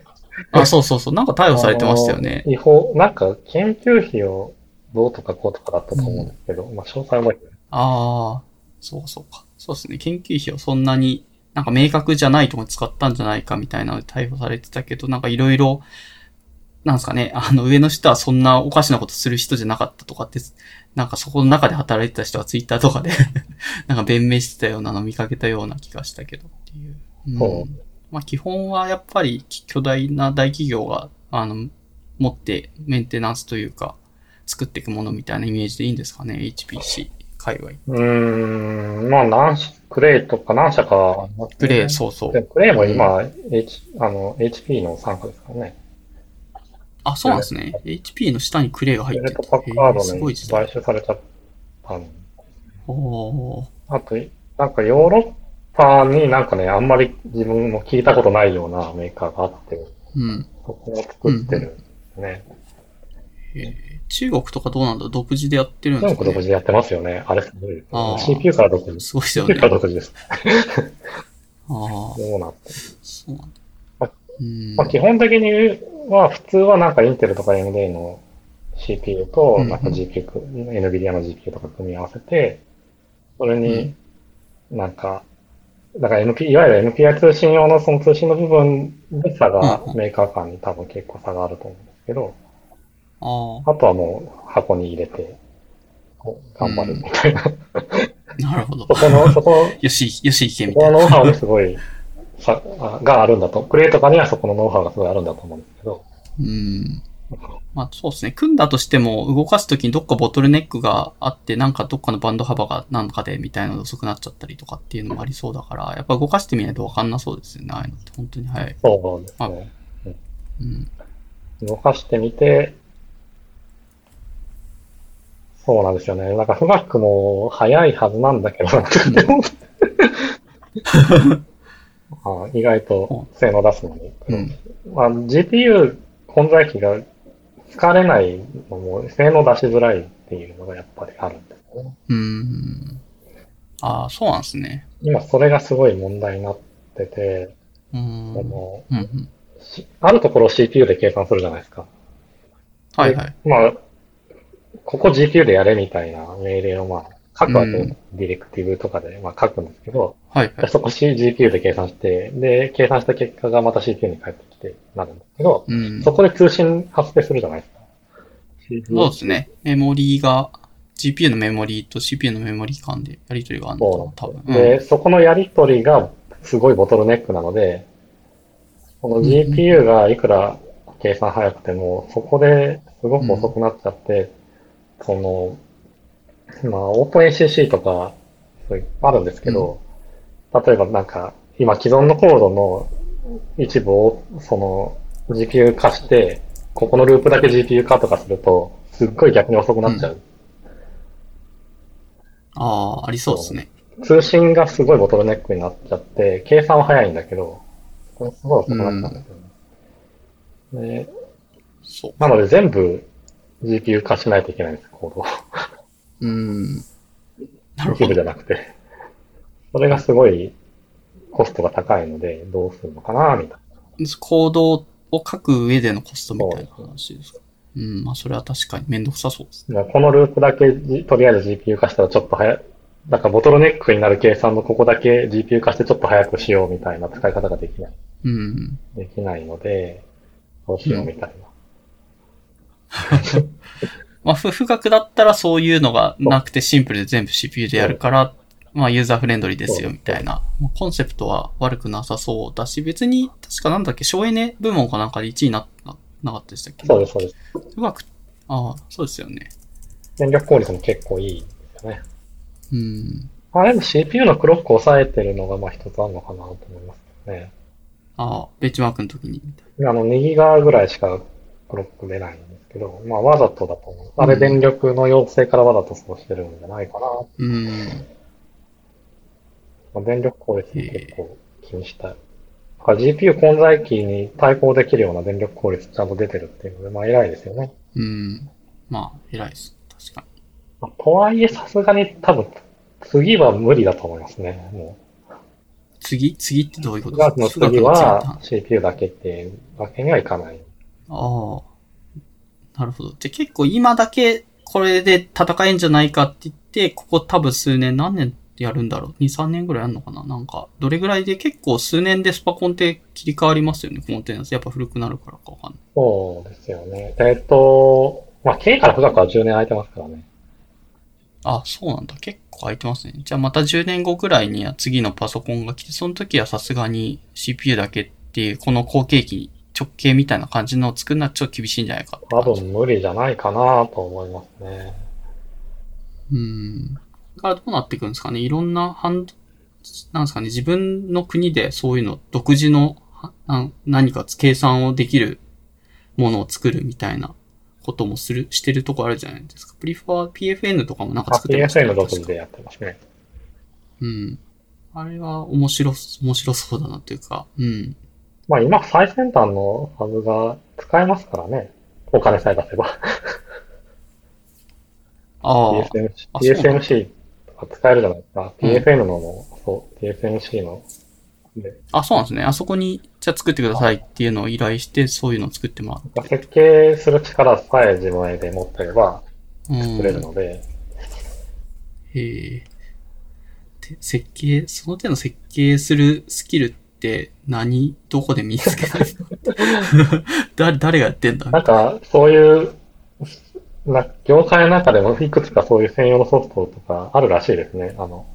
あ、そうそうそう。なんか逮捕されてましたよね違法、なんか研究費をどうとかこうとかだったと思うんですけど、まあ詳細覚えてない。ああ、そうそうか。そうですね。研究費をそんなに、なんか明確じゃないところに使ったんじゃないかみたいなので逮捕されてたけど、なんかいろいろ、なんですかね、あの上の人はそんなおかしなことする人じゃなかったとかって、なんかそこの中で働いてた人はツイッターとかで なんか弁明してたようなのを見かけたような気がしたけどっていう。うんまあ基本はやっぱり巨大な大企業が、あの、持ってメンテナンスというか、作っていくものみたいなイメージでいいんですかね、HPC 界隈。うーん、まあ何社、クレイとか何社かねグレー、そうそう。でクレイも今、H、あの、HP の傘下ですからね。あ、そうなんですね。HP の下にクレイが入ってる。パッカードに。買収されちゃったんおーあと、なんかヨーロッパになんかね、あんまり自分も聞いたことないようなメーカーがあって、うん。そこを作ってるんですね。えー中国とかどうなんだ？独自でやってるんですか、ね、中国独自でやってますよね。あれすごい CPU から独自。すごいですよ CPU ね。からあ独自です。あー、そうなってる。そうなんだま。うん。まあ、基本的には、普通はなんかインテルとか AMD の CPU と、うんなんか GPU、NVIDIA の GPU とか組み合わせて、それに、なんか、だから NP、いわゆる NPI 通信用のその通信の部分で差がうん、メーカー間に多分結構差があると思うんですけど、ああ、あとはもう箱に入れて、頑張るみたいな。なるほどそ。この、そこの、よし、よし、いけそこみたいな。のノウハウにすごい、さ、あがあるんだと。クレイとかにはそこのノウハウがすごいあるんだと思うんですけど、うん。まあそうですね。組んだとしても動かすときにどっかボトルネックがあって、なんかどっかのバンド幅がなんかでみたいなの遅くなっちゃったりとかっていうのもありそうだから、やっぱ動かしてみないとわかんなそうですよね。ああいうのって本当に早い。そうですね。うん。動かしてみて、そうなんですよね。なんか、富岳も早いはずなんだけど、あ意外と性能出すのに。うん。まあ、GPU 混在機が疲れないのも性能出しづらいっていうのがやっぱりあるんですよね。うーん。ああ、そうなんですね。今それがすごい問題になってて、うーん。そのうんあるところを CPU で計算するじゃないですか。はいはい。まあ、ここ GPU でやれみたいな命令をまあ、書くわけうん。ディレクティブとかで、まあ書くんですけど、はいはい。そこ GPU で計算して、で、計算した結果がまた CPU に返ってきてなるんですけど、うん。そこで通信発生するじゃないですか。そうですね。メモリーが、GPU のメモリーと CPU のメモリー間でやり取りがあるのそうかな、多分。で、そこのやりとりがすごいボトルネックなので、この GPU がいくら計算早くても、そこですごく遅くなっちゃって、その、まあ、OpenACC とか、そういうあるんですけど、例えばなんか、今既存のコードの一部を、その、GPU 化して、ここのループだけ GPU 化とかすると、すっごい逆に遅くなっちゃう。ああ、ありそうですね。通信がすごいボトルネックになっちゃって、計算は早いんだけど、これすごい遅くなっちゃうんですよね。でそう。なので全部 GPU 化しないといけないんです、コードを。うーん。なるほど。ゃなくて。それがすごいコストが高いので、どうするのかな、みたいコードを書く上でのコストみたいな話ですか？うん、まあそれは確かにめんどくさそうですね。な。このループだけ、とりあえず GPU 化したらちょっと早い、なんかボトルネックになる計算のここだけ GPU 化してちょっと早くしようみたいな使い方ができない。うん。できないので、どうしようみたいな。まあ、不不学だったらそういうのがなくてシンプルで全部 CPU でやるから、まあユーザーフレンドリーですよみたいな。まあコンセプトは悪くなさそうだし、別に確かなんだっけ、省エネ部門かなんかで1位になななかったでしたっけ？そうです、そうです。不学、ああ、そうですよね。電力効率も結構いいですよね。うん。まあでも CPU のクロックを抑えてるのがまあ一つあるのかなと思いますね。ああ、ベンチマークの時にあの、2ギガぐらいしかクロック出ないけど、まあわざとだと思う。あれ電力の要請からわざとそうしてるんじゃないかな。な。うん。まあ、電力効率も結構気にしたい。だから GPU 混在機に対抗できるような電力効率ちゃんと出てるっていうので、まあ偉いですよね。うん。まあ、偉いです。確かに。まあとはいえさすがに多分、次は無理だと思いますね。も次？次ってどういうこう。とですか？次は CPU だけっていうわけにはいかない。ああ。なるほど。じゃあ結構今だけこれで戦えんじゃないかって言って、ここ多分数年、何年やるんだろう ?2、3年ぐらいやるのかな？なんか、どれぐらいで結構数年でスパコンって切り替わりますよね、コンテナンス。やっぱ古くなるからかわかんない。そうですよね。えっと、まあ、K から深くは10年空いてますからね。あ、そうなんだ。結構空いてますね。じゃあまた10年後ぐらいには次のパソコンが来て、その時はさすがに CPU だけっていう、この後継機直径みたいな感じのを作るのはちょっと厳しいんじゃないか多分無理じゃないかなと思いますね。うん。だからどうなっていくんですかね。いろんななんですかね。自分の国でそういうの、独自の何か計算をできるものを作るみたいなこともする、してるとこあるじゃないですか。プリファー、PFN とかもなんかあ作ってました PFN よ独自でやってますね。うん。あれは面白、面白そうだなっていうか、うん。まあ今最先端のハブが使えますからね。お金さえ出せば。ああ、TSMC あそうなんだ TSMC とか使えるじゃないですか。うん PFN のも、そう、TSMC の。で、あ、そうなんですね。あそこに、じゃあ作ってくださいっていうのを依頼して、そういうのを作ってもらう。設計する力さえ自分で持ってればうん。作れるので、へえ。で設計、その手の設計するスキルって何？どこで身につけたんですか誰、誰がやってんだ？なんかそういう、な業界の中でもいくつかそういう専用のソフトとかあるらしいですね。あの、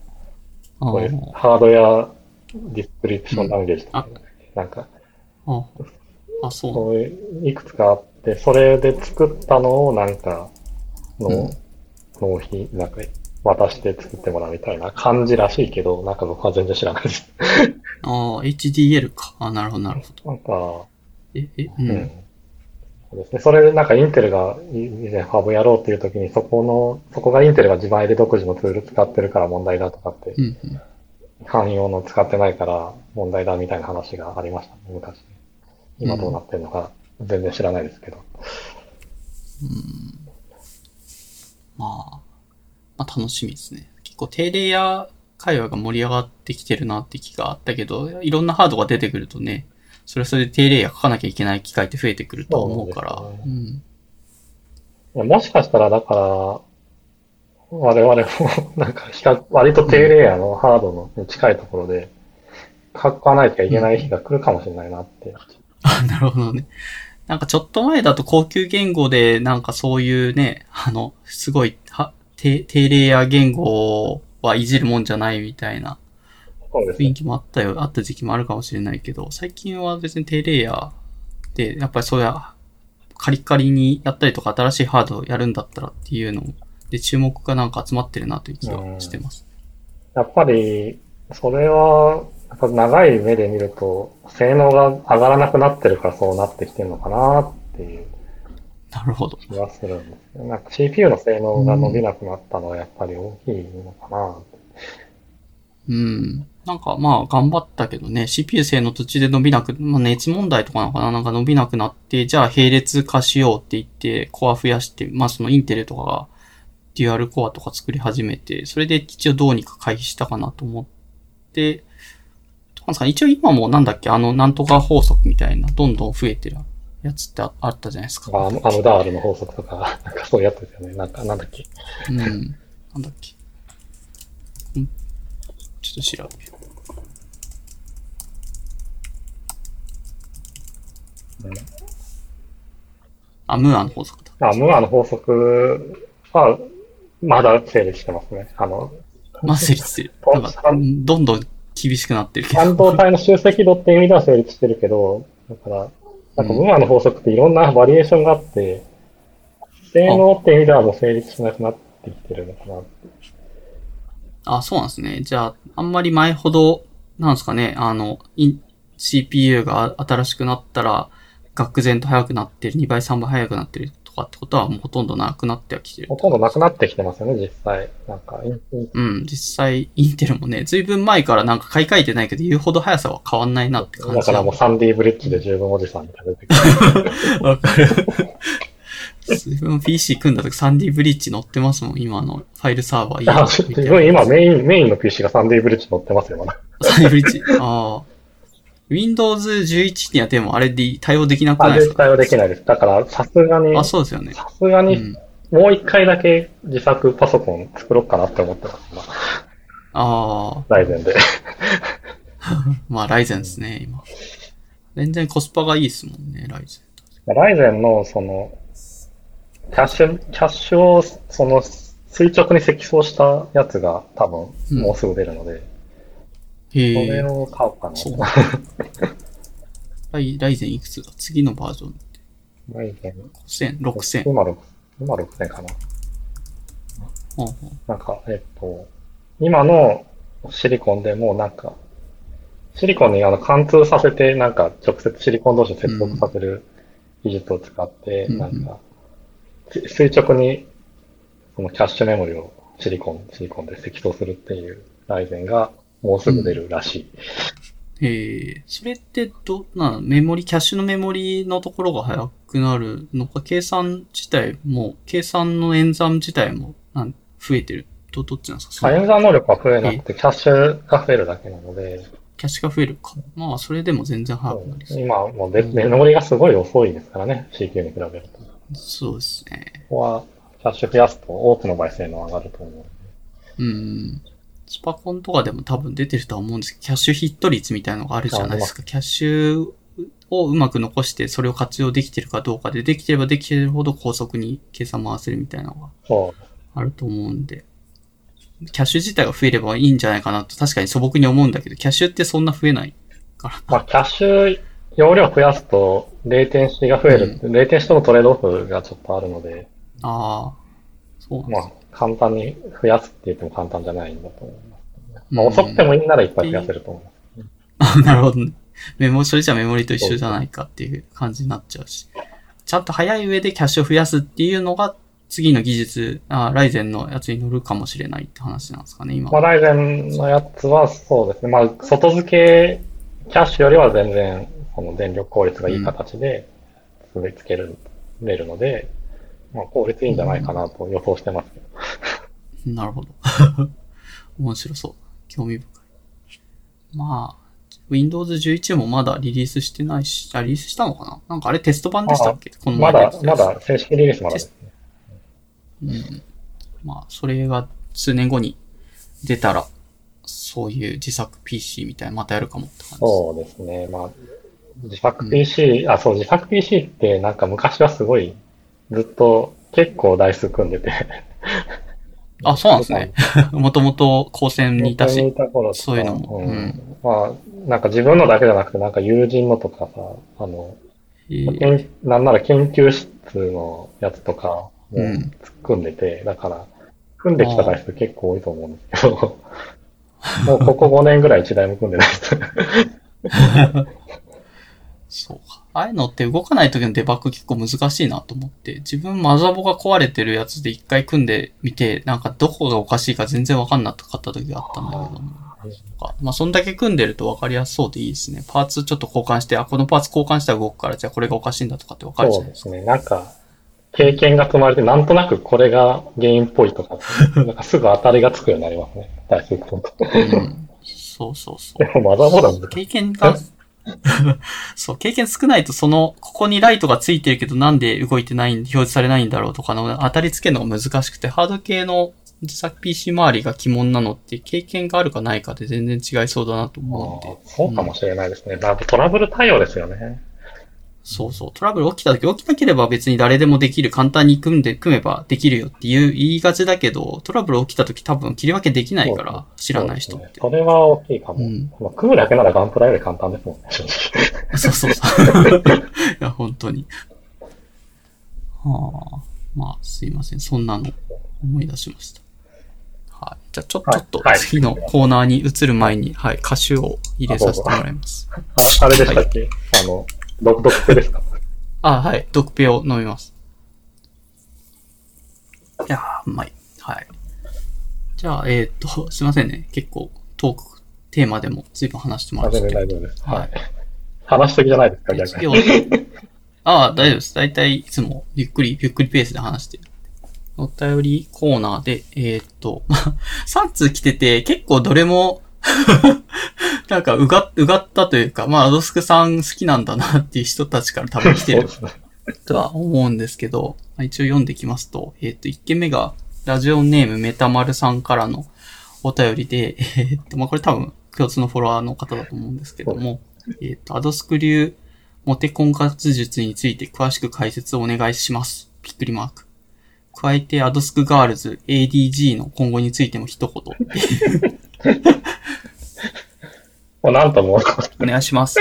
あこういうーハードウェアディスクリプションランゲージとか、なんか、あ、あ、そう。そういう、いくつかあって、で、それで作ったのをなんか、の、うん。納品、なんか、渡して作ってもらうみたいな感じらしいけど、なんか僕は全然知らないです。ああ、HDL か。あなるほど、なるほど。なんか、え、え、ううんん。そうですね。それでなんかインテルが以前ハブやろうっていう時に、そこの、そこがインテルが自前で独自のツール使ってるから問題だとかってう、ん、うん。汎用の使ってないから問題だみたいな話がありましたね、昔。今どうなってるのか全然知らないですけど。まあ、まあ楽しみですね。結構低レイヤー会話が盛り上がってきてるなって気があったけど、いろんなハードが出てくるとね、それはそれで低レイヤー書かなきゃいけない機会って増えてくるとは思うから。そうもしかしたら、だから、我々も なんか比較、割と低レイヤーのハードのに近いところで、書かないといけない日が来るかもしれないなって。あ、なるほどね。なんかちょっと前だと高級言語で、なんかそういうね、あの、すごい、は、低低レイヤー言語はいじるもんじゃないみたいな。雰囲気もあったよ、あった時期もあるかもしれないけど、最近は別に低レイヤーで、やっぱりそうや、カリカリにやったりとか新しいハードをやるんだったらっていうので注目がなんか集まってるなという気がしてます。やっぱり、それは、やっぱ長い目で見ると、性能が上がらなくなってるからそうなってきてるのかなっていうなるほど。気がするんですよ。なんか CPU の性能が伸びなくなったのはやっぱり大きいのかな。うん。なんかまあ頑張ったけどね、CPU 性の途中で伸びなく、まあ熱問題とかなのかななんか伸びなくなって、じゃあ並列化しようって言って、コア増やして、まあそのインテルとかがデュアルコアとか作り始めて、それで一応どうにか回避したかなと思って、一応今もなんだっけ、あのなんとか法則みたいな、どんどん増えてるやつってああったじゃないですか。あアムダールの法則とか、なんかそういうやつですよね。なんか、なんだっけ？うん。なんだっけ？んちょっと調べよう。あ、ムーアの法則だ。あ、ムーアの法則は、まだ成立してますね。あの、まあ、成立してる。んどんどん厳しくなってるけ半ど。導体の集積度っていう意味では成立してるけど、だから、なんかうんムーアの法則っていろんなバリエーションがあって、性能って意味ではもう成立しなくなってきてるのかなって。あ、そうなんですね。じゃあ、あんまり前ほど、なんですかね、あの、イン CPU が新しくなったら、愕然と速くなってる、2倍、3倍速くなってるとかってことはもうほとんどなくなってはきてるほ。とんどなくなってきてますよね、実際。なんか、うん、実際、インテルもね、ずいぶん前からなんか買い替えてないけど、言うほど速さは変わんないなって感じだからもうサンディブリッジで十分おじさんに食べてくる。わかる。自分 PC 組んだ時サンディブリッジ乗ってますもん、今のファイルサーバー。あ自分今メイン、メインの PC がサンディブリッジ乗ってますよ、まだ。サンディブリッジ？ああ。Windows 11にはでもあれで対応できなくあ、ないですか？絶対はできないです。だから、さすがに、あ、さそうですよね。すがに、うん。もう一回だけ自作パソコン作ろうかなって思ってます、今。あライゼンで。あ。まあ、ライゼンですね、今。全然コスパがいいですもんね、ライゼン。ライゼンの、その、キャッシュ、キャッシュを、その、垂直に積層したやつが多分、うんもうすぐ出るので、へそれえ。を買おうかな。そうライライゼンいくつだ？次のバージョン。ライゼン。5000、6000。今6、今6000かな。ほうほうなんか、えっと、今のシリコンでもなんか、シリコンにあの貫通させて、なんか直接シリコン同士を接続させる技術を使って、うんなんか、つ垂直にそのキャッシュメモリをシリコン、シリコンで積層するっていうライゼンがもうすぐ出るらしい。へえ、それってど、な、メモリ、キャッシュのメモリのところが速くなるのか、計算自体も、計算の演算自体も、なん増えてると、どっちなんですか？演算能力は増えなくて、キャッシュが増えるだけなので、キャッシュが増えるか。まあ、それでも全然速くなりそう。今もうメメモリがすごい遅いですからね、CPU に比べると。こそうですね。こはキャッシュ増やすと多くの場合性能上がると思う。うん。スパコンとかでも多分出てるとは思うんですけど、キャッシュヒット率みたいなのがあるじゃないですか。キャッシュをうまく残して、それを活用できてるかどうかで、できてればできてるほど高速に計算回せるみたいなのが。あると思うんで、キャッシュ自体が増えればいいんじゃないかなと確かに素朴に思うんだけど、キャッシュってそんな増えないから。まあ、キャッシュ容量増やすと、レーテンシーが増える、レーテンシーとのトレードオフがちょっとあるので、ああ、そうなんでますあ、簡単に増やすって言っても簡単じゃないんだと思います。まあ、うん遅くてもいいならいっぱい増やせると思います。あ なるほどね。メモ、それじゃメモリと一緒じゃないかっていう感じになっちゃうし。ちゃんと早い上でキャッシュを増やすっていうのが、次の技術、あライゼンのやつに乗るかもしれないって話なんですかね、今。まあ、ライゼンのやつはそうですね。まあ、外付けキャッシュよりは全然、その電力効率がいい形で、結びつける、れるので、まあ、効率いいんじゃないかなと予想してますけど。なるほど。面白そう。興味深い。まあ、Windows 11もまだリリースしてないし、あ、リリースしたのかな？なんかあれテスト版でしたっけ？このまだまだ正式リリースまだですね。うん。まあ、それが数年後に出たら、そういう自作 PC みたいなまたやるかもって感じ。そうですね。まあ、自作 PC、あ、そう、自作 PC ってなんか昔はすごい、ずっと結構台数組んでて。あ、そうなんですね。もともと高専にいたし。いた頃そういうのもんうんまあ、なんか自分のだけじゃなくて、なんか友人のとかさ、あの、えー研なんなら研究室のやつとかもうん組んでて、だから、組んできた台数結構多いと思うんですけど、もうここ5年ぐらい1台も組んでないです。そうか。ああいうのって動かない時のデバッグ結構難しいなと思って、自分マザボが壊れてるやつで一回組んでみて、なんかどこがおかしいか全然わかんなかった時があったんだけども。まあ、そんだけ組んでるとわかりやすそうでいいですね。パーツちょっと交換して、あ、このパーツ交換したら動くから、じゃあこれがおかしいんだとかってわかるじゃないでか。そうですすね。なんか、経験が積まれて、なんとなくこれが原因っぽいとか、なんかすぐ当たりがつくようになりますね。台数組むと。うん。そうそうそうで。もマザーボードは難しい。経験が、そう、経験少ないとその、ここにライトがついてるけどなんで動いてない、表示されないんだろうとかの当たりつけるのが難しくて、ハード系の自作 PC 周りが鬼門なのって経験があるかないかで全然違いそうだなと思うので。そうかもしれないですね。うんトラブル対応ですよね。そうそう。トラブル起きた時、起きなければ別に誰でもできる、簡単に組んで、組めばできるよっていう言いがちだけど、トラブル起きた時多分切り分けできないから、知らない人ってそ。ねそれは大きいかも。うんまあ組むだけならガンプラより簡単ですもんね、正直。そうそうそう。いや、本当に。はあ。まあ、すいません。そんなの思い出しました。はい。じゃあ、ちょ、っとはい次のコーナーに移る前に、はい、歌手を入れさせてもらいます。ああれでしたっけ、あの、独特ですか？あ、はい。ドクペを飲みます。いやー、うまい。はい。じゃあ、えーっと、すいませんね。結構、トーク、テーマでも随分話してもらあ全って然大丈夫です。ははいい。話しすぎじゃないですか、で逆に。ああ、大丈夫です。大体いつもゆっくり、ゆっくりペースで話してる。お便りコーナーで、えーっと、3通来てて、結構どれも、なんかうが、うがったというか、まあ、アドスクさん好きなんだなっていう人たちから多分来てる。とは思うんですけど、まあ一応読んできますと、えーっと、1件目が、ラジオネームメタマルさんからのお便りで、えーっと、まあ、これ多分共通のフォロワーの方だと思うんですけども、えーっと、アドスク流モテ婚活術について詳しく解説をお願いします。びっくりマーク。加えて、アドスクガールズ ADG の今後についても一言。もうなんとも、お願いします。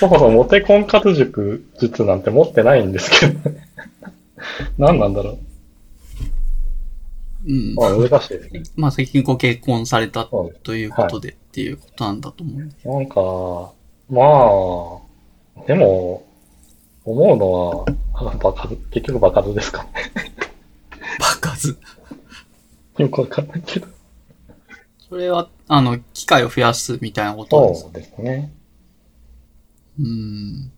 そもそもモテ婚活塾術なんて持ってないんですけど。何なんだろうんう。。まあ難しいですね。まあ、最近ご結婚されたということで、っていうことなんだと思う。なんか、まあ、でも、思うのは、あバカず、結局バカずですかね。爆発。よくわかんないけど。それは、あの、機会を増やすみたいなことですそうですね。うん。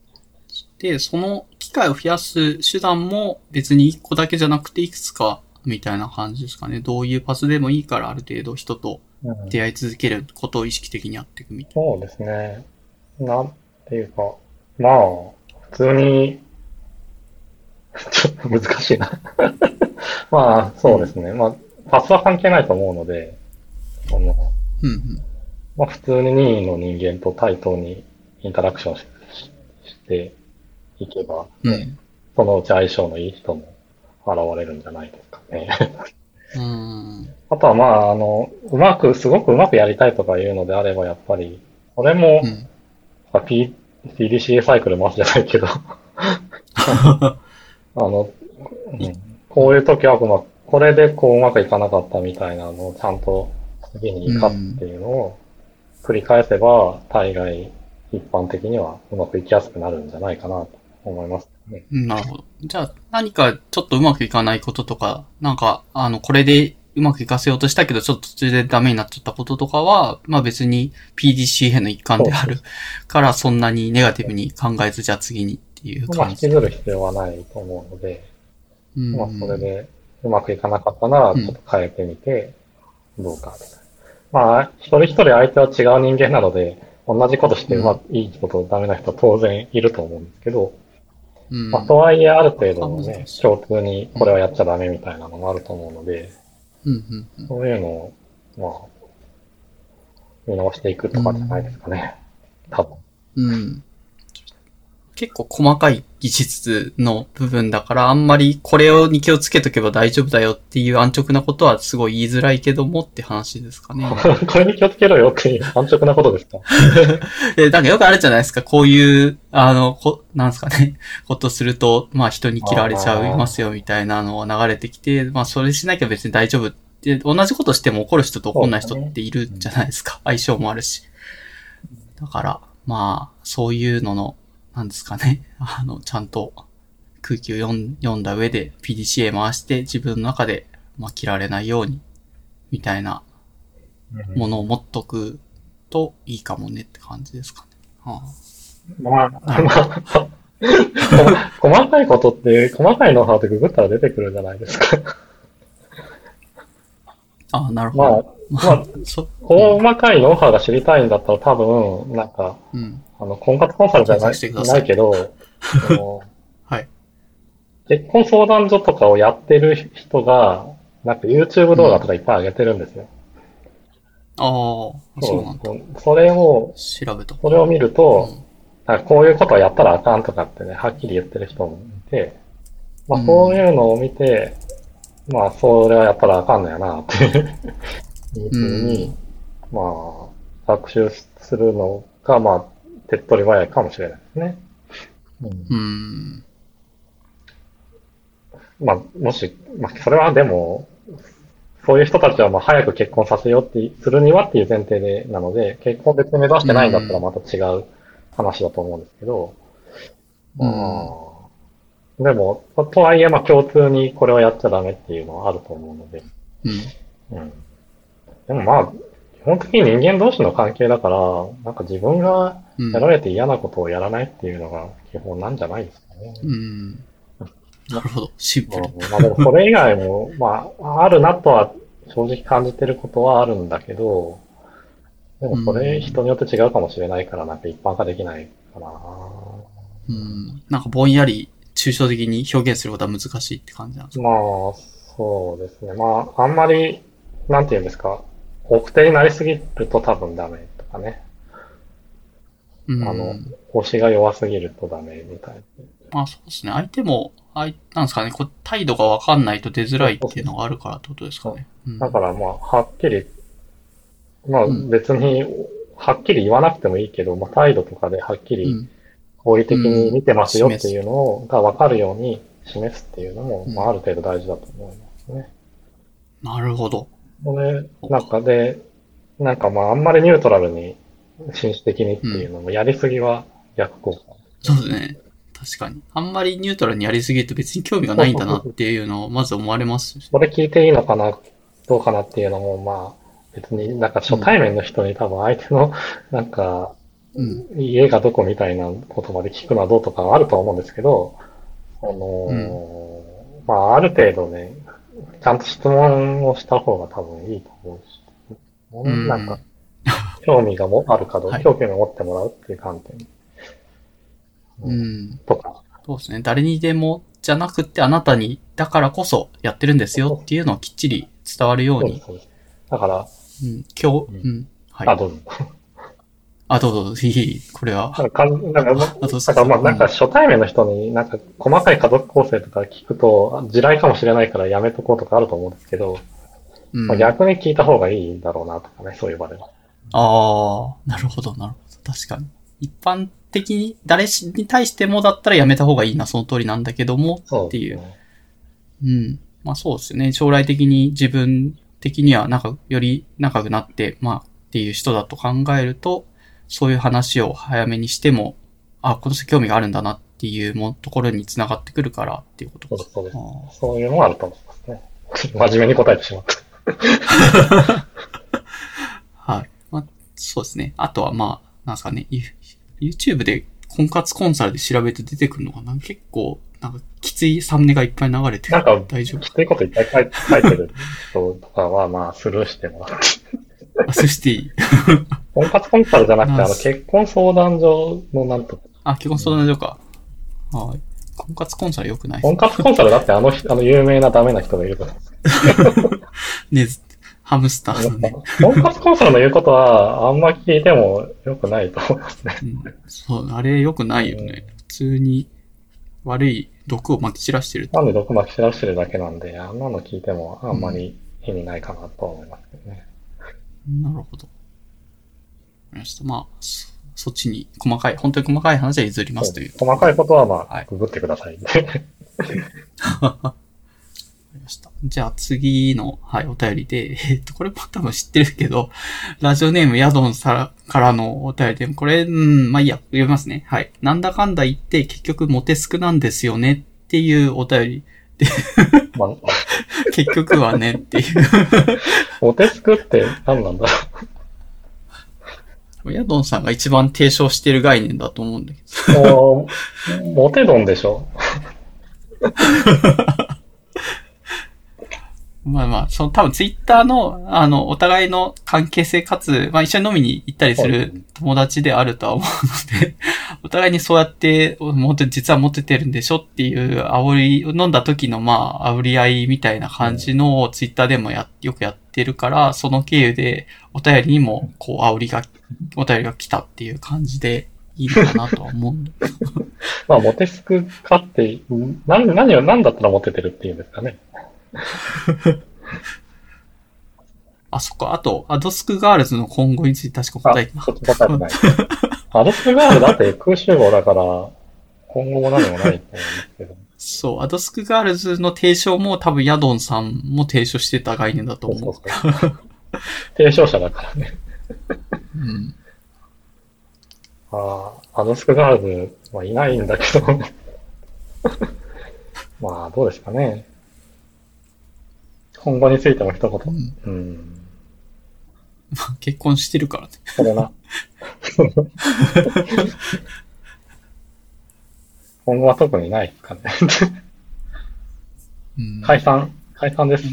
で、その機会を増やす手段も別に一個だけじゃなくていくつかみたいな感じですかね？どういうパスでもいいからある程度人とうん出会い続けることを意識的にやっていくみたいそうですね。なんていうか、まあ、普通に、ちょっと難しいな。まあ、そうですね。まあ、パスは関係ないと思うので、その、な。うんうん。まあ、普通に任意の人間と対等にインタラクションしししていけば、うん。そのうち相性のいい人も現れるんじゃないですかね。うん。あとはまあ、あの、うまく、すごくうまくやりたいとかいうのであれば、やっぱり、それもうん。あ P、PDCA サイクル回すじゃないけど あの、うん、こういう時は、まあ、これでこううまくいかなかったみたいなのをちゃんと次に生かすっていうのを繰り返せば、大概一般的にはうまくいきやすくなるんじゃないかなと思いますね。なるほど。じゃあ、何かちょっとうまくいかないこととか、なんか、あの、これでうまくいかせようとしたけど、ちょっと途中でダメになっちゃったこととかは、まあ別に PDCA の一環であるから、そんなにネガティブに考えず、じゃあ次にっていうまあ、感じ。引きずる必要はないと思うので、うんまあ、それでうまくいかなかったなら、ちょっと変えてみて、どうかみたいな。まあ、一人一人相手は違う人間なので、同じことしてうまくいい人とダメな人は当然いると思うんですけど、うんまあ、とはいえある程度のね共通にこれはやっちゃダメみたいなのもあると思うので、うんうんうんそういうのを、まあ、見直していくとかじゃないですかね。多分。うん。結構細かい技術の部分だから、あんまりこれをに気をつけとけば大丈夫だよっていう安直なことはすごい言いづらいけどもって話ですかね。これに気をつけろよっていう安直なことですか？で、なんかよくあるじゃないですか。こういう、あの、こ、なんですかね。ことすると、まあ人に嫌われちゃいますよみたいなのが流れてきて、まあそれしなきゃ別に大丈夫って、同じことしても怒る人と怒んない人っているじゃないですか。相性もあるし。だから、まあ、そういうのの、なんですかね。あの、ちゃんと空気を読ん読んだ上で PDCA 回して自分の中で、まあ、切られないように、みたいなものを持っとくといいかもねって感じですかね。はまあ、まあ、細かいことって、細かいノウハウってググったら出てくるじゃないですか。あ、あなるほまあど。、まあ、そ、細かいノウハウが知りたいんだったら多分、なんか、うん。あの、婚活コンサルじゃないないけど、はい。結婚相談所とかをやってる人が、なんか YouTube 動画とかいっぱい上げてるんですよ。ああ、そうなんだ。それを、調べた。それを見ると、うんなんかこういうことをやったらあかんとかってね、はっきり言ってる人もいて、まあうんそういうのを見て、まあそれはやったらあかんのやなっていうふうに、まあ、学習するのが、まあ、手っ取り早いかもしれないですね。うんうん。まあ、もし、まあ、それはでも、そういう人たちはまあ早く結婚させようって、するにはっていう前提で、なので、結婚別に目指してないんだったらまた違う話だと思うんですけど、うんまあでも、とはいえまあ共通にこれはやっちゃダメっていうのはあると思うので、うん。うん。でもまあ、基本的に人間同士の関係だから、なんか自分がうん。やられて嫌なことをやらないっていうのが基本なんじゃないですかね。うん。なるほど。シンプル。まあでもそれ以外も、まあ、あるなとは正直感じてることはあるんだけど、でもそれ人によって違うかもしれないから、なんか一般化できないかな。うん。なんかぼんやり抽象的に表現することは難しいって感じなんですか？まあ、そうですね。まあ、あんまり、なんて言うんですか、奥手になりすぎると多分ダメとかね。うん。あの、推しが弱すぎるとダメみたいな。まあそうですね。相手も、あい、なんですかね、こう態度がわかんないと出づらいっていうのがあるからってことですかね。うんだからまあ、はっきり、まあうん別に、はっきり言わなくてもいいけど、まあ態度とかではっきりうん。合理的に見てますよっていうのを、が分かるように示すっていうのも、うんまあある程度大事だと思いますね。なるほど。これ、なんかで、なんかまああんまりニュートラルに、紳士的にっていうのもやりすぎは逆効果。そうですね。確かに。あんまりニュートラルにやりすぎると別に興味がないんだなっていうのをまず思われますし。これ聞いていいのかな、どうかなっていうのも、まあ、別になんか初対面の人に多分相手の、なんか、うん。家がどこみたいなことまで聞くのはどうとかはあるとは思うんですけど、あのまあ、ある程度ね、ちゃんと質問をした方が多分いいと思うし、んなんか、興味がもあるかどうか、はい興味を持ってもらうっていう観点うん。とか、そうですね。誰にでもじゃなくてあなたにだからこそやってるんですよっていうのをきっちり伝わるように。そうです。だから、うん。今日、うんうん。はい。あ、どうぞ。あ、どうぞどうぞ。いい、これは。なんかかん、なんか、まあとだからまあ、なんか初対面の人になんか細かい家族構成とか聞くと、地雷かもしれないからやめとこうとかあると思うんですけど、うん。まあ、逆に聞いた方がいいんだろうなとかね、そういう場では。ああ、なるほど、なるほど。確かに。一般的に、誰に対してもだったらやめた方がいいな、その通りなんだけども、っていう。ですねうん。まあそうですよね。将来的に自分的には仲、より仲良くなって、まあっていう人だと考えると、そういう話を早めにしても、あ、この人興味があるんだなっていうもところに繋がってくるからっていうことかそうです、そうですそういうのもあると思いますね。真面目に答えてしまった。はい。まあ、そうですね。あとはまあ、なんですかね、ユ YouTube で婚活コンサルで調べて出てくるのがな結構、なんかきついサムネがいっぱい流れてる。なんか、大丈夫きついこといっぱい書い書いてる人とかは、まあ、スルーしてもらって。あ、そしていい。婚活コンサルじゃなくて、あの、結婚相談所のなんとか、あ、結婚相談所か。はい。婚活コンサル良くない？婚活コンサルだってあの人、あの、有名なダメな人がいるから。ねず、ハムスターのね。婚活コンサルの言うことは、あんま聞いても良くないと思いますね。うん、そう、あれ良くないよね。普通に悪い毒を撒き散らしてると。なんで毒巻き散らしてるだけなんで、あんなの聞いてもあんまり意味ないかなとは思いますけどね。なるほど。わかりました。まあ、そそっちに細かい、本当に細かい話は譲りますという。細かいことはまあはい、ググってください。わかりました。じゃあ次の、はい、お便りで、えっと、これも多分知ってるけど、ラジオネームヤドンさからのお便りで、これ、うん、まあいいや、読みますね。はい。なんだかんだ言って結局モテスクなんですよねっていうお便り。まあ、結局はねっていう。モテスクって何なんだろヤドンさんが一番提唱してる概念だと思うんだけど。モテドンでしょ。まあまあ、その多分ツイッターの、あの、お互いの関係性かつ、まあ一緒に飲みに行ったりする友達であるとは思うので、お互いにそうやって、もて、実はモテてるんでしょっていう煽り、飲んだ時のまあ、煽り合いみたいな感じのをツイッターでもや、よくやってるから、その経由でお便りにも、こう、煽りが、お便りが来たっていう感じでいいのかなとは思う まあ、モテスクかって、何、何を、何だったらモテてるっていうんですかね。あ、そっか。あと、アドスクガールズの今後について確かあ、答えてなそっち答えてない。アドスクガールだって空集合だから、今後も何もないと思うんですけど。そう、アドスクガールズの提唱も多分ヤドンさんも提唱してた概念だとそう思。そううそう。提唱者だからね。うん。ああ、アドスクガールズはいないんだけど。まあ、どうですかね。今後についても一言。うん。まあ結婚してるからね。それな。今後は特にないかね。うん。解散、解散です。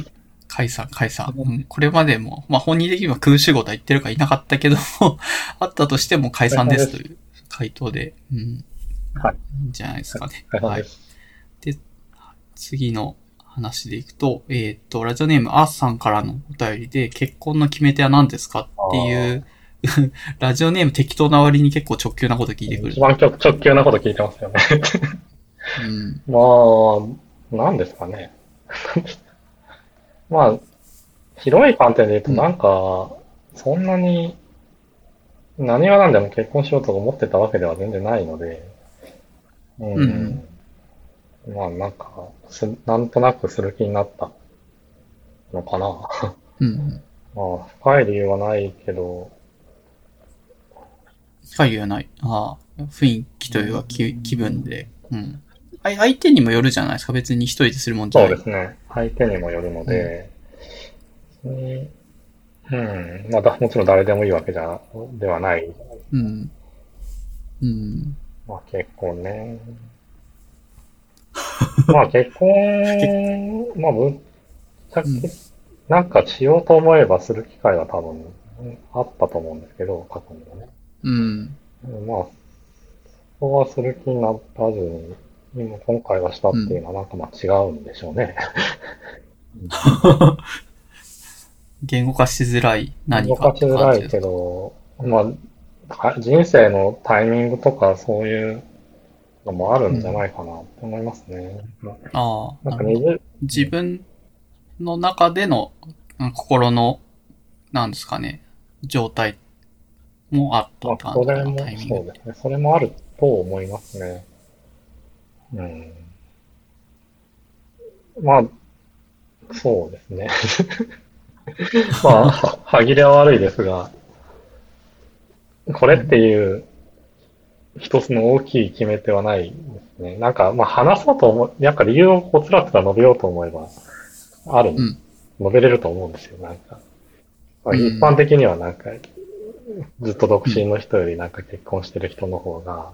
解散、解散。うん。これまでも、まあ本人的には空集合とは言ってるからいなかったけども、あったとしても解散ですという回答で、うん。はい。いいんじゃないですかね。はいで。す。次の話でいくと、えーっと、ラジオネームアースさんからのお便りで、結婚の決め手は何ですかっていう、ラジオネーム適当な割に結構直球なこと聞いてくる一。番直直球なこと聞いてますよね。うん。まあ、なんですかね。まあ、広い観点で言うと、うんなんか、そんなに、何が何でも結婚しようと思ってたわけでは全然ないので、うん。うんまあ、なんか、す、なんとなくする気になったのかな。うん。まあ、深い理由はないけど、深い理由はない。ああ、雰囲気というか気気分で。うん。相手にもよるじゃないですか。別に一人でするもんじゃそない。うですね。相手にもよるので、うん、うん、まあだ、もちろん誰でもいいわけじゃ、ではない。うん。うん。まあ結婚ね。まあ結婚、まあぶっちゃけ、うんなんかしようと思えばする機会は多分あったと思うんですけど、過去にもね。うん。まあ、そこはする気にならずに、今今回はしたっていうのはなんかまあ違うんでしょうね。言語化しづらい何動かってか？しづらい。けど、まあ、は人生のタイミングとかそういうのもあるんじゃないかなと思いますね。ああ、なんかなるほど20自分の中でのうん心の、なんですかね、状態もあった感じかなそれも、タイミングそうですね。それもあると思いますね。うん。まあ、そうですね。まあ、は歯切れは悪いですが、これっていう一つの大きい決め手はないですね。なんか、まあ話そうと思う、なんか理由をこつらつら述べようと思えば、ある、うん述べれると思うんですよ、なんか。まあ、うん一般的にはなんか、ずっと独身の人よりなんか結婚してる人の方が、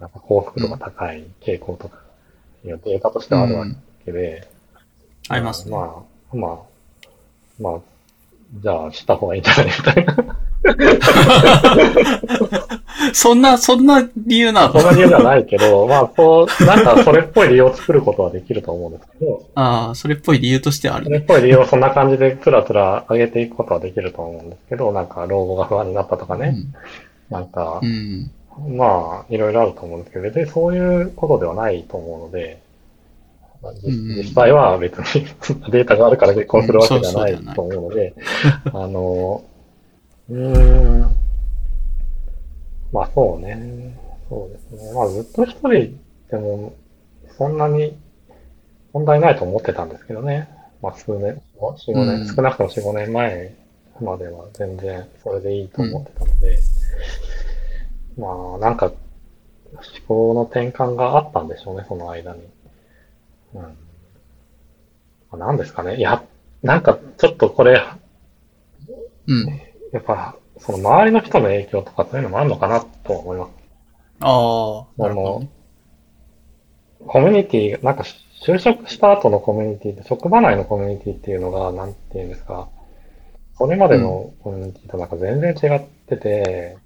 なんか幸福度が高い傾向とか、データとしてはあるわけで、ありますね。まあ、まあ、まあ、じゃあした方がいいんじゃないみたいな。そんな、そんな理由なの？そんな理由ではないけど、まあ、そう、なんかそれっぽい理由を作ることはできると思うんですけど、ああ、それっぽい理由としてある。それっぽい理由をそんな感じでつらつら上げていくことはできると思うんですけど、なんか老後が不安になったとかね、なんかう、ん。まあ、いろいろあると思うんですけど、別にそういうことではないと思うので、まあ実際は別に データがあるから結婚するわけじゃないと思うので、あの、うーん、まあそうね、そうですね。まあずっと一人でも、そんなに問題ないと思ってたんですけどね。まあ数年、4、5年、うん少なくとも4、5年前までは全然それでいいと思ってたので、まあなんか思考の転換があったんでしょうね、その間に。うん。まあ何ですかね。いや、なんかちょっとこれ、うん。やっぱ、その周りの人の影響とかそういうのもあるのかなとは思います。ああ、なるほどね。コミュニティ、なんか就職した後のコミュニティって、職場内のコミュニティっていうのが、なんていうんですか、それまでのコミュニティとなんか全然違ってて、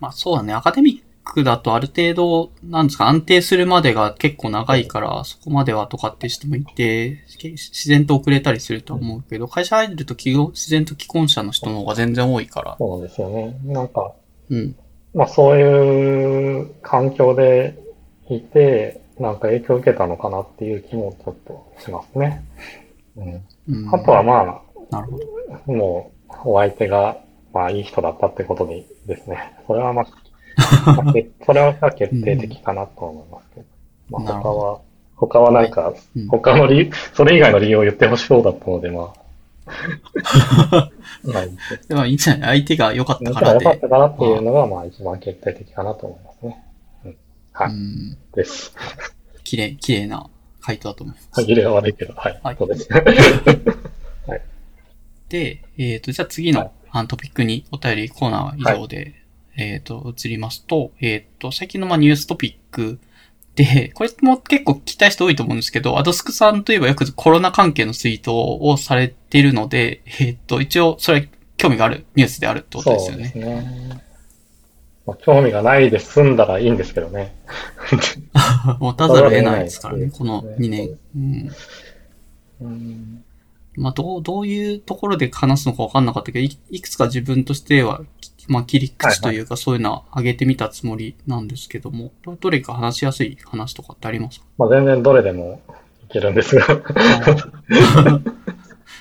まあそうだね。アカデミックだとある程度、なんですか、安定するまでが結構長いから、そこまではとかって人もいて、け自然と遅れたりすると思うけど、会社入ると自然と既婚者の人の方が全然多いから。そうなんですよね。なんか、うん。まあそういう環境でいて、なんか影響を受けたのかなっていう気もちょっとしますね。うん。うん、あとはまなるほど。あ、もう、お相手が、まあいい人だったってことにですね。それはまあ、それは決定的かなと思いますけど。まあなるほ他は、他はなんかうん、他の理由、それ以外の理由を言ってほしそうだったので、まあ。ないでもいいんじゃない？相手が良かっただからら良かっ。たからっていうのが、まあ一番決定的かなと思いますね。うん。はい。うん。です。綺麗、綺麗な回答だと思います。歯切れは悪いけど、はい。はいそうです。で、えっ、と、じゃあ次の、はいあのトピックにお便りコーナーは以上で、えっ、と、移りますと、えっ、と、最近のまあニューストピックで、これも結構聞きたい人多いと思うんですけど、アドスクさんといえばよくコロナ関係のツイートをされているので、えっ、と、一応、それは興味があるニュースであるってことですよね。そうですね。まあ、興味がないで済んだらいいんですけどね。持たざるを得ないですからね、こ のそうですね2年。うんうんまあ、どう、どういうところで話すのか分かんなかったけど、いいくつか自分としては、まあ、切り口というか、そういうのは上げてみたつもりなんですけども、どどれか話しやすい話とかってありますか？まあ、全然どれでもいけるんですが。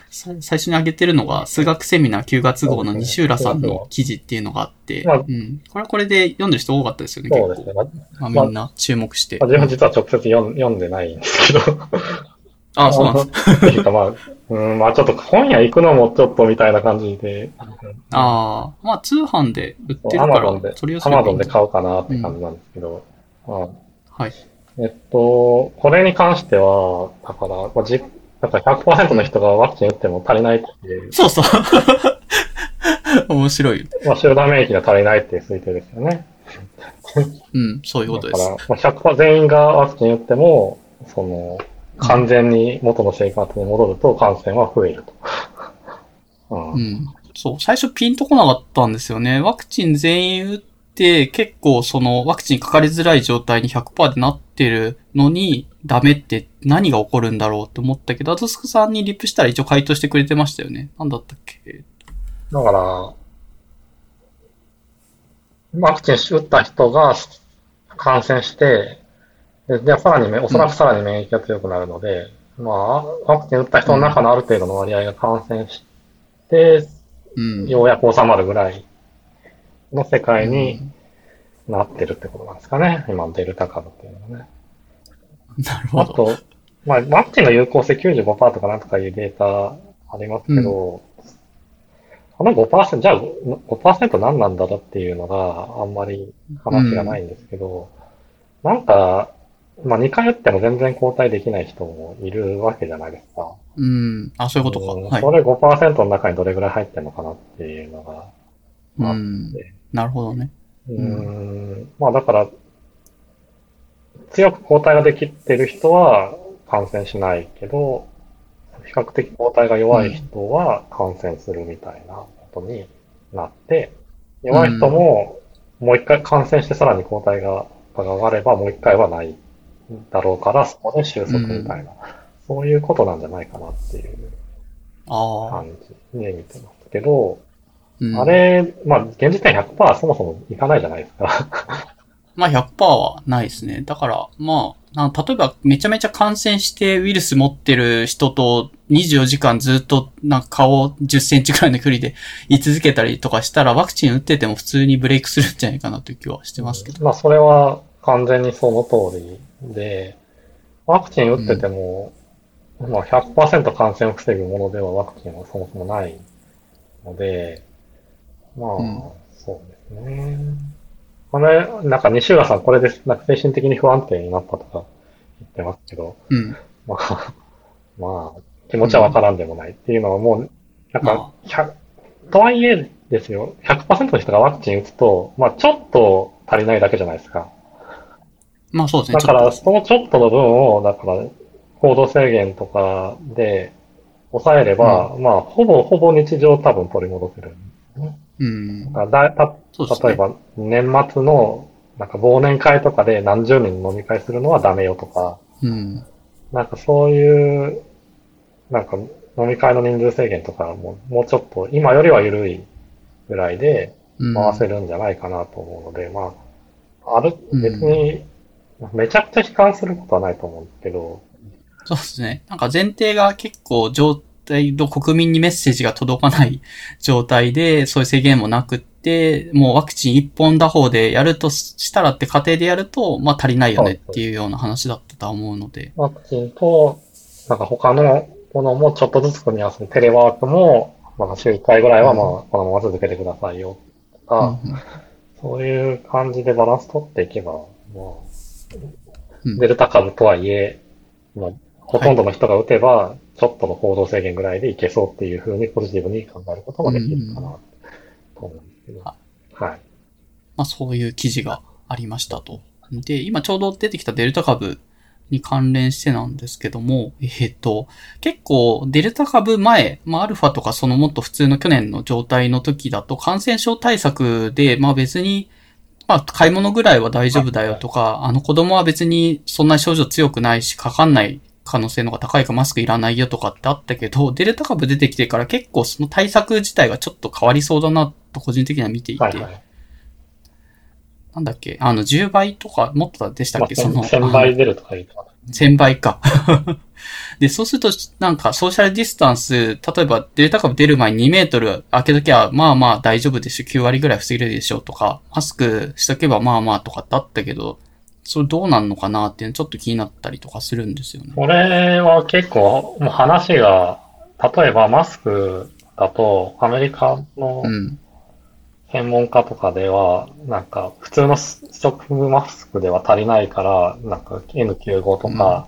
さ最初に上げてるのが、数学セミナー9月号の西浦さんの記事っていうのがあって、まあうん。これはこれで読んでる人多かったですよね。結構。まあまあ、みんな注目してまあ、。自分実は直接 読んでないんですけど。ああ、そうなんです。す。っていうかまあ、うん、まあちょっと本屋行くのもちょっとみたいな感じで。ああ、まあ通販で売ってるアからそれをアマゾンで買うかなって感じなんですけど。まあはい。えっと、これに関しては、だから、まあ、じ、なんか100%の人がワクチン打っても足りないっていう、そうそう。面白い。まあ、集団免疫が足りないっていう推定ですよね。うん、そういうことです。だから、まあ、100%全員がワクチン打っても、その、完全に元の生活に戻ると感染は増えると。うんうん。そう、最初ピンとこなかったんですよね。ワクチン全員打って、結構そのワクチンかかりづらい状態に100%でなってるのに、ダメって何が起こるんだろうって思ったけど、アドスクさんにリップしたら一応回答してくれてましたよね。なんだったっけ？だから、ワクチン打った人が感染して、でじゃあさらにめ、おそらくさらに免疫が強くなるので、まあ、ワクチン打った人の中のある程度の割合が感染して、うん。ようやく収まるぐらいの世界になってるってことなんですかね。今のデルタ株っていうのはね。なるほど。あと、まあ、ワクチンの有効性95%とかなんとかいうデータありますけど、この5%、じゃあ5%何なんだろうっていうのがあんまり話がないんですけど、なんか、まあ2回打っても全然交代できない人もいるわけじゃないですか。うん。あ、そういうことか。はい。うんそれ5%の中にどれぐらい入ってるのかなっていうのがあっうんて。なるほどね。うーん。まあだから、強く抗体ができてる人は感染しないけど、比較的抗体が弱い人は感染するみたいなことになって、弱い人ももう一回感染してさらに抗体が上がればもう一回はないだろうから、そこで収束みたいな、そういうことなんじゃないかなっていうああ。感じで見てますけど、うんあれ、まあ現時点100%そもそもいかないじゃないですか。まあ100%はないですね。だから、まあ、な例えばめちゃめちゃ感染してウイルス持ってる人と24時間ずっとなんか顔10センチくらいの距離で居続けたりとかしたらワクチン打ってても普通にブレイクするんじゃないかなという気はしてますけど。まあ、それは完全にその通りで、ワクチン打ってても、まあ100%感染を防ぐものではワクチンはそもそもないので、まあ、うんそうですね。これ、なんか西浦さんこれでなんか精神的に不安定になったとか言ってますけど、うん。まあ、まあ、気持ちはわからんでもないっていうのはもう、なんかま、100とはいえですよ、100%の人がワクチン打つと、まあちょっと足りないだけじゃないですか。まあそうですね。だから、そのちょっとの分を、だから、行動制限とかで抑えれば、まあ、ほぼほぼ日常多分取り戻せる。うん。だだた。例えば、年末の、なんか忘年会とかで何十人飲み会するのはダメよとか、うん。なんかそういう、なんか飲み会の人数制限とかも、もうちょっと今よりは緩いぐらいでうん。回せるんじゃないかなと思うので、まあ、ある、うん別に、めちゃくちゃ悲観することはないと思うんですけど、そうですね。なんか前提が結構状態の国民にメッセージが届かない状態で、そういう制限もなくって、もうワクチン一本打法でやるとしたらって過程でやると、まあ足りないよねっていうような話だったとは思うので。ワクチンと、なんか他のものもちょっとずつ組み合わせて、テレワークも、まあ週1回ぐらいはまあ、このまま続けてくださいよ、とか、うんそういう感じでバランス取っていけば、まうんあ、デルタ株とはいえ、まあ、ほとんどの人が打てば、ちょっとの行動制限ぐらいでいけそうっていうふうにポジティブに考えることもできるかな、と思うんですけど。ははい。まあそういう記事がありましたと。で、今ちょうど出てきたデルタ株に関連してなんですけども、えっ、と、結構デルタ株前、まあアルファとかそのもっと普通の去年の状態の時だと感染症対策で、まあ別に、まあ買い物ぐらいは大丈夫だよとか、あの子供は別にそんなに症状強くないし、かかんない可能性の方が高いからマスクいらないよとかってあったけど、デルタ株出てきてから結構その対策自体がちょっと変わりそうだなと個人的には見ていて、はいはい。なんだっけあの、10倍とか、もっとでしたまあ、っけ、その、1000倍出るとか言ってます。あの1000倍か。で、そうすると、なんか、ソーシャルディスタンス、例えば、デルタ株出る前に2メートル開けときゃ、まあまあ大丈夫でしょ、9割ぐらい防げるでしょとか、マスクしとけばまあまあとかってあったけど、それどうなんのかなっていうのちょっと気になったりとかするんですよね。これは結構、もう話が、例えばマスクだと、アメリカのうん。専門家とかでは、なんか、普通の不マスクでは足りないから、なんか N95 とか、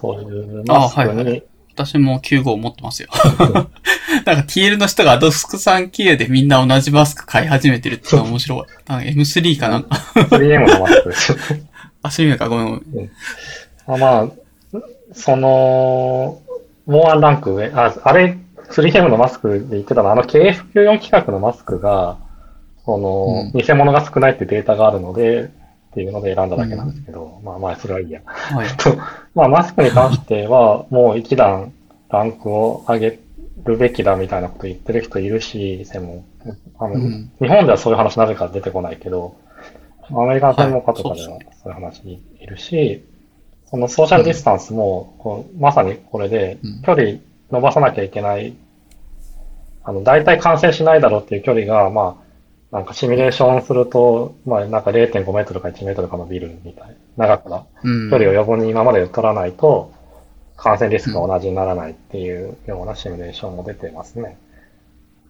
そういうマスクあはいはに、私も9号持ってますよ。なんか TL の人がアドスクさん経由でみんな同じマスク買い始めてるっていうのは面白い。なんか M3 かなんか。3M のマスクですよ。あ、そういう意味か、ごめんごめん。あまあ、その、もうワンランク上、あ、あれ、3M のマスクで言ってたのは、あの KF94 規格のマスクが、その、う偽物が少ないってデータがあるので、っていうので選んだだけなんですけど、まあまあ、それはいいや。はい。と、まあ、マスクに関しては、もう一段ランクを上げるべきだみたいなこと言ってる人いるし、専門。あのうん日本ではそういう話なぜか出てこないけど、アメリカの専門家とかでははいそういう話いるし、そのソーシャルディスタンスも、こうまさにこれでうん、距離伸ばさなきゃいけない、あの、大体感染しないだろうっていう距離が、まあ、なんかシミュレーションすると、まあなんか0.5メートルか1メートルかのビルみたい。長くなうん。距離を余分に今まで取らないと、感染リスクが同じにならないっていうようなシミュレーションも出てますね。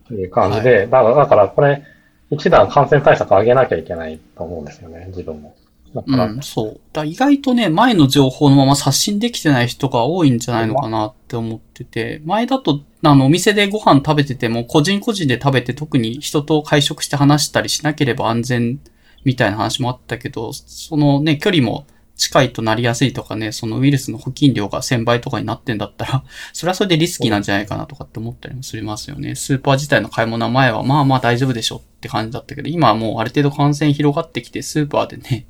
という感じで、だからだからこれ、一段感染対策上げなきゃいけないと思うんですよね、自分も。だから、うん、そう。だ意外とね、前の情報のまま刷新できてない人が多いんじゃないのかなって思ってて、前だと、あの、お店でご飯食べてても、個人個人で食べて特に人と会食して話したりしなければ安全みたいな話もあったけど、そのね、距離も近いとなりやすいとかね、そのウイルスの保菌量が1000倍とかになってんだったら、それはそれでリスキーなんじゃないかなとかって思ったりもしますよね。スーパー自体の買い物は前はまあまあ大丈夫でしょって感じだったけど、今はもうある程度感染広がってきて、スーパーでね、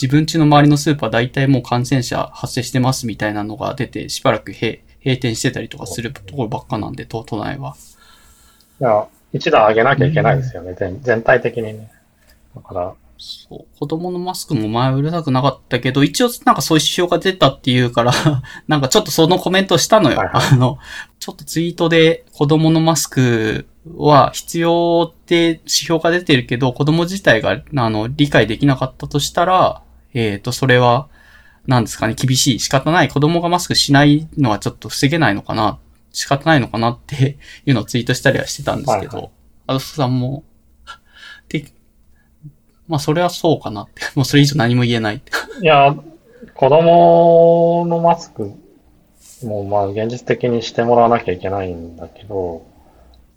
自分家の周りのスーパー大体もう感染者発生してますみたいなのが出て、しばらく閉閉店してたりとかするところばっかなんで、都都内は。いや、一段上げなきゃいけないですよね、全全体的にね。だから、そう。子供のマスクも前うるさくなかったけど、一応なんかそういう指標が出たっていうから、なんかちょっとそのコメントしたのよ。はいはいあの、ちょっとツイートで子供のマスクは必要って指標が出てるけど、子供自体があの理解できなかったとしたら、えっ、と、それは、なんですかね、厳しい。仕方ない。子供がマスクしないのはちょっと防げないのかな。仕方ないのかなって いうのをツイートしたりはしてたんですけはいはど、アドスさんも、で、まあそれはそうかなって。もうそれ以上何も言えないって。いや、子供のマスクもまあ現実的にしてもらわなきゃいけないんだけど、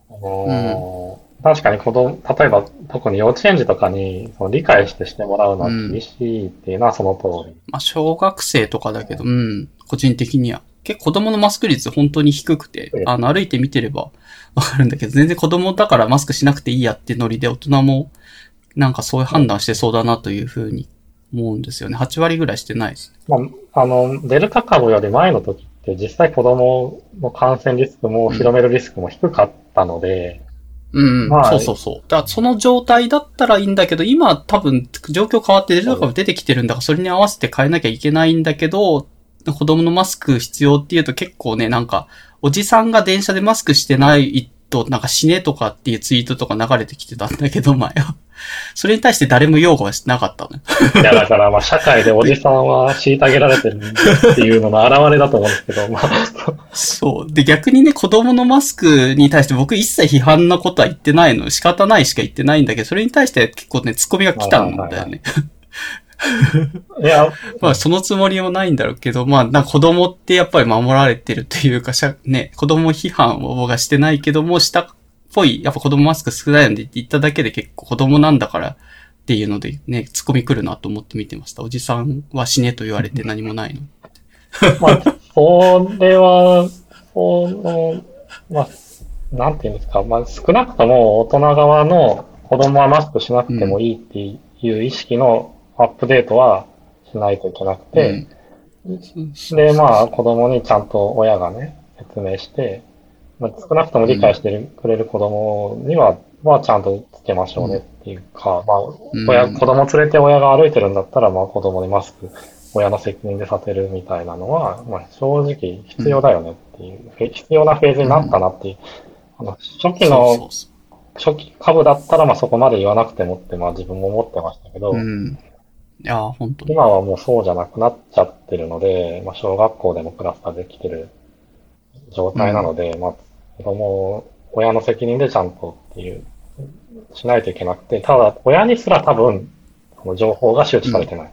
あのー確かに子供、例えば特に幼稚園児とかにその理解してしてもらうのは厳しいっていうのはその通り。まあ小学生とかだけど、うん、個人的には。結構子供のマスク率本当に低くてう、んあの歩いて見てればわかるんだけど、全然子供だからマスクしなくていいやってノリで大人もなんかそういう判断してそうだなというふうに思うんですよね。8割ぐらいしてないです。まあ、あの、デルタ株より前の時って実際子供の感染リスクも広めるリスクも低かったので、うん、うんまあそうそうそう。だからその状態だったらいいんだけど、今多分状況変わってデルタ株出てきてるんだから、それに合わせて変えなきゃいけないんだけど、子供のマスク必要っていうと結構ね、なんか、おじさんが電車でマスクしてないと、なんか死ねとかっていうツイートとか流れてきてたんだけど、前は。それに対して誰も擁護はしなかったのよ。いやだからまあ社会でおじさんは虐げられてるっていうのの表れだと思うんですけど、まあ、そう。で、逆にね、子供のマスクに対して僕一切批判なことは言ってないの。仕方ないしか言ってないんだけど、それに対して結構ね、ツッコミが来たんだよね。い や、まあ、そのつもりもないんだろうけど、まあ、な子供ってやっぱり守られてるっていうか、しゃね、子供批判を僕はしてないけども、したっぽい、やっぱ子供マスク少ないので言っただけで結構子供なんだからっていうのでね、ツッコミ来るなと思って見てました。おじさんは死ねと言われて何もないの。まあ、それは、その、まあ、なんていうんですか、まあ、少なくとも大人側の子供はマスクしなくてもいいっていう意識のアップデートはしないといけなくて、で、まあ、子供にちゃんと親がね、説明して、まあ、少なくとも理解してるくれる子供には、まあ、ちゃんとつけましょうねっていうか、まあ、親、うん子供連れて親が歩いてるんだったら、まあ、子供にマスク、親の責任でさせるみたいなのは、まあ、正直必要だよねっていう、フェ必要なフェーズになったなっていう。あの初期の初期株だったら、まあ、そこまで言わなくてもって、まあ、自分も思ってましたけど、う。うん。いやー、本当に。今はもうそうじゃなくなっちゃってるので、まあ、小学校でもクラスターできてる状態なので、まあ、子供、親の責任でちゃんとっていう、しないといけなくて、ただ、親にすら多分、その情報が周知されてない。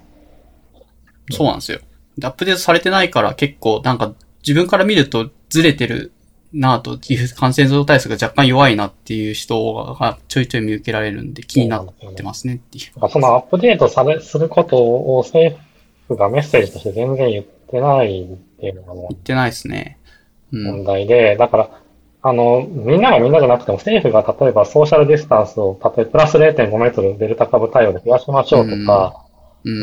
そうなんですよ。でアップデートされてないから結構なんか自分から見るとずれてるなぁと感染症対策が若干弱いなっていう人がちょいちょい見受けられるんで気になってますねっていう。そのアップデートされ、することを政府がメッセージとして全然言ってないっていうのがもう言ってないですね。うん。問題で、だから、あの、みんながみんなじゃなくても政府が例えばソーシャルディスタンスを、例えばプラス0.5メートルデルタ株対応で増やしましょうとか、うん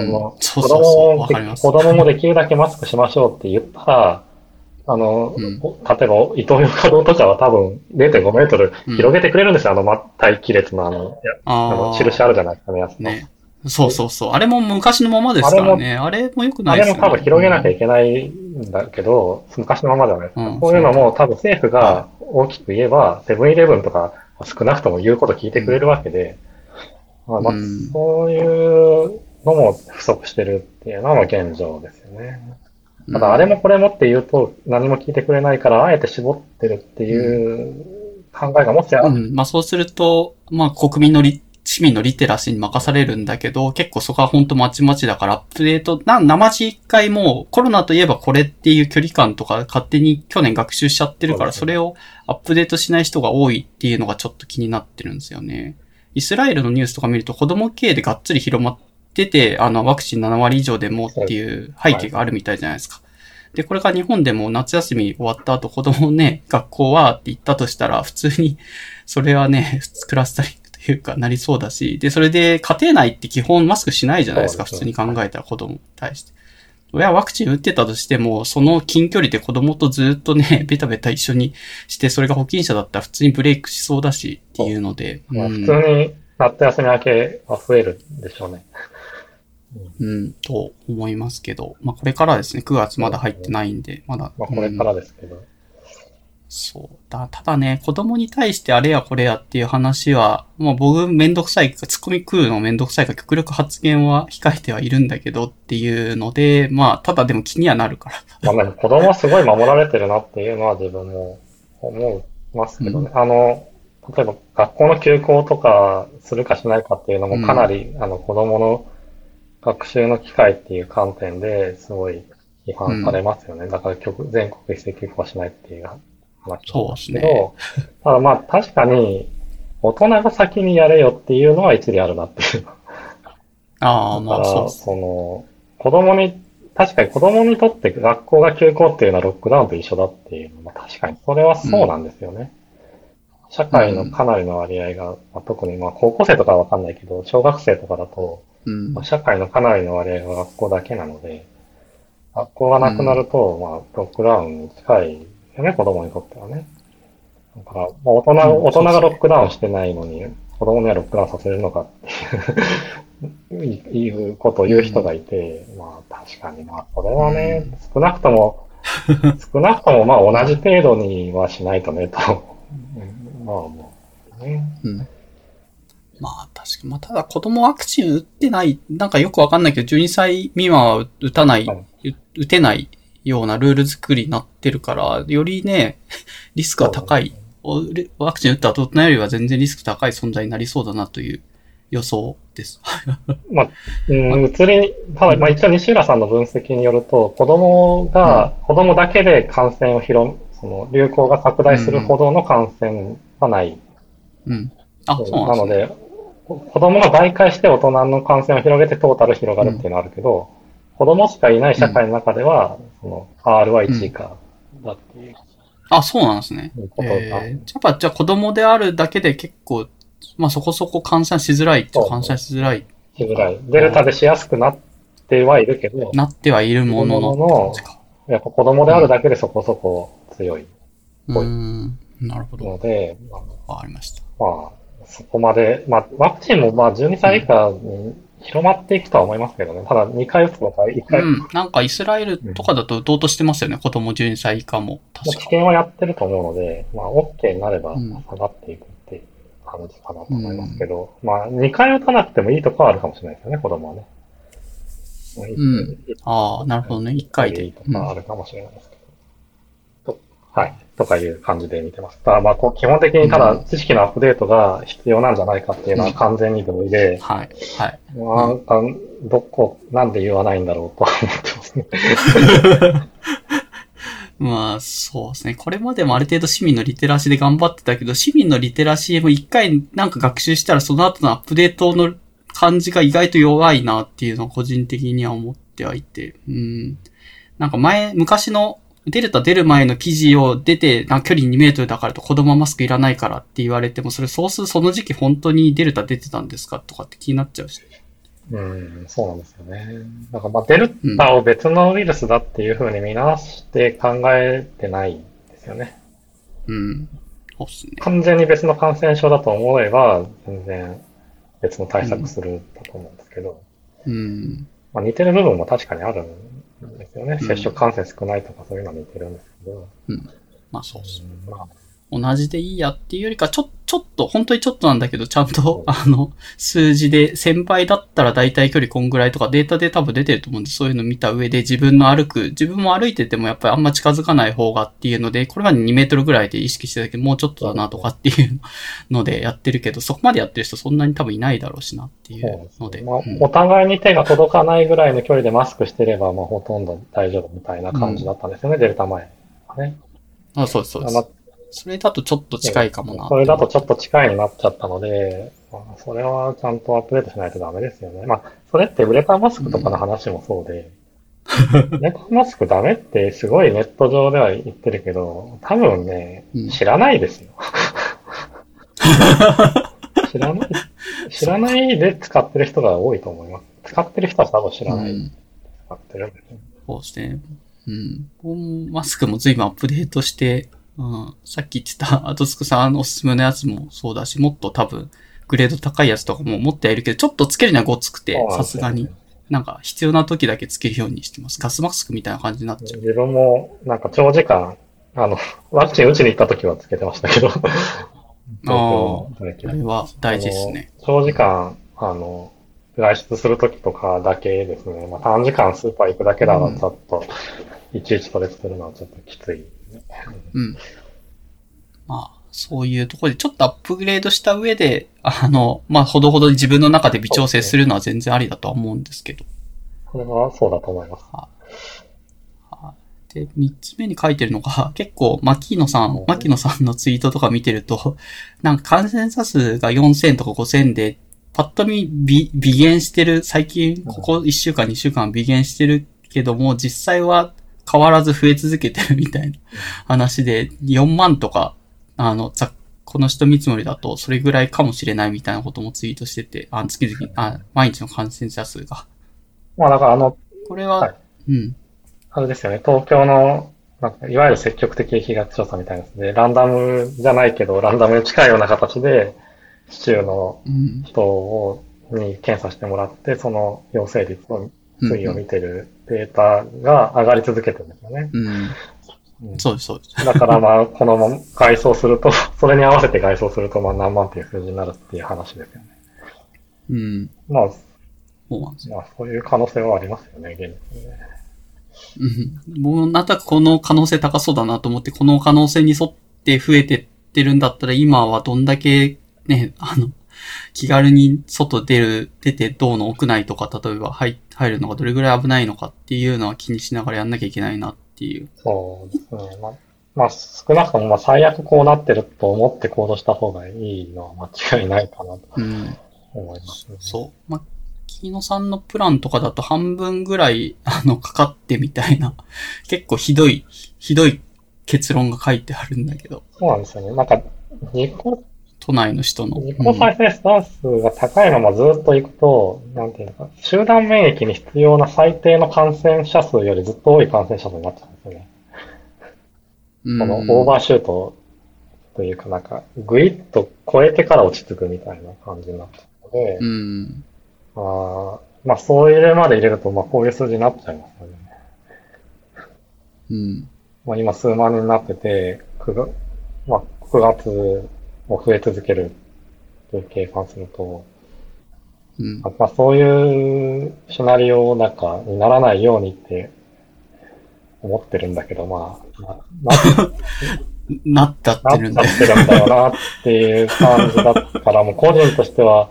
う。子供もできるだけマスクしましょうって言ったら、あの、うんお例えば、伊東洋華堂とかは多分0.5メートル広げてくれるんですよ、あの、ま待機列のあの、いやあの、あ印あるじゃないですかね、やつの。ね。そうそうそう。あれも昔のままですからね。あれも良くなあいですよね。れも多分広げなきゃいけないんだけど、昔のままじゃないですか。うんこういうのも多分政府が大きく言えば、セブンイレブンとか少なくとも言うこと聞いてくれるわけで、まあまあうんそういうのも不足してるっていうのは現状ですよね。ただ、あれもこれもって言うと何も聞いてくれないから、あえて絞ってるっていう考えがもしあっうん。まあそうすると、まあ国民のリ、市民のリテラシーに任されるんだけど、結構そこは本当まちまちだからアップデート、な、生地一回もうコロナといえばこれっていう距離感とか勝手に去年学習しちゃってるから、それをアップデートしない人が多いっていうのがちょっと気になってるんですよね。イスラエルのニュースとか見ると子供系でがっつり広まってて、あのワクチン7割以上でもっていう背景があるみたいじゃないですか。で、これが日本でも夏休み終わった後子供ね、学校はって言ったとしたら、普通に、それはね、クラスタリングというかなりそうだし、で、それで家庭内って基本マスクしないじゃないですか、普通に考えたら子供に対して。親ワクチン打ってたとしても、その近距離で子供とずっとね、ベタベタ一緒にして、それが保菌者だったら普通にブレイクしそうだしっていうので、まあ、うん普通に夏休み明けは増えるでしょうね。うん、と思いますけど、まあこれからですね、9月まだ入ってないんで、まだ。まあ、これからですけど。そう。だ、ただね、子供に対してあれやこれやっていう話は、もう僕めんどくさいか、ツッコミ食うのめんどくさいか、極力発言は控えてはいるんだけどっていうので、まあ、ただでも気にはなるから。まあ、子供はすごい守られてるなっていうのは自分も思いますけどね。あの、例えば学校の休校とかするかしないかっていうのもかなり、あの子供の学習の機会っていう観点ですごい批判されますよね。だから極全国一斉休校はしないっていう話なんですけど、ただまあ確かに大人が先にやれよっていうのは一理あるなっていう。ああ、まあだから、そう。その、子供に、確かに子供にとって学校が休校っていうのはロックダウンと一緒だっていうのは確かにそれはそうなんですよね。社会のかなりの割合が、まあ、特にまあ高校生とかはわかんないけど、小学生とかだと、うんまあ、。社会のかなりの割合が学校だけなので、学校がなくなると、まあロックダウンに近いよね、子供にとってはね。だから、まあ、大人、うん大人がロックダウンしてないのに、子供にはロックダウンさせるのかっていう、いうことを言う人がいて、まあ確かにまあ、これはね、少なくとも、少なくともまあ同じ程度にはしないとね、と。うんまあもう、ね。うん。まあ確かに。まあただ子供ワクチン打ってない、なんかよくわかんないけど、12歳未満は打たない、はい打打てないようなルール作りになってるから、よりね、リスクが高い。おレワクチン打った大人よりは全然リスク高い存在になりそうだなという予想です。まあ、うん、移り、ただ、まあ一応西浦さんの分析によると、子供が、子供だけで感染を広、その流行が拡大するほどの感染はない。うん。あ、そうなんなのですね。で、子供が媒介して大人の感染を広げてトータル広がるっていうのはあるけど、子供しかいない社会の中では、その R は1以下だっていうあ、そうなんですね。えー、やっぱじゃあ子供であるだけで結構、まあそこそこ感染しづらい感染しづらい、しづらい。デルタでしやすくなってはいるけど、なってはいるもののって感じか。やっぱ子供であるだけでそこそこ強いうーん。なるほど。ので、まあわかりました。まあ、そこまで、まあ、ワクチンもまあ、12歳以下に広まっていくとは思いますけどね。ただ、2回打つのか、1回、うん。なんかイスラエルとかだと打とうとしてますよね。子供12歳以下も。確か。危険はやってると思うので、まあ、OK になればうん下がっていくっていう感じかなと思いますけど、まあ、2回打たなくてもいいとこはあるかもしれないですよね、子供はね。うんああ、なるほどね。1回でいい。とかあるかもしれないですけど。とはい。とかいう感じで見てます。ただ、まあ、基本的にただ知識のアップデートが必要なんじゃないかっていうのは完全に同意で、はい。はい。なんか、どこ、なんで言わないんだろうとは思ってますね。まあ、そうですね。これまでもある程度市民のリテラシーで頑張ってたけど、市民のリテラシーも一回なんか学習したらその後のアップデートの感じが意外と弱いなっていうのを個人的には思ってはいて。うん。なんか前、昔のデルタ出る前の記事を出て、な距離2メートルだからと子供はマスクいらないからって言われても、それそうするその時期本当にデルタ出てたんですかとかって気になっちゃうし。うん、そうなんですよね。なんかまあ、デルタを別のウイルスだっていうふうに見直して考えてないんですよね。うん。そうっすね。完全に別の感染症だと思えば、全然別の対策するだと思うんですけど、うん。まあ、似てる部分も確かにあるんですよね。うん接触感染少ないとかそういうのは似てるんですけど、まあそうっすね。うんまあ、同じでいいやっていうよりか、ちょ、ちちょっと、本当にちょっとなんだけど、ちゃんと、あの、数字で、1000倍だったら大体距離こんぐらいとかデータで多分出てると思うんで、そういうの見た上で自分の歩く、自分も歩いててもやっぱりあんま近づかない方がっていうので、これまで2メートルぐらいで意識してたけど、もうちょっとだなとかっていうのでやってるけど、そこまでやってる人そんなに多分いないだろうしなっていうので。まあ、お互いに手が届かないぐらいの距離でマスクしてれば、まあほとんど大丈夫みたいな感じだったんですよね、デルタ前はね。あ、そうです、そうです。それだとちょっと近いかもな。それだとちょっと近いになっちゃったので、まあ、それはちゃんとアップデートしないとダメですよね。まあ、それってウレタンマスクとかの話もそうで、ウレタンマスクダメってすごいネット上では言ってるけど、多分ね、知らないですよ。知らない、知らないで使ってる人が多いと思います。使ってる人は多分知らない。うん、使ってるんですね。そうですね。うん。マスクも随分アップデートして、うん、さっき言ってた、アトスクさんおすすめのやつもそうだし、もっと多分、グレード高いやつとかも持ってはいるけど、ちょっとつけるにはごつくて、さすがに。なんか必要な時だけつけるようにしてます。ガスマスクみたいな感じになっちゃう。自分も、なんか長時間、あの、ワクチン打ちに行った時はつけてましたけど。ああ、あれは大事ですね。長時間、あの、外出するときとかだけですね。まあ短時間スーパー行くだけだらちょっと、いちいちそれ作るのはちょっときついうん。まあ、そういうところでちょっとアップグレードした上で、あの、まあ、ほどほど自分の中で微調整するのは全然ありだとは思うんですけど。これはそうだと思います。はあ、で、三つ目に書いてるのが、結構、牧野さん、牧野さんのツイートとか見てると、なんか感染者数が4000とか5000で、パッと見、微、微減してる、最近、ここ1週間、2週間微減してるけども、実際は変わらず増え続けてるみたいな話で、4万とか、あの、ざこの人見積もりだと、それぐらいかもしれないみたいなこともツイートしてて、あ、月々、あ、毎日の感染者数が。まあ、だからあの、これは、はい、うん。あれですよね、東京の、なんかいわゆる積極的疫学調査みたいなやつで、ランダムじゃないけど、ランダムに近いような形で、市中の人を、に検査してもらって、その陽性率を推移を見てるデータが上がり続けてるんですよね。うん。そうです、そうです。だからまあ、このまま外装すると、それに合わせて外装すると、まあ何万っていう数字になるっていう話ですよね。うん。まあ、そうなんですまあ、そういう可能性はありますよね、現にね。うん。もう、なんとなくこの可能性高そうだなと思って、この可能性に沿って増えてってるんだったら、今はどんだけ、ね、あの、気軽に外出る、出てどうの屋内とか、例えば入入るのがどれぐらい危ないのかっていうのは気にしながらやんなきゃいけないなっていう。そうですね。まあ、まあ、少なくともまあ最悪こうなってると思って行動した方がいいのは間違いないかなと思いますね、うん。そう。まあ、木野さんのプランとかだと半分ぐらい、あの、かかってみたいな、結構ひどい、ひどい結論が書いてあるんだけど。そうなんですよね。なんか、実行都内の人の。自己再生スタンスが高いままずっと行くと、うん、なんていうのか、集団免疫に必要な最低の感染者数よりずっと多い感染者数になっちゃうんですよね。うん、このオーバーシュートというかなんか、ぐいっと超えてから落ち着くみたいな感じになっちゃうので、うん、あまあそういう例まで入れると、まあこういう数字になっちゃいますよね。うん。まあ今数万人になってて、9月、まあ9月も増え続けるという計算すると、うん、まあ、そういうシナリオなんかにならないようにって思ってるんだけど、まあ、な、なっちゃってるんだよ。なっちゃってるんだよなっていう感じだったから、もう個人としては、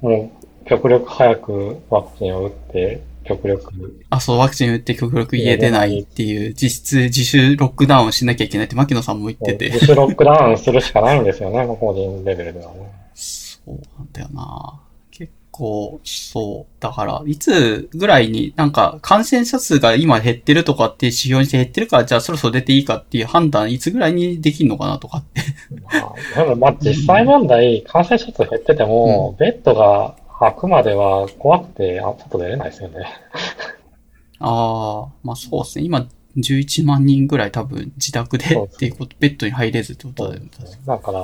もう極力早くワクチンを打って、極力。あ、そう、ワクチン打って極力家出ないっていう、実質自主ロックダウンしなきゃいけないって牧野さんも言ってて。自主ロックダウンするしかないんですよね、個人レベルではね。そうなんだよな結構、そう。だから、いつぐらいになんか感染者数が今減ってるとかって指標にして減ってるから、じゃあそろそろ出ていいかっていう判断、いつぐらいにできるのかなとかって。まあ、でもまあ実際問題、感染者数減ってても、うん、ベッドがあくまでは怖くて、あ、外出れないですよね。ああ、まあそうですね。今、11万人ぐらい多分自宅でっていうこと、ベッドに入れずってことだよね。だから、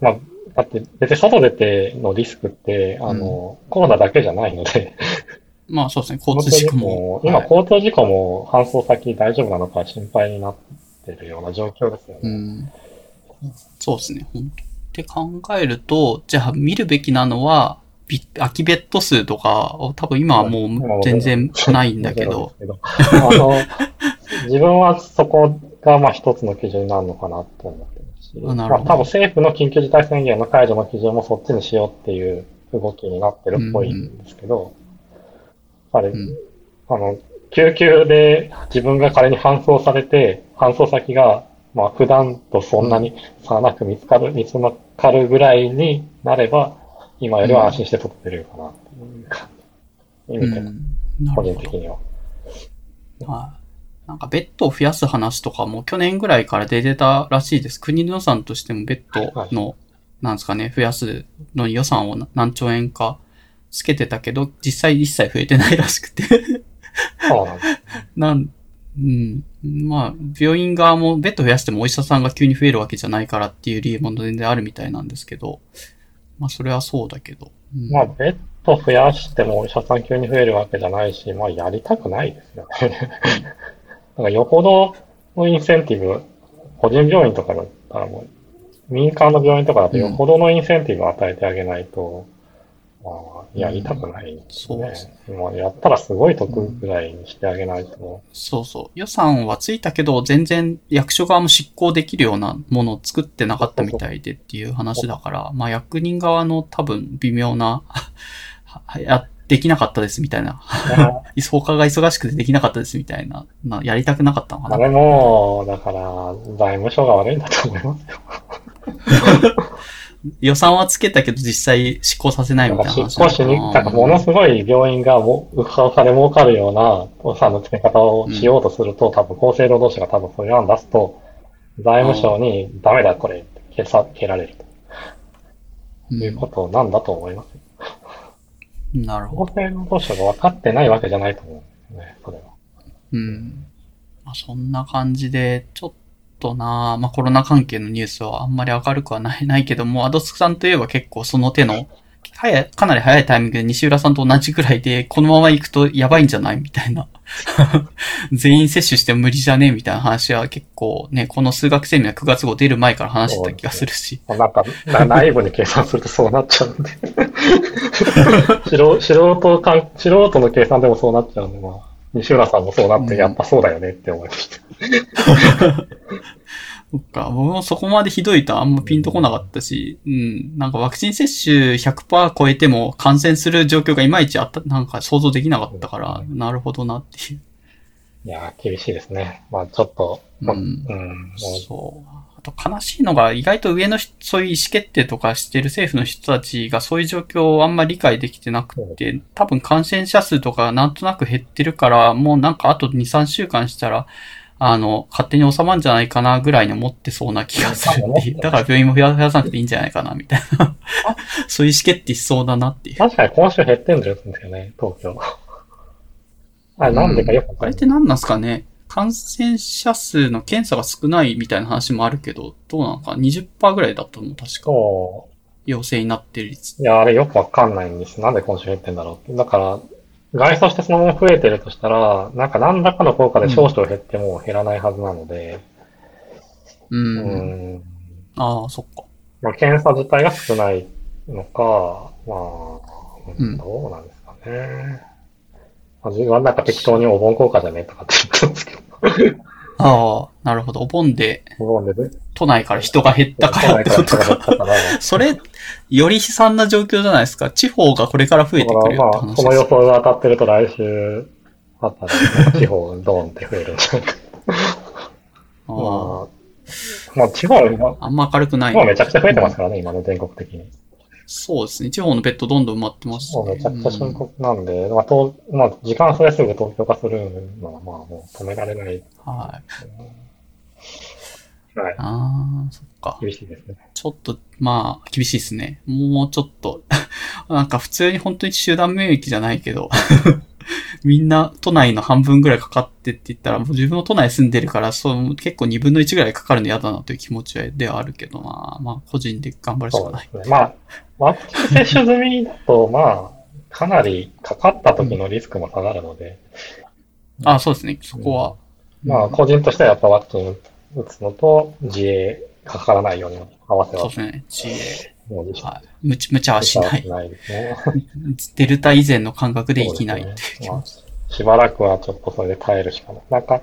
まあ、だって別に外出てのリスクって、あの、うん、コロナだけじゃないのでまあそうですね、交通事故も。今、はい、交通事故も搬送先大丈夫なのか心配になってるような状況ですよね。うん、そうですね、本って考えると、じゃあ見るべきなのは、ビ空きベッド数とか、多分今はもう全然ないんだけど。自分はそこがまあ一つの基準になるのかなと思ってますし、まあ多分政府の緊急事態宣言の解除の基準もそっちにしようっていう動きになってるっぽいんですけど、やっぱり、うん、あの、救急で自分が仮に搬送されて、搬送先が、まあ普段とそんなに差なく見つかる、見つかるぐらいになれば、今よりは安心して撮ってるかなっていう感じ。意味で、個人的には。はい。なんかベッドを増やす話とかも去年ぐらいから出てたらしいです。国の予算としてもベッドの、はい、なんですかね、増やすのに予算を何兆円かつけてたけど、実際一切増えてないらしくてそうなんです、なん、うん。まあ、病院側もベッド増やしてもお医者さんが急に増えるわけじゃないからっていう理由も全然あるみたいなんですけど、まあ、それはそうだけど。うん、まあ、ベッド増やしてもお医者さん急に増えるわけじゃないし、まあ、やりたくないですよね。なんか、よほどのインセンティブ、個人病院とかだったらもう、民間の病院とかだとよほどのインセンティブを与えてあげないと、まあ、やりたくないね、うん、そうですね。まあ、やったらすごい得ぐらいにしてあげないと、うん、そうそう。予算はついたけど、全然役所側も執行できるようなものを作ってなかったみたいでっていう話だから、まあ役人側の多分微妙な や、できなかったですみたいな。他が忙しくてできなかったですみたいな。まあ、やりたくなかったのかな。あれも、だから、財務省が悪いんだと思いますよ。予算はつけたけど実際執行させないみたいな話。執行しに、なんかものすごい病院がもう、うかうかで儲かるような予算の付け方をしようとすると、うん、多分厚生労働省が多分そういう案出すと、財務省にダメだこれって消さ、消られると。いうことなんだと思います。うん、なるほど。厚生労働省が分かってないわけじゃないと思うんですね、それは。うん。まあ、そんな感じで、ちょっとな、まあ、コロナ関係のニュースはあんまり明るくはない ないけども、アドスクさんといえば結構その手の、早い、かなり早いタイミングで西浦さんと同じぐらいで、このまま行くとやばいんじゃない？みたいな。全員接種しても無理じゃね？えみたいな話は結構ね、この数学セミナー9月号出る前から話してた気がするし。なんか、内部に計算するとそうなっちゃうんで 素。素人か素人の計算でもそうなっちゃうんで、まあ。西浦さんもそうなって、やっぱそうだよねって思いました。そっか、僕もそこまでひどいとあんまピンとこなかったし、うん、なんかワクチン接種100%超えても感染する状況がいまいちあった、なんか想像できなかったから、なるほどなっていう。いや厳しいですね。まあちょっと、うん、うん、そう。と悲しいのが、意外と上のそういう意思決定とかしてる政府の人たちがそういう状況をあんまり理解できてなくて、多分感染者数とかなんとなく減ってるから、もうなんかあと2、3週間したら、あの、勝手に収まるんじゃないかなぐらいに思ってそうな気がするっていう。だから病院も増やさなくていいんじゃないかなみたいな。そういう意思決定しそうだなっていう。確かに今週減ってんですよね、東京。あれなんでかよくわかんない。あれって何なんすかね？感染者数の検査が少ないみたいな話もあるけど、どうなのか ?20% ぐらいだったの確か。陽性になってる率。いや、あれよくわかんないんです。なんで今週減ってんだろうだから、外装してそのまま増えてるとしたら、なんか何らかの効果で少々減っても減らないはずなので。うん。うん、ああ、そっか。まあ、検査自体が少ないのか、まあ、うん、どうなんですかね。まあ、自分はなんか適当にお盆効果じゃねとかって言ってたんですけど。ああ、なるほど。お盆で、都内から人が減ったからってことか。それ、より悲惨な状況じゃないですか。地方がこれから増えてくるよって話まあ、この予想が当たってると来週あったら、地方ドーンって増えるんじゃないか。あまあ、まあ、地方は、あんま明るくない。もうめちゃくちゃ増えてますからね、今の全国的に。そうですね。地方のベッドどんどん埋まってます、ね。めちゃくちゃ深刻なんで、うん、まあ、とまあ、時間それすぐ東京化するのは、まあ、もう止められない。はい。はい。ああ、そっか。厳しいですね。ちょっと、まあ、厳しいですね。もうちょっと なんか普通に本当に集団免疫じゃないけど みんな都内の半分ぐらいかかってって言ったら、もう自分も都内住んでるから、そう結構2分の1ぐらいかかるの嫌だなという気持ちではあるけど、まあ、まあ、個人で頑張るしかない。ね、まあ、ワクチン接種済みだと、まあ、かなりかかった時のリスクも下がるので。うん、あそうですね、そこは。うん、まあ、個人としてはやっぱワクチン打つのと、自衛かからないように合わせはそうですね。うではい。無茶はしないし。ないですね。デルタ以前の感覚で生きないってそうねまあしばらくはちょっとそれで耐えるしかない。なんか、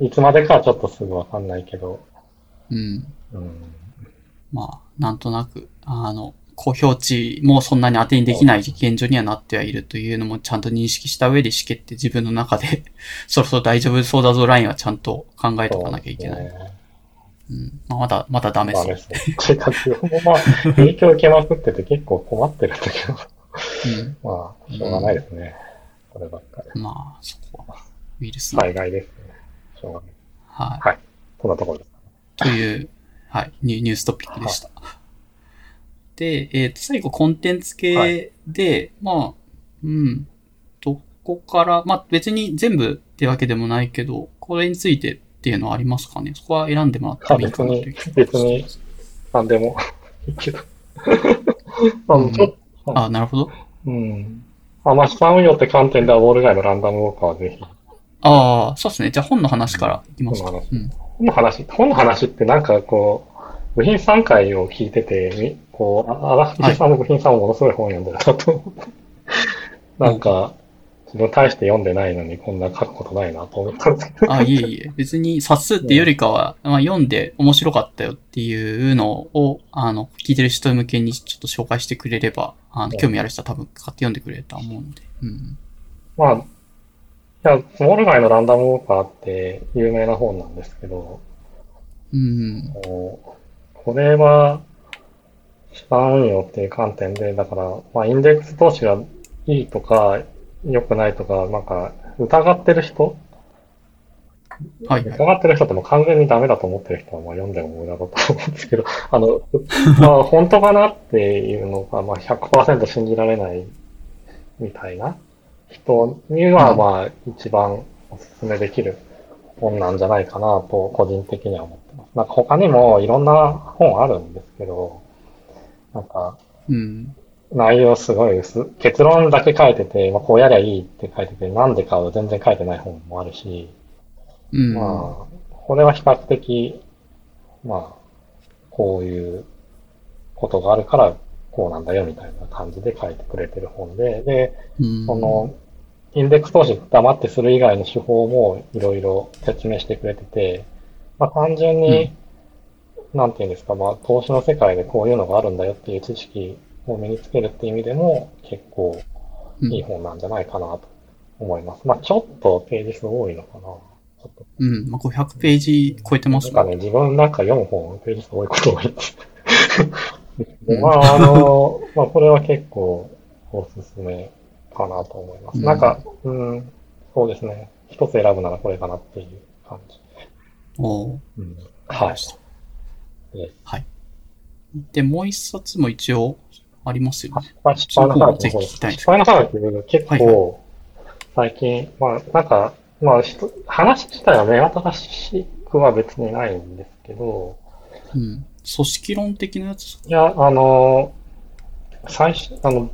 いつまでかはちょっとすぐわかんないけど、うん。うん。まあ、なんとなく、あの、公表値もそんなに当てにできない現状にはなってはいるというのもちゃんと認識した上で意思決定自分の中で そろそろ大丈夫そうだぞラインはちゃんと考えとかなきゃいけない。そうんまあ、まだ、まだダメですね。ていうか、自分もまあ、影響受けまくってて結構困ってるんだけど、うん。まあ、しょうがないですね。こればっかり。まあ、そこは、ウイルスの。災害ですね。しょうがない。はい。はい。そんなところです。という、はい、ニュニューストピックでした。で、えっ、と、最後、コンテンツ系で、まあ、うん、どこから、まあ別に全部ってわけでもないけど、これについてっていうのはありますかね？そこは選んでもらってもいいかなという別に別なんでもいいけど。あのちょっと、あ、なるほど。うん。あ、まあ、資産運用って観点では、ウォール街のランダムウォーカーはぜひ、ああ、そうですね。じゃあ本の話からいきますか。本の話うん。本の話、ってなんかこう、部品3回を聞いてて、みこう、あ荒藤さんも部品さんもものすごい本読んでるなと思って。なんか、自分大して読んでないのにこんな書くことないなと思ったんですけど。あ、いえいえ。別に冊数ってよりかは、まあ、読んで面白かったよっていうのを、あの、聞いてる人向けにちょっと紹介してくれれば、あの、興味ある人は多分買って読んでくれるとは思うので。うん。まあ、いや、ウォール街のランダムウォーカーって有名な本なんですけど、うん。これは、資産運用っていう観点で、だから、まあ、インデックス投資がいいとか、良くないとか、なんか、疑ってる人？はいはい。疑ってる人ってもう完全にダメだと思ってる人は、まあ、読んでも無駄だと思うんですけど、あの、まあ、本当かなっていうのが、まあ、100%信じられないみたいな人には、まあ、一番おすすめできる本なんじゃないかなと、個人的には思ってます。なんか他にもいろんな本あるんですけど、なんか、うん。内容すごい薄、結論だけ書いてて、まあ、こうやりゃいいって書いてて、なんでかを全然書いてない本もあるし、うん。まあ、これは比較的、まあ、こういうことがあるから、こうなんだよみたいな感じで書いてくれてる本で、で、うん。その、インデックス投資黙ってする以外の手法もいろいろ説明してくれてて、まあ単純に、なんていうんですか、まあ投資の世界でこういうのがあるんだよっていう知識を身につけるっていう意味でも結構うんいい本なんじゃないかなと思います。まあちょっとページ数多いのかな。うん。まあ、500ページ超えてますね。なんかね、自分なんか4本ページ数多いこと多いです。うんまあ、あの、まあ、これは結構おすすめかなと思います。うんなんか、うん、そうですね。一つ選ぶならこれかなっていう感じ。おーうん、はいはい。で、もう一冊も一応ありますよね。まあ、失敗の方です失敗のハガキ結はい構、最近、まあ、なんか、まあ、話自体は目新しくは別にないんですけど、うん。組織論的なやついや、あの、最初、あの、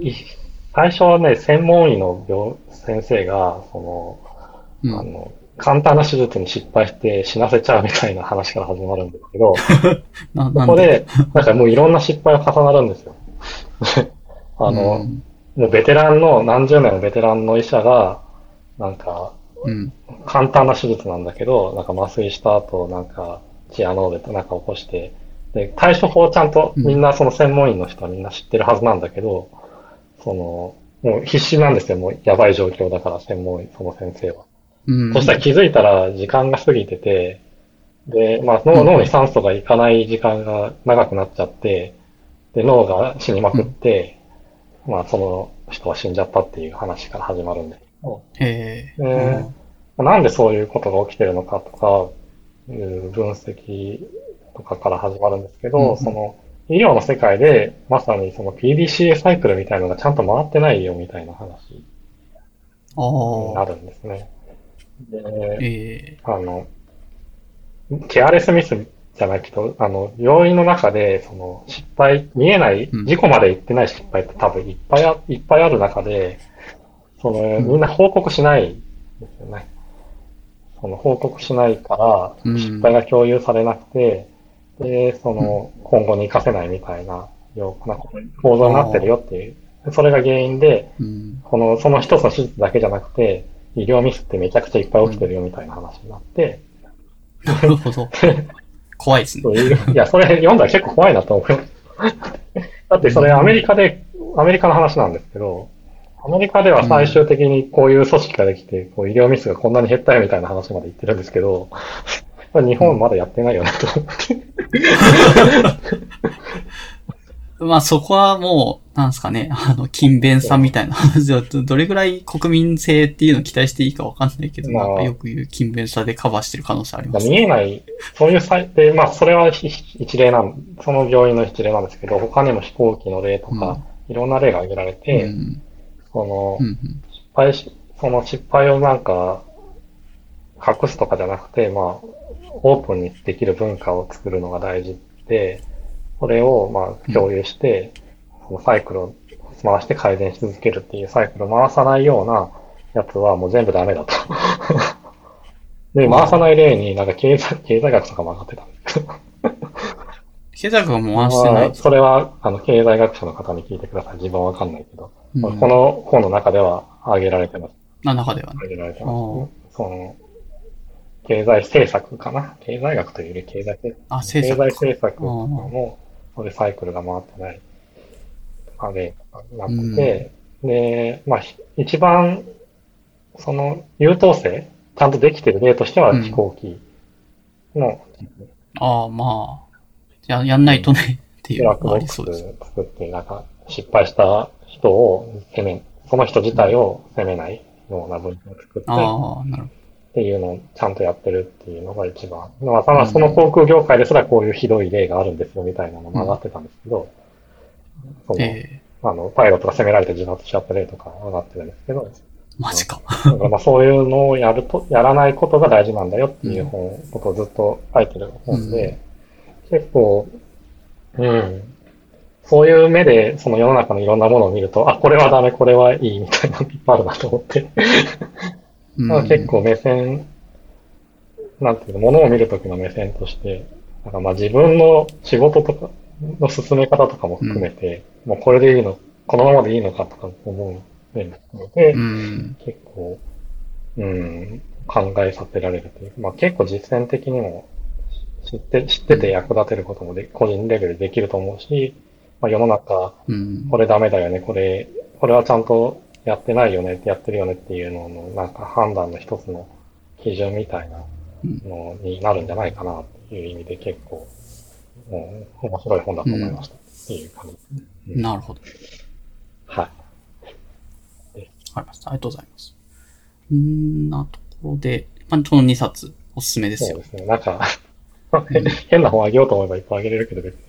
い最初はね、専門医の病先生が、その、うん。あの、簡単な手術に失敗して死なせちゃうみたいな話から始まるんですけど、な、こで？こで、なんかもういろんな失敗が重なるんですよ。あの、うんもうベテランの、何十年のベテランの医者が、なんか、うん。簡単な手術なんだけど、なんか麻酔した後、なんか、チアノーベとなんか起こして、で、対処法をちゃんとみんなその専門医の人はみんな知ってるはずなんだけど、その、もう必死なんですよ。もうやばい状況だから、専門医、その先生は。うん。そしたら気づいたら時間が過ぎてて、で、まあ脳脳に酸素がいかない時間が長くなっちゃって、で、脳が死にまくって、まあその人は死んじゃったっていう話から始まるんですけど、へえ。えーなんでそういうことが起きてるのかとか、いう分析とかから始まるんですけど、その医療の世界でまさにその PDCA サイクルみたいなのがちゃんと回ってないよみたいな話にな。るんですね。で、ええ。あの、ケアレスミスじゃないけど、あの、病院の中で、その、失敗、見えない、うん事故まで行ってない失敗って多分いっぱいあ、いっぱいある中で、その、んみんな報告しないんですよね。その報告しないから、うん失敗が共有されなくて、で、その、今後に活かせないみたいな、ような構造になってるよっていう。それが原因で、うん。この、その一つの手術だけじゃなくて、医療ミスってめちゃくちゃいっぱい起きてるよみたいな話になって、なるほど。怖いですねいや、それ読んだら結構怖いなと思う。だってそれアメリカで、アメリカの話なんですけど、アメリカでは最終的にこういう組織ができて、こう医療ミスがこんなに減ったよみたいな話まで言ってるんですけど、日本まだやってないよなと思って。まあそこはもう、なんですかね、あの、勤勉さみたいな話だと、どれぐらい国民性っていうのを期待していいかわかんないけど、まあなんかよく言う勤勉さでカバーしてる可能性あります。見えない、そういう際で、まあ、それは一一例なん、その病院の一例なんですけど、他にも飛行機の例とか、いろんな例が挙げられて、うん。そのう、ん。失敗し、その失敗をなんか、隠すとかじゃなくて、まあ、オープンにできる文化を作るのが大事で、それをまあ共有して、そのサイクルを回して改善し続けるっていうサイクルを回さないようなやつはもう全部ダメだと。で、回さない例になんか経済、経済学とかも上がってたんですけど。経済学は回してないまあ。それは、あの、経済学者の方に聞いてください。自分はわかんないけど。うんこの本の中では挙げられてます。な中ではね。挙げられてあます。その、経済政策かな？経済学というより経済政策。あ、経済政策か。政策も、それサイクルが回ってない、まで、なって。て、で、まあ、ひ一番、その、優等生、ちゃんとできてる例としてはうん。飛行機の、ああ、まあ。や、やんないとね、っていうのがありそうです。ス作って、なんか、失敗した人を責め、その人自体を責めないような文化を作って、ああ、なるほっていうのをちゃんとやってるっていうのが一番。まあ、ただその航空業界ですらこういうひどい例があるんですよみたいなのも上がってたんですけど、そど。のえあの、パイロットが責められて自殺しちゃった例とか上がってるんですけど、えマジか。だからまあそういうのをやると、やらないことが大事なんだよっていう本、ことをずっと書いてる本で、結構、うん、そういう目でその世の中のいろんなものを見ると、あ、これはダメ、これはいいみたいなのいっぱいあるなと思って。うんまあ結構目線、なんていうの、ものを見るときの目線として、なんかまあ自分の仕事とかの進め方とかも含めて、もうこれでいいの、このままでいいのかとか思う面ので、うん。結構、うん、考えさせられるというか、まあ結構実践的にも知って、知ってて役立てることもで、個人レベルできると思うし、まあ世の中、うん。これダメだよね、これ、これはちゃんとやってないよね、やってるよねっていうのの、なんか判断の一つの基準みたいなのになるんじゃないかなっていう意味で結構、うん、面白い本だと思いました。っていう感じですね。なるほど。はい。わかりました。ありがとうございます。んなところで、まあ、この2冊おすすめですよ。そうですね。なんか、変な本あげようと思えばいっぱいあげれるけど別に。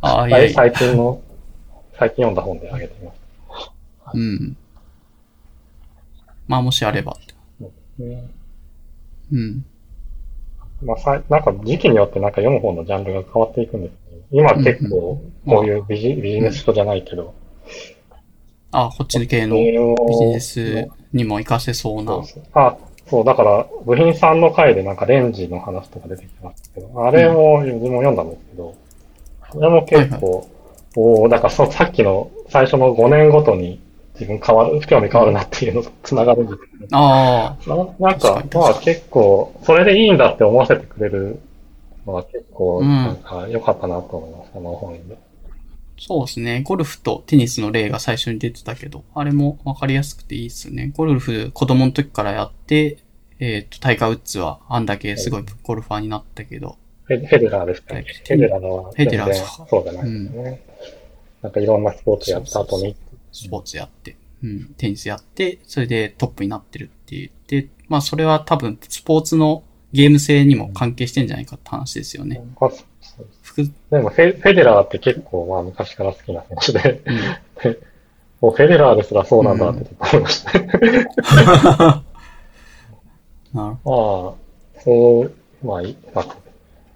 ああ、いやいや。最近の、最近読んだ本であげてみましうん。まあ、もしあればうん。まあ、さなんか時期によってなんか読む本のジャンルが変わっていくんですけど、今結構こういうビジビジネス書じゃないけど、あ、こっち系のビジネスにも活かせそうな。そう。そう。あ、そう、だから、部品さんの回でなんかレンジの話とか出てきてましたけど、あれも自分も読んだんですけど、それも結構、おおだからそさっきの最初の5年ごとに自分変わる、興味変わるなっていうのと繋がるんですけど、ああ、ななんかまあ結構、それでいいんだって思わせてくれるのは結構、うん。なんか良かったなと思います、あの本で。そうですね。ゴルフとテニスの例が最初に出てたけど、あれもわかりやすくていいですね。ゴルフ子供の時からやって、えっ、と、タイガー・ウッズはあんだけすごいゴルファーになったけど、フェデラーですかね。はいフェデラーのは全然そうかそうじゃないですね。なんかいろんなスポーツやった後に、スポーツやって、うん、テニスやって、それでトップになってるって言って、まあそれは多分スポーツのゲーム性にも関係してんじゃないかって話ですよね。うそう複でもフェフェデラーって結構まあ昔から好きな選手で、うん もうフェデラーですらそうなんだって思いました。なるほまあ、そう、まあい、まあ、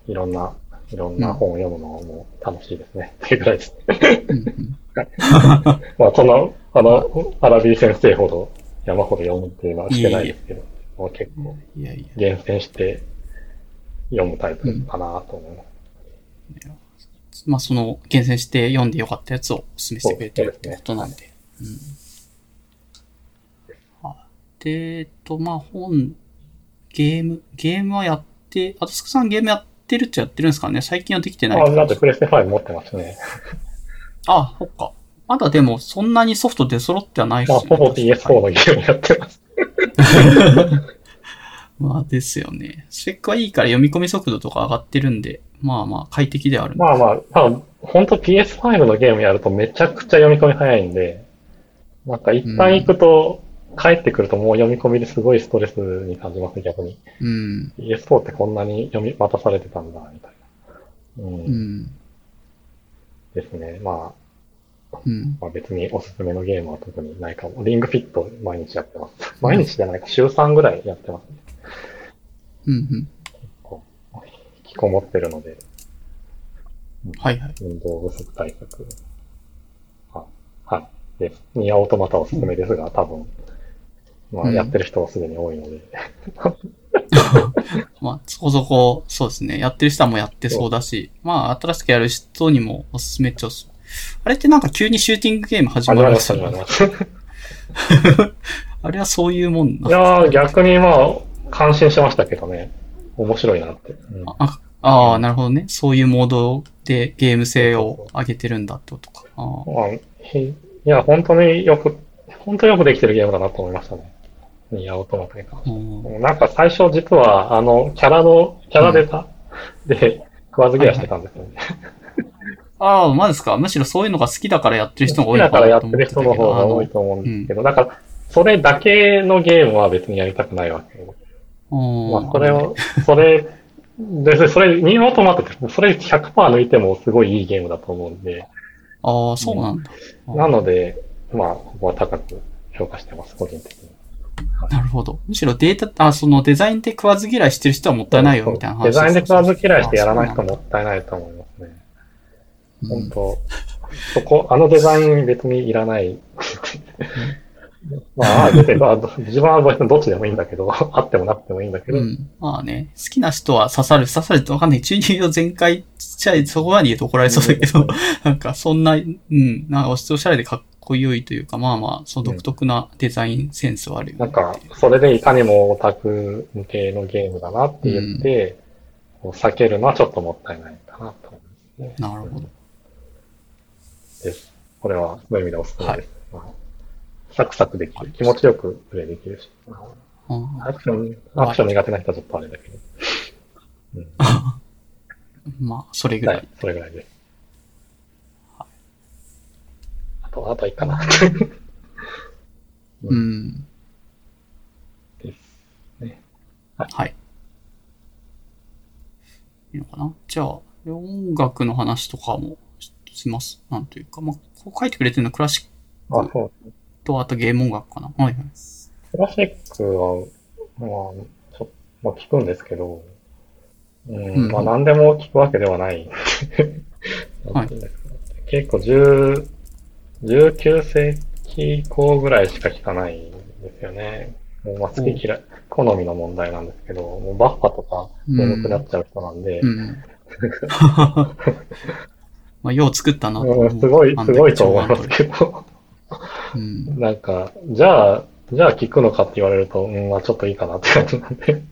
いろんな、いろんな本を読むのも楽しいですね。っていうぐらいですね。うん まあ、そんな、あの、アラビー先生ほど山ほど読むっていうのはしてないですけど。を結構いやいや。厳選して読むタイプかなと思います。まあ、その、厳選して読んでよかったやつをお勧めしてくれてるってことなんで。うん。あで、えっと、まあ、本、ゲーム、ゲームはやって、あとすくさんゲームやってるっちゃやってるんですかね最近はできてないあ、だってプレステ5持ってますね。あ、そっか。まだでも、そんなにソフト出揃ってはないし、まあ、ほぼ PS4 のゲームやってます。まあ、ですよね。スペックはいいから読み込み速度とか上がってるんで、まあまあ、快適ではある。まあまあ、多分、本当 PS5 のゲームやるとめちゃくちゃ読み込み早いんで、なんか一旦行くと、帰ってくるともう読み込みですごいストレスに感じますね、逆に。うん。PS4 ってこんなに読み、渡されてたんだ、みたいな。うん。うん。ですね。まあ、うん。まあ別におすすめのゲームは特にないかも。リングフィット毎日やってます。毎日じゃないか、週3ぐらいやってますね。うん。うん。こう引きこもってるので、はいはい。運動不足対策。ははい。です。ニアオートマタおすすめですが、多分、まあ、うんやってる人はすでに多いので、まあ、そこそこ、そうですね。やってる人はもうやってそうだし、まあ、新しくやる人にもおすすめっちゃおすすめ。あれってなんか急にシューティングゲーム始まるんですよね始まります。あれはそういうもんいな。やー、逆にまあ、感心しましたけどね。面白いなって。うんあああ、なるほどね。そういうモードでゲーム性を上げてるんだってことか。あいや、本当によく、本当によくできてるゲームだなと思いましたね。ニアオートマタに関してうんなんか最初実は、あの、キャラの、キャラデータで食わず嫌いしてたんですよね。ああ、まですか。むしろそういうのが好きだからやってる人が多いのだからやかなと思っってる人の方が多いのと思うんですけど、だから、それだけのゲームは別にやりたくないわけよ。うんまあ、それを、それ、で、それ、ニーオートマトって、それ100%抜いてもすごいいいゲームだと思うんで、ああ、そうなんだ。なので、まあ、ここは高く評価してます、個人的に。なるほど。むしろデータ、あ、そのデザインで食わず嫌いしてる人はもったいないよみたいな話デザインで食わず嫌いしてやらない人も。もったいないと思いますね。うん本当そこ、あのデザイン別にいらない。まあ、別に、まあ自分は別にどっちでもいいんだけど、あってもなくてもいいんだけど、うん。まあね、好きな人は刺さる、刺さるってわかんない。中二病全開ちっちゃい、そこまで言うと怒られそうだけど、なんかそんな、うん、なんかおしゃれでかっこよいというか、まあまあ、その独特なデザインセンスはあるよね。なんか、それでいかにもオタク向けのゲームだなって言って、こう避けるのはちょっともったいないかなと思いますね。なるほど。です。これは、そういう意味でおすすめです。まあサクサクできる。気持ちよくプレイできるし。うんアクション、アクション苦手な人はちょっとあれだけど。うん。まあ、それぐら。はいい、それぐらいです。あと、あといいかな。うん。ですね。はい。いいのかな？じゃあ、音楽の話とかもします？なんというか、まあ、こう書いてくれてるのはクラシッ。クと、あとゲーム音楽かな？はいはい。クラシックは、まあ、ちょまあ、聞くんですけど、うん、うんまあ、何でも聞くわけではない。はい結構、10 19世紀以降ぐらいしか聞かないんですよね。もう、まあ、好き嫌い、好みの問題なんですけど、もうバッファとか眠くなっちゃう人なんで、うん。まあ、よう作ったなすごい、すごいと思いますけど、うん。なんか、じゃあ、じゃあ聞くのかって言われると、うん、まあちょっといいかなって感じなんで。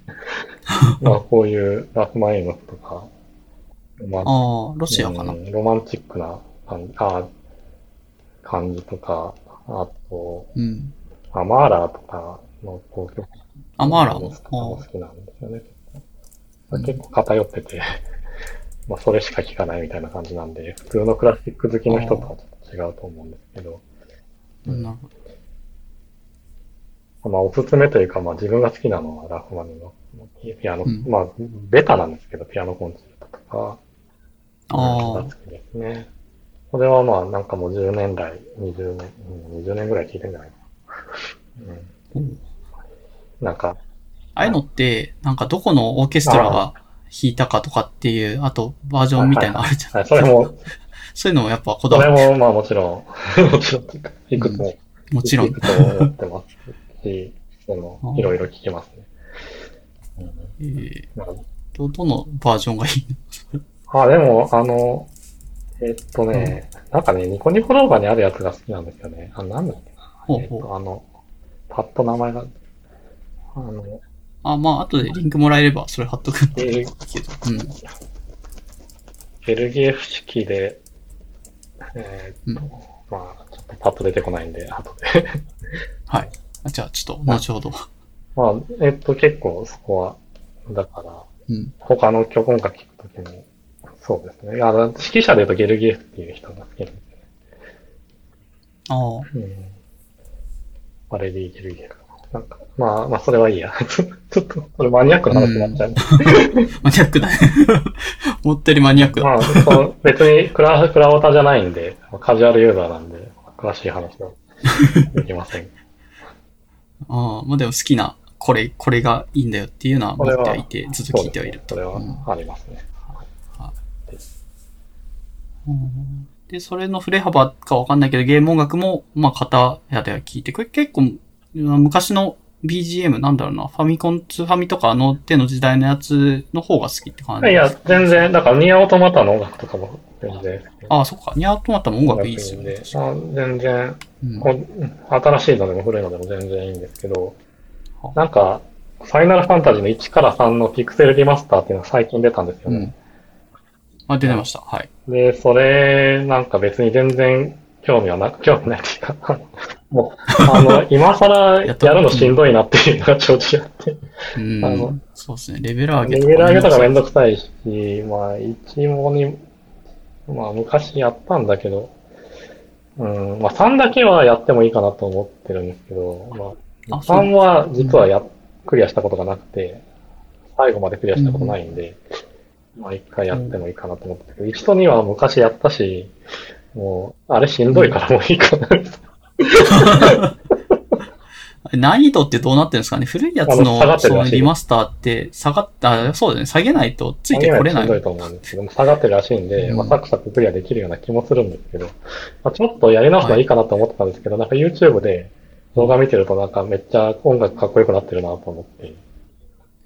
まあこういうラフマイノフとか、まあ、ああ、ロシアかな。うんロマンチックな感じあ感じとか、あと、うん。アマーラーとかのこう曲アマーラー？もも。好きなんですよね。結構偏ってて、まあそれしか聞かないみたいな感じなんで、普通のクラシック好きの人とはちょっと違うと思うんですけど、うんなるほど。まあ、おすすめというか、まあ、自分が好きなのはラフマニノピアノ、うんまあ、ベタなんですけど、ピアノコンチェルトとか、あが好きですね。これはまあ、なんかもう10年来、20年、うん20年ぐらい聞いてんじゃないかな。あ。うん。なんか、ああいうのって、なんかどこのオーケストラが弾いたかとかっていう、あとバージョンみたいなのあるじゃん。はい、それも、そういうのもやっぱこだそれわって、もまあもちろ ん、もちろんいくつも、もちろんい。くつも思ってますし、そのう、んいろいろ聞きますね。えー、まど、どのバージョンがいい あ、あでも、あの、えっとね、なんかね、ニコニコ動画にあるやつが好きなんですよね。あ、なんだっけな。ほうほうえっと、あの、パッと名前が、あの、あ、まあ、後でリンクもらえれば、それ貼っとくんだえー。うん。ゲルゲーフ式で、えーっと、うんまあ、ちょっとパッと出てこないんで、後で。はい。あじゃあ、ちょっと、後ほど。まあ、えっと、結構そこは、だから、うん。他の曲音楽聴くときも、そうですね。あの、指揮者で言うとゲルゲーフっていう人が好きなんですよね。ああ。うん。バレディ・ゲルゲーフ。なんか、まあ、まあ、それはいいや。ちょっと、これマニアックな話になっちゃう。マニアックだね。思ったよりマニアックだ。まあ、その別にクラ、クラオタじゃないんで、カジュアルユーザーなんで、詳しい話はできません。ああ、まあでも好きな、これ、これがいいんだよっていうのは持ってはいて、ずっと聞いてはいると。それはうんありますね。うんで、それの振れ幅かわかんないけど、ゲーム音楽も、まあ、片やでは聞いて、これ結構、昔の BGM なんだろうな、ファミコン、ツーファミとかあの手の時代のやつの方が好きって感じ。いや、全然、だからニアオートマタの音楽とかも全然。ああ、そっか。ニャートマタも音楽いいですよね。あ全然、にうん新しいのでも古いのでも全然いいんですけどは、なんか、ファイナルファンタジーの1から3のピクセルリマスターっていうのが最近出たんですよねうん。。あ、出てました。はい。で、それ、なんか別に全然興味はな、興味ないっていうか、もう、あの、今更やるのしんどいなっていうのが正直あって、うんあの。そうですね。レベル上げレベル上げとかめんどどくさいし、まあ、一問に、まあ、昔やったんだけど、うん、まあ、3だけはやってもいいかなと思ってるんですけど、まあ、あそう3は実はや、クリアしたことがなくて、最後までクリアしたことないんで、まあ、一回やってもいいかなと思ってたけど、1と2は昔やったし、もう、あれしんどいからもういいかな。難易度ってどうなってるんですかね？古いやつあのそのリマスターって、下がった、あそうだね。下げないとついてこれない。しんどいと思うんですけど、下がってるらしいんで、うんまあ、サクサククリアできるような気もするんですけど、まあ、ちょっとやり直すのはいいかなと思ってたんですけど、なんか YouTube で動画見てるとなんかめっちゃ音楽かっこよくなってるなと思って、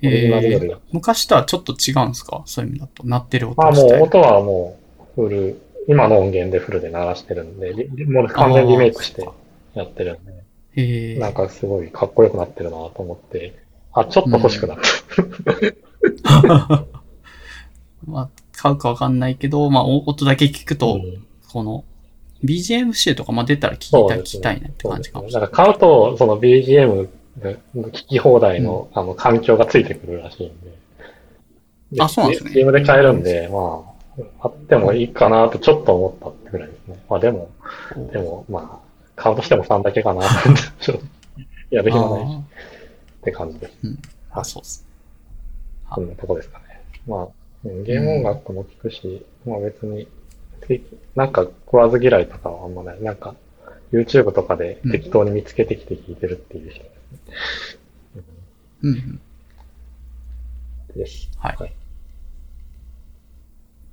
オリジナルよりは。昔とはちょっと違うんですか？そういう意味だと。鳴ってる音まあもう音はもうフル、今の音源でフルで鳴らしてるんで、リもう完全リメイクしてやってるんで、へえなんかすごいかっこよくなってるなと思って、あ、ちょっと欲しくなった。まあ、買うかわかんないけど、まあ、お音だけ聞くと、うん。この、BGM 集とかまあ出たら聞きたい、聞きたいねって感じかもしれない。から買うと、その BGM で聞き放題の,、あの環境がついてくるらしいんで。あそうなんですね Steam で買えるんで、まあ、あってもいいかなとちょっと思ったってぐらいですね。まあでも、でも、まあ、買うとしても3だけかなって、ちょっと やる暇ないしって感じです。あーあ、そうです。そんなとこですかね。まあ、うんゲーム音楽も聞くし、まあ別に、てなんか食わず嫌いとかはあんまない。なんか、YouTube とかで適当に見つけてきて聞いてるっていう人うんうん。です。はいはい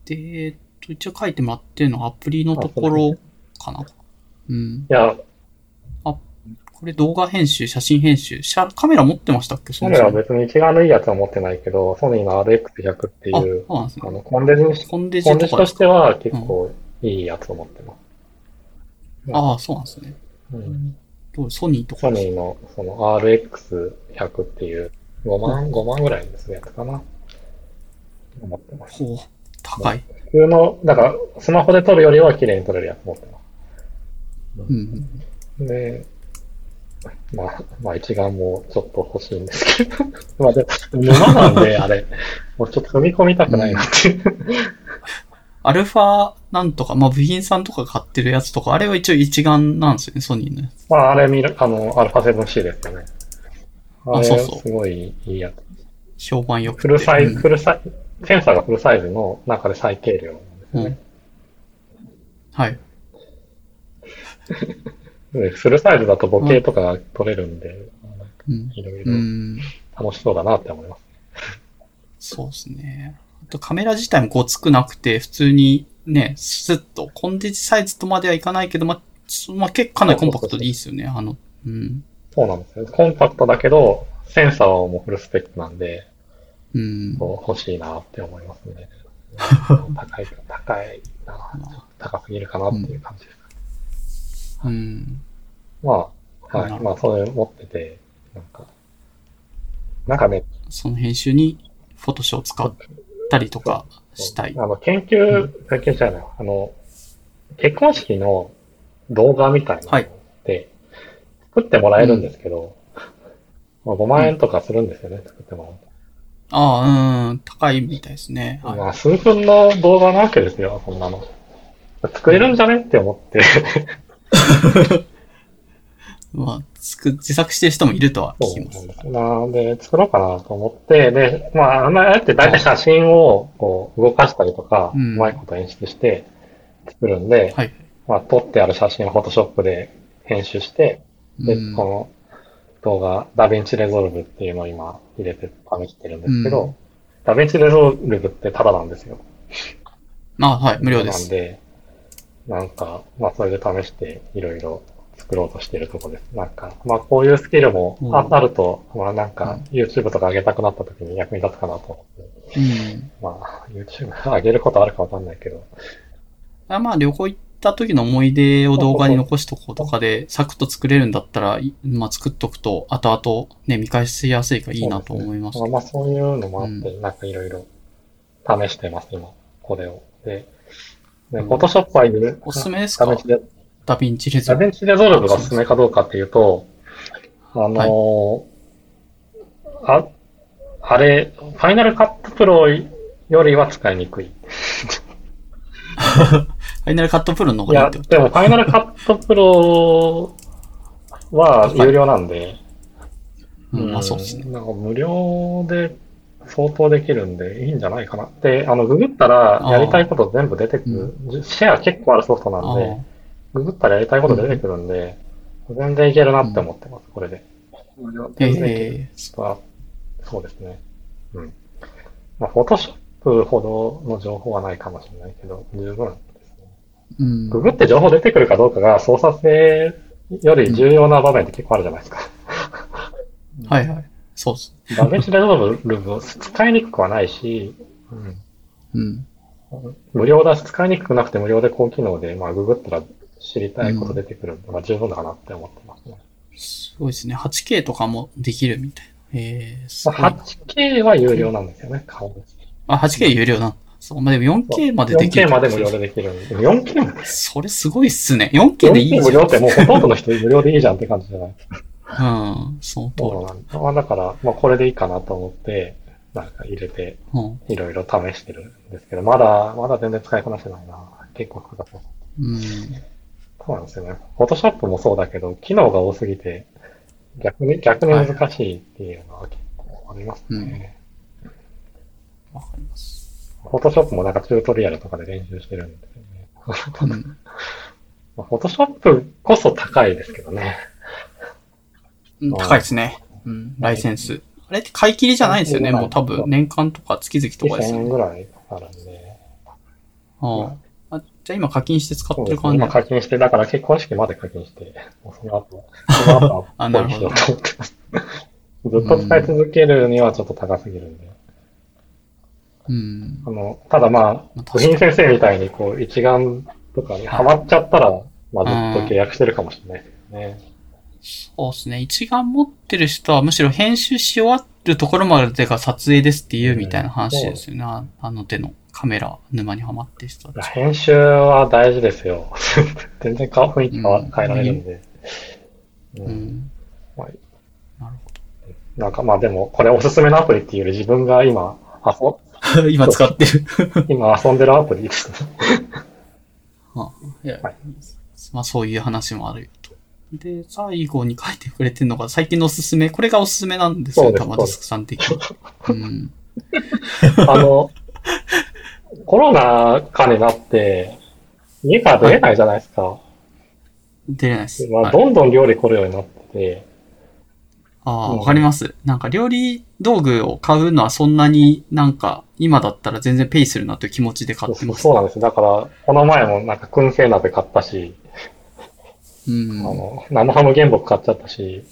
で、えっと、一応書いてもらってるのはアプリのところかな。うん。いや、これ動画編集、写真編集、カメラ持ってましたっけ？そカメラは。別に一眼のいいやつは持ってないけど、ソニーの RX100 ってあ、いう。あの、コンデジコンデジコンデジとしとかですか？ては結構いいやつを持ってます。ああ、そうなんですね。うんソニーとかソニーのその RX100 っていう5万、5万ぐらいでするやつかな。持ってます。ほう、高い。普通の、だからスマホで撮るよりは綺麗に撮れるやつ持ってまうんうん。す。で、まあ、まあ一眼もちょっと欲しいんですけど。まあでも、沼なんで、あれ、もうちょっと踏み込みたくないなっていう。アルファなんとか、まあ部品さんとか買ってるやつとか、あれは一応一眼なんですよね、ソニーのやつ。まああれ見る、あの、α7C ですよね。あれ、そうそうすごいいいやつ。評判良くて。フルサイズ、うんフルサイズ、センサーがフルサイズの中で最軽量なんですよね。はい。でフルサイズだとボケとかが撮れるんで、うん。いろいうろん。楽しそうだなって思います。そうですね。カメラ自体もごつくなくて、普通にね、スッと、コンデジサイズとまではいかないけど、ままあ、結構かなりコンパクトでいいですよね。あの、うん。そうなんですよ。コンパクトだけど、センサーはもうフルスペックなんで、うん。欲しいなって思いますね。高いか、高いな、高すぎるかなっていう感じです。うん。まあ、はい。まあ、それ持ってて、なんか、なんかね、その編集にフォトショーを使ったりとかしたい。あの、研究、研究じゃない、あの、結婚式の動画みたいなのはいで、作ってもらえるんですけど、まあ、5万円とかするんですよね、作ってもらうと。ああ、うん、高いみたいですね。はいまあ、数分の動画なわけですよ、そんなの。作れるんじゃね？って思って。まあ、つく、自作してる人もいるとは聞きます。なので、作ろうかなと思って、で、まあ、あんなやって大体写真をこう動かしたりとか、ううんまいこと演出して作るんで、はい。まあ、撮ってある写真を Photoshop で編集して、で、うんこの動画、 DaVinci Resolve っていうのを今入れて試してるんですけど、うん DaVinci Resolve ってタダなんですよ。あはい、無料です。なんで、なんか、まあそれで試していろいろ作ろうとしているところです。なんか、まあこういうスキルもあ,、うん。あると、まあなんか YouTube とか上げたくなった時に役に立つかなと思って。うん。まあ YouTube 上げることあるかわかんないけど、あまあ、旅行行った時の思い出を動画に残しとこうとかで、サクッと作れるんだったら、いまあ、作っとくと、後々ね、見返しやすいからいいなと思いますね。まあ、まあそういうのもあって、うなんかいろいろ試してます、今、これを。で、で、うん。Photoshop はいうおすすめですか？ DaVinci Re DaVinci Reso DaVinci Resolve がおすすめかどうかっていうと、あのーあ、あれ、ファイナルカットプロよりは使いにくい。ファイナルカットプロの方いや、がいいってこと？でもファイナルカットプロは有料なんで、うん、まあそうですね。なんか無料で相当できるんでいいんじゃないかな。で、あの、ググったらやりたいこと全部出てくる。シェア結構あるソフトなんあで、ググったらやりたいこと出てくるんで、全然いけるなって思ってます、これで。ええ人は、そうですね。うん。まあ、フォトショップほどの情報はないかもしれないけど、十分ですね。うん。ググって情報出てくるかどうかが操作性より重要な場面って結構あるじゃないですか。はいはい。そうです。ダメージレゾルブも使いにくくはないし、うんうん。無料だし、使いにくくなくて無料で高機能で、まあ、ググったら知りたいこと出てくるんで、まあ、十分だかなって思ってますね。すごいですね。8K とかもできるみたいな。ええすごい。まあ、8K は有料なんですよね、顔です。あ、8K 有料な。そう、まあ、でも 4K までできる。4K まで無料でできるんで。でも 4K もそれすごいっすね。4K でいいじゃ 4K ん。無料ってもうほとんどの人無料でいいじゃんって感じじゃないうん。その通そうだ。まあ、だから、まあ、これでいいかなと思って、なんか入れて。いろいろ試してるんですけど、まだ、まだ全然使いこなしてないな。結構複雑な。うん。そうなんですよね。フォトショップもそうだけど、機能が多すぎて、逆に、逆に難しいっていうのは結構ありますね。わかります。フォトショップもなんかチュートリアルとかで練習してるんでね。うん。まあフォトショップこそ高いですけどね。うん高いですね。うん。ライセンス。あれって買い切りじゃないんですよね。もう多分年間とか月々とかです2000よね。円ぐらいあるんで。あああじゃあ今課金して使。ってる感じ今課金して、だから結婚式まで課金して、もうその後、その後あはなるほどポイしようと思ってます。ずっと使い続けるにはちょっと高すぎるんで。うん。あの、ただまあまあ、部品先生みたいにこう、一眼とかにハマっちゃったら、まあずっと契約してるかもしれないですよね。そうですね。一眼持ってる人はむしろ編集し終わるところまでが撮影ですっていうみたいな話ですよね。ああの手のカメラ沼にはまってる人いやたち。編集は大事ですよ。全然顔雰囲気変わうん変えられるんで。ううんん。まあなるなんかまあでも、これおすすめのアプリっていうより自分が今、遊ほど。今使ってる。今遊んでるアプリですね。あいやはいまあそういう話もあるよと。で、最後に書いてくれてるのが最近のおすすめ。これがおすすめなんですよ、玉デスクさん的に。うん。あの、コロナ禍になって、家から出れないじゃないですか。出れないです。まあ、はいどんどん料理来るようになってて、ああ、うんわかります。なんか料理道具を買うのはそんなになんか今だったら全然ペイするなという気持ちで買ってます。そうなんです。だから、この前もなんか燻製鍋買ったし、うん。あの、生ハム原木買っちゃったし、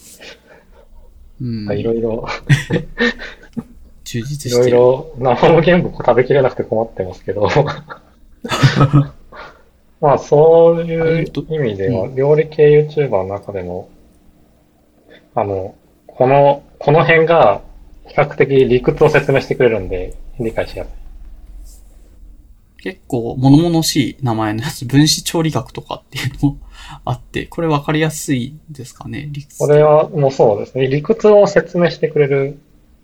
うんいろいろ、充実いろいしてる。ろ生の原木食べきれなくて困ってますけど。まあ、そういう意味では、う料理系 YouTuber の中でも、あの、この、この辺が比較的理屈を説明してくれるんで、理解しやすい。結構物々しい名前のやつ、分子調理学とかっていうのも あって、これ分かりやすいですかね、理屈。これはもうそうですね。理屈を説明してくれる。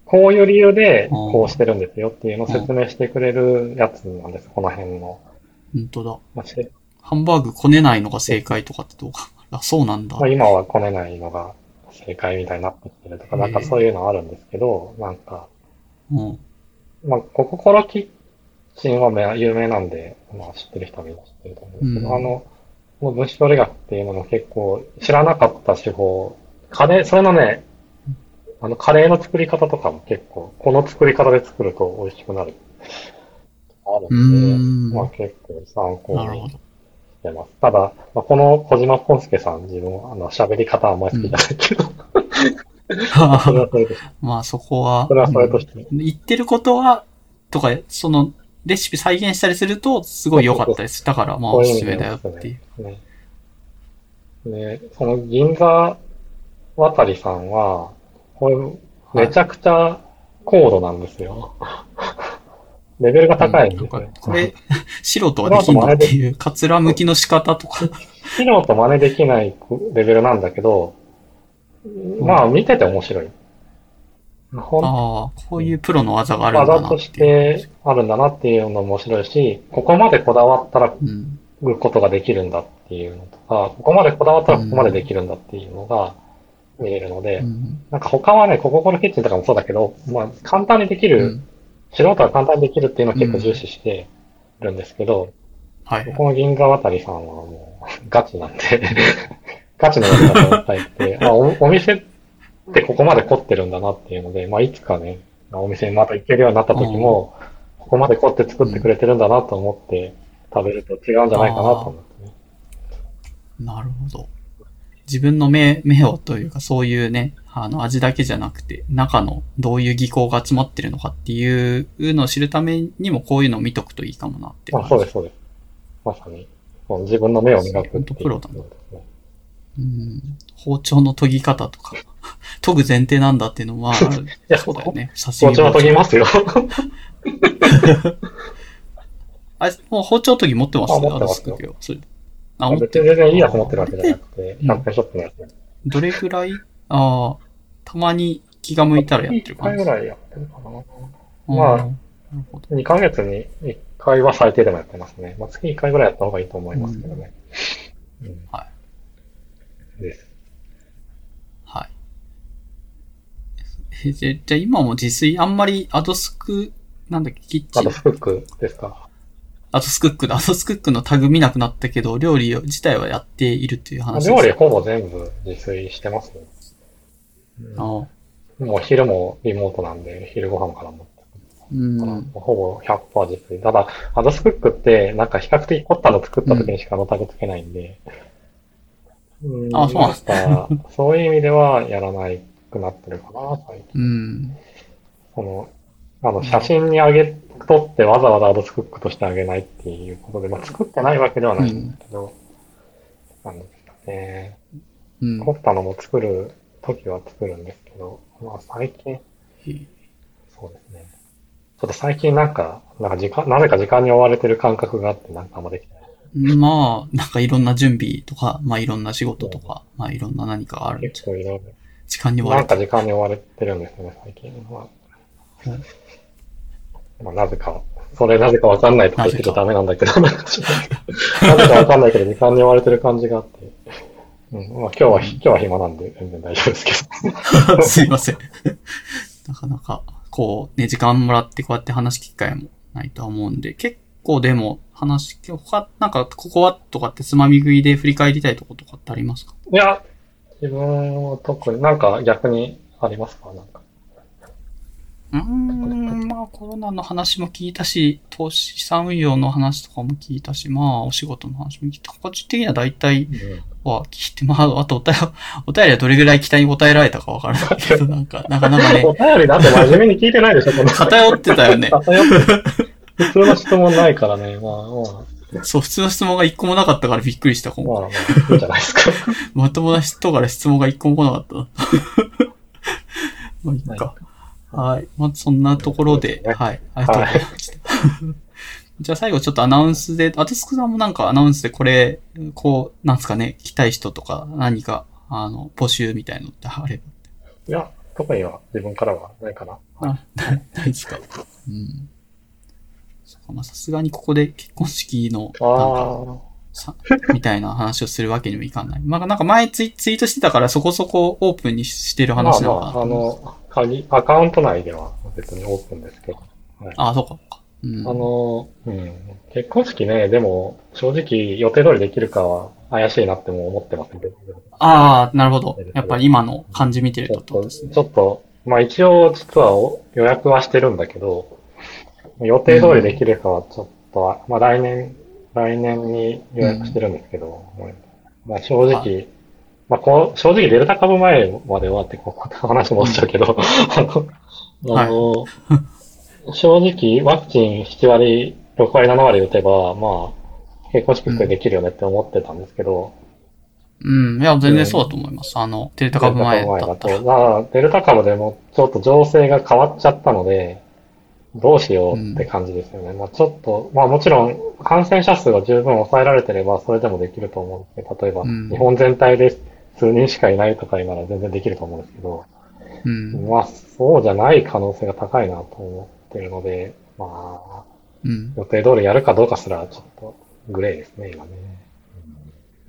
こういう理由でこうしてるんですよっていうのを説明してくれるやつなんです、この辺の。本当だ。まあしハンバーグこねないのが正解とかってどうか。あ、そうなんだまあ、。今はこねないのが正解みたいになってきてるとか、なんかそういうのあるんですけど、なんか、うん。まあ、コココロキッチンはめ有名なんで、まあ知ってる人はみんな知ってると思うんですけど、うんあの、もう分子調理学っていうのも結構知らなかった手法、カレー、それのね、あの、カレーの作り方とかも結構、この作り方で作ると美味しくなる。あるうーんんで、まあ結構参考にし。てます。ただ、まあ、この小島ポンスケさん、自分、あの、喋り方あんまり好きじゃないけど、まあそこは、それはそれとして、うん言ってることは、とか、その、レシピ再現したりすると、すごい良かったです。だから、まあ、おすすめだよっていう。ね。で、その銀座渡りさんは、これ、めちゃくちゃ高度なんですよ。レベルが高いんですよ。これ、素人はできんの？っていう、カツラ向きの仕方とか。素人真似できないレベルなんだけど、まあ見てて面白い。ああ、こういうプロの技があるんだなって技としてあるんだなっていうのも面白いし、ここまでこだわったらうん。ることができるんだっていうのとか、ここまでこだわったらここまでできるんだっていうのが見れるので、うん。なんか他はね、コココロキッチンとかもそうだけど、まあ簡単にできる、うん。素人は簡単にできるっていうのを結構重視してるんですけど、はい。この銀座渡りさんはもう ガチなんで、ガチのやつだと思ってて、あおお店ってここまで凝ってるんだなっていうので、まあいつかね、お店にまた行けるようになった時も、ここまで凝って作ってくれてるんだなと思って食べると違うんじゃないかなと思ってね。なるほど。自分の目、目をというか、そういうね、あの、味だけじゃなくて、中のどういう技巧が集まってるのかっていうのを知るためにも、こういうのを見とくといいかもなってまあそうです、そうです。まさに、自分の目を磨くっていうプロだなね。うん。包丁の研ぎ方とか、研ぐ前提なんだっていうのは、や そうだよね。刺包丁は研ぎますよ。あ、もう包丁研ぎ持ってます？あ持ってますよ。アドスクープそれあ、持っ別に全然いいやつ持ってるわけじゃなくて、うん100円ショップのやつ。どれぐらいああ、たまに気が向いたらやってる1回感じ。ぐらいやってるかな。うんまあなるほど。2ヶ月に1回は最低でもやってますね。まあ、月1回ぐらいやった方がいいと思いますけどね。うんはです。はい。えじゃ、じゃあ今も自炊、あんまりアドスク、なんだっけ、キッチン？あと、、フックですか。アドスクックだ、アドスクックのタグ見なくなったけど、料理自体はやっているっていう話です。料理ほぼ全部自炊してますね。うんああもう昼もリモートなんで、昼ご飯から持ってうん。ほぼ100%自炊。ただ、アドスクックって、なんか比較的凝ったの作った時にしかあのタグつけないんで、うんあそうなんですかそういう意味ではやらないくなってるかな、最近。うん。その、あの、写真に上げ、撮ってわざわざアドスクックとしてあげないっていうことで、まあ、作ってないわけではないんですけど、なんですかね。うん。凝ったのも作る時は作るんですけど、まあ最近、そうですね。ちょっと最近なんか、なんか時間、なぜか時間に追われてる感覚があって、なんかあんまできてない。まあ、なんかいろんな準備とか、まあいろんな仕事とか、まあいろんな何かがあるんじゃ結構いろい時間に追ろ、われてなんか時間に追われてるんですよね、最近。まあ、まあ、なぜか、それなぜかわかんないとか言ってちゃダメなんだけど、なぜかわかんないけど、時間に追われてる感じがあって。うん、まあ今日は、今日は暇なんで全然大丈夫ですけど。すいません。なかなか、こう、ね、時間もらってこうやって話す機会もないとは思うんで、結構でも話、他、なんか、ここはとかってつまみ食いで振り返りたいとことかってありますか？いや、自分は特になんか逆にありますか？なんか。うーん、まあコロナの話も聞いたし、投資資産運用の話とかも聞いたし、まあお仕事の話も聞いた。個人的には大体うんは聞いて、まああとお便り、お便りはどれぐらい期待に応えられたかわからないけど、なんか、なかなかねお、便りだって真面目に聞いてないでしょ、この。偏ってたよね。偏ってる。普通の質問ないからね。まあまそう、普通の質問が一個もなかったからびっくりした、あ、今回。まあまあ、いいんじゃないですか。まともな人から質問が一個も来なかったな。まあ、いいか。はい。まあ、そんなところで、ねはい。ありがとうございました。じゃあ最後ちょっとアナウンスで、アトスクさんもなんかアナウンスでこれ、こう、なんですかね、来たい人とか何か、あの、募集みたいのってあれいや、特には自分からはないかな。ば。あ、ない、ないですか。うん。そうか、まあさすがにここで結婚式の、なんか、ああ、さ、みたいな話をするわけにもいかない。まあ、なんか前ツイツイートしてたからそこそこオープンにしてるまあ話なのかなまあ、あの、鍵、アカウント内では別にオープンですけど。はい、ああ、そうか、そうん。あの、うん、結婚式ね、でも、正直予定通りできるかは怪しいなっても思ってますけど。ああ、なるほど。やっぱり今の感じ見てるとってちょっと。ちょっと、まあ一応実はお予約はしてるんだけど、予定通りできるかはちょっと、まあ来年、来年に予約してるんですけど、まあ正は直、まあこう、正直デルタ株前まで終わって、こう、話戻っちゃうけど、あの、あの、正直ワクチン7割、6割、7割打てば、まあ、結婚式普通にできるよねって思ってたんですけど、うん。いや、全然そうだと思います。あの、デルタ株前だったら。デルタ株でもちょっと情勢が変わっちゃったので、どうしようって感じですよね。まあちょっと、まあもちろん感染者数が十分抑えられてればそれでもできると思うんですけど、例えばうん。日本全体で数人しかいないとか今なら全然できると思うんですけど、うん。まあそうじゃない可能性が高いなと思ってるので、まあうん。予定通りやるかどうかすらちょっとグレーですね、今ね。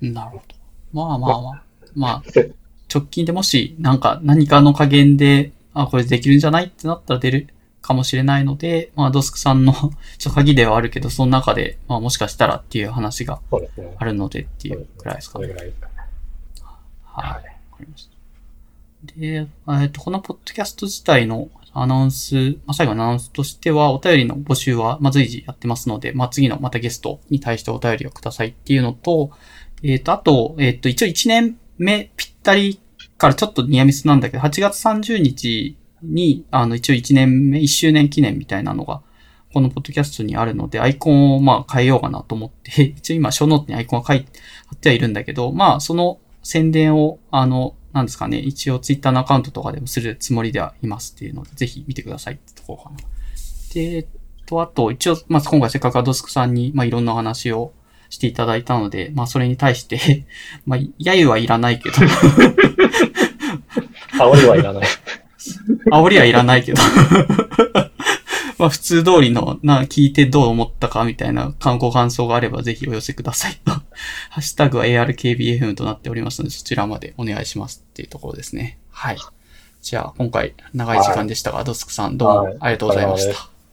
なるほど。まあまあまあ。まあ、せ直近でもし、なんか何かの加減で、あ、これできるんじゃないってなったら出るかもしれないので、まあ、ドスクさんの、ちょっと鍵ではあるけど、その中で、まあもしかしたらっていう話が。あるのでっていうくらいですかねはい。わかりました。で、えっと、このポッドキャスト自体のアナウンス、まあ、最後のアナウンスとしては、お便りの募集は、まあ、随時やってますので、まあ、次のまたゲストに対してお便りをくださいっていうのと、えっと、あと、えっと、一応1年目ぴったりからちょっとニアミスなんだけど、8月30日に、あの、一応1年目、1周年記念みたいなのが、このポッドキャストにあるので、アイコンをまあ変えようかなと思って、一応今、ショーノートにアイコンが書いて、貼ってはいるんだけど、まあ、その宣伝を、あの、なんですかね、一応ツイッターのアカウントとかでもするつもりではいますっていうので、ぜひ見てくださいってところかな。で、と、あと、一応、まあ、今回せっかくアドスクさんに、まあ、いろんなお話をしていただいたので、まあ、それに対して、まあ、揶揄はいらないけど、煽りはいらない。煽りはいらないけど、まあ、普通通りの、な、聞いてどう思ったかみたいなご感想があればぜひお寄せくださいと。ハッシュタグは ARKBFM となっておりますので、そちらまでお願いしますっていうところですね。はい。じゃあ、今回長い時間でしたが、ドスクさんどうもありがとうございました。はい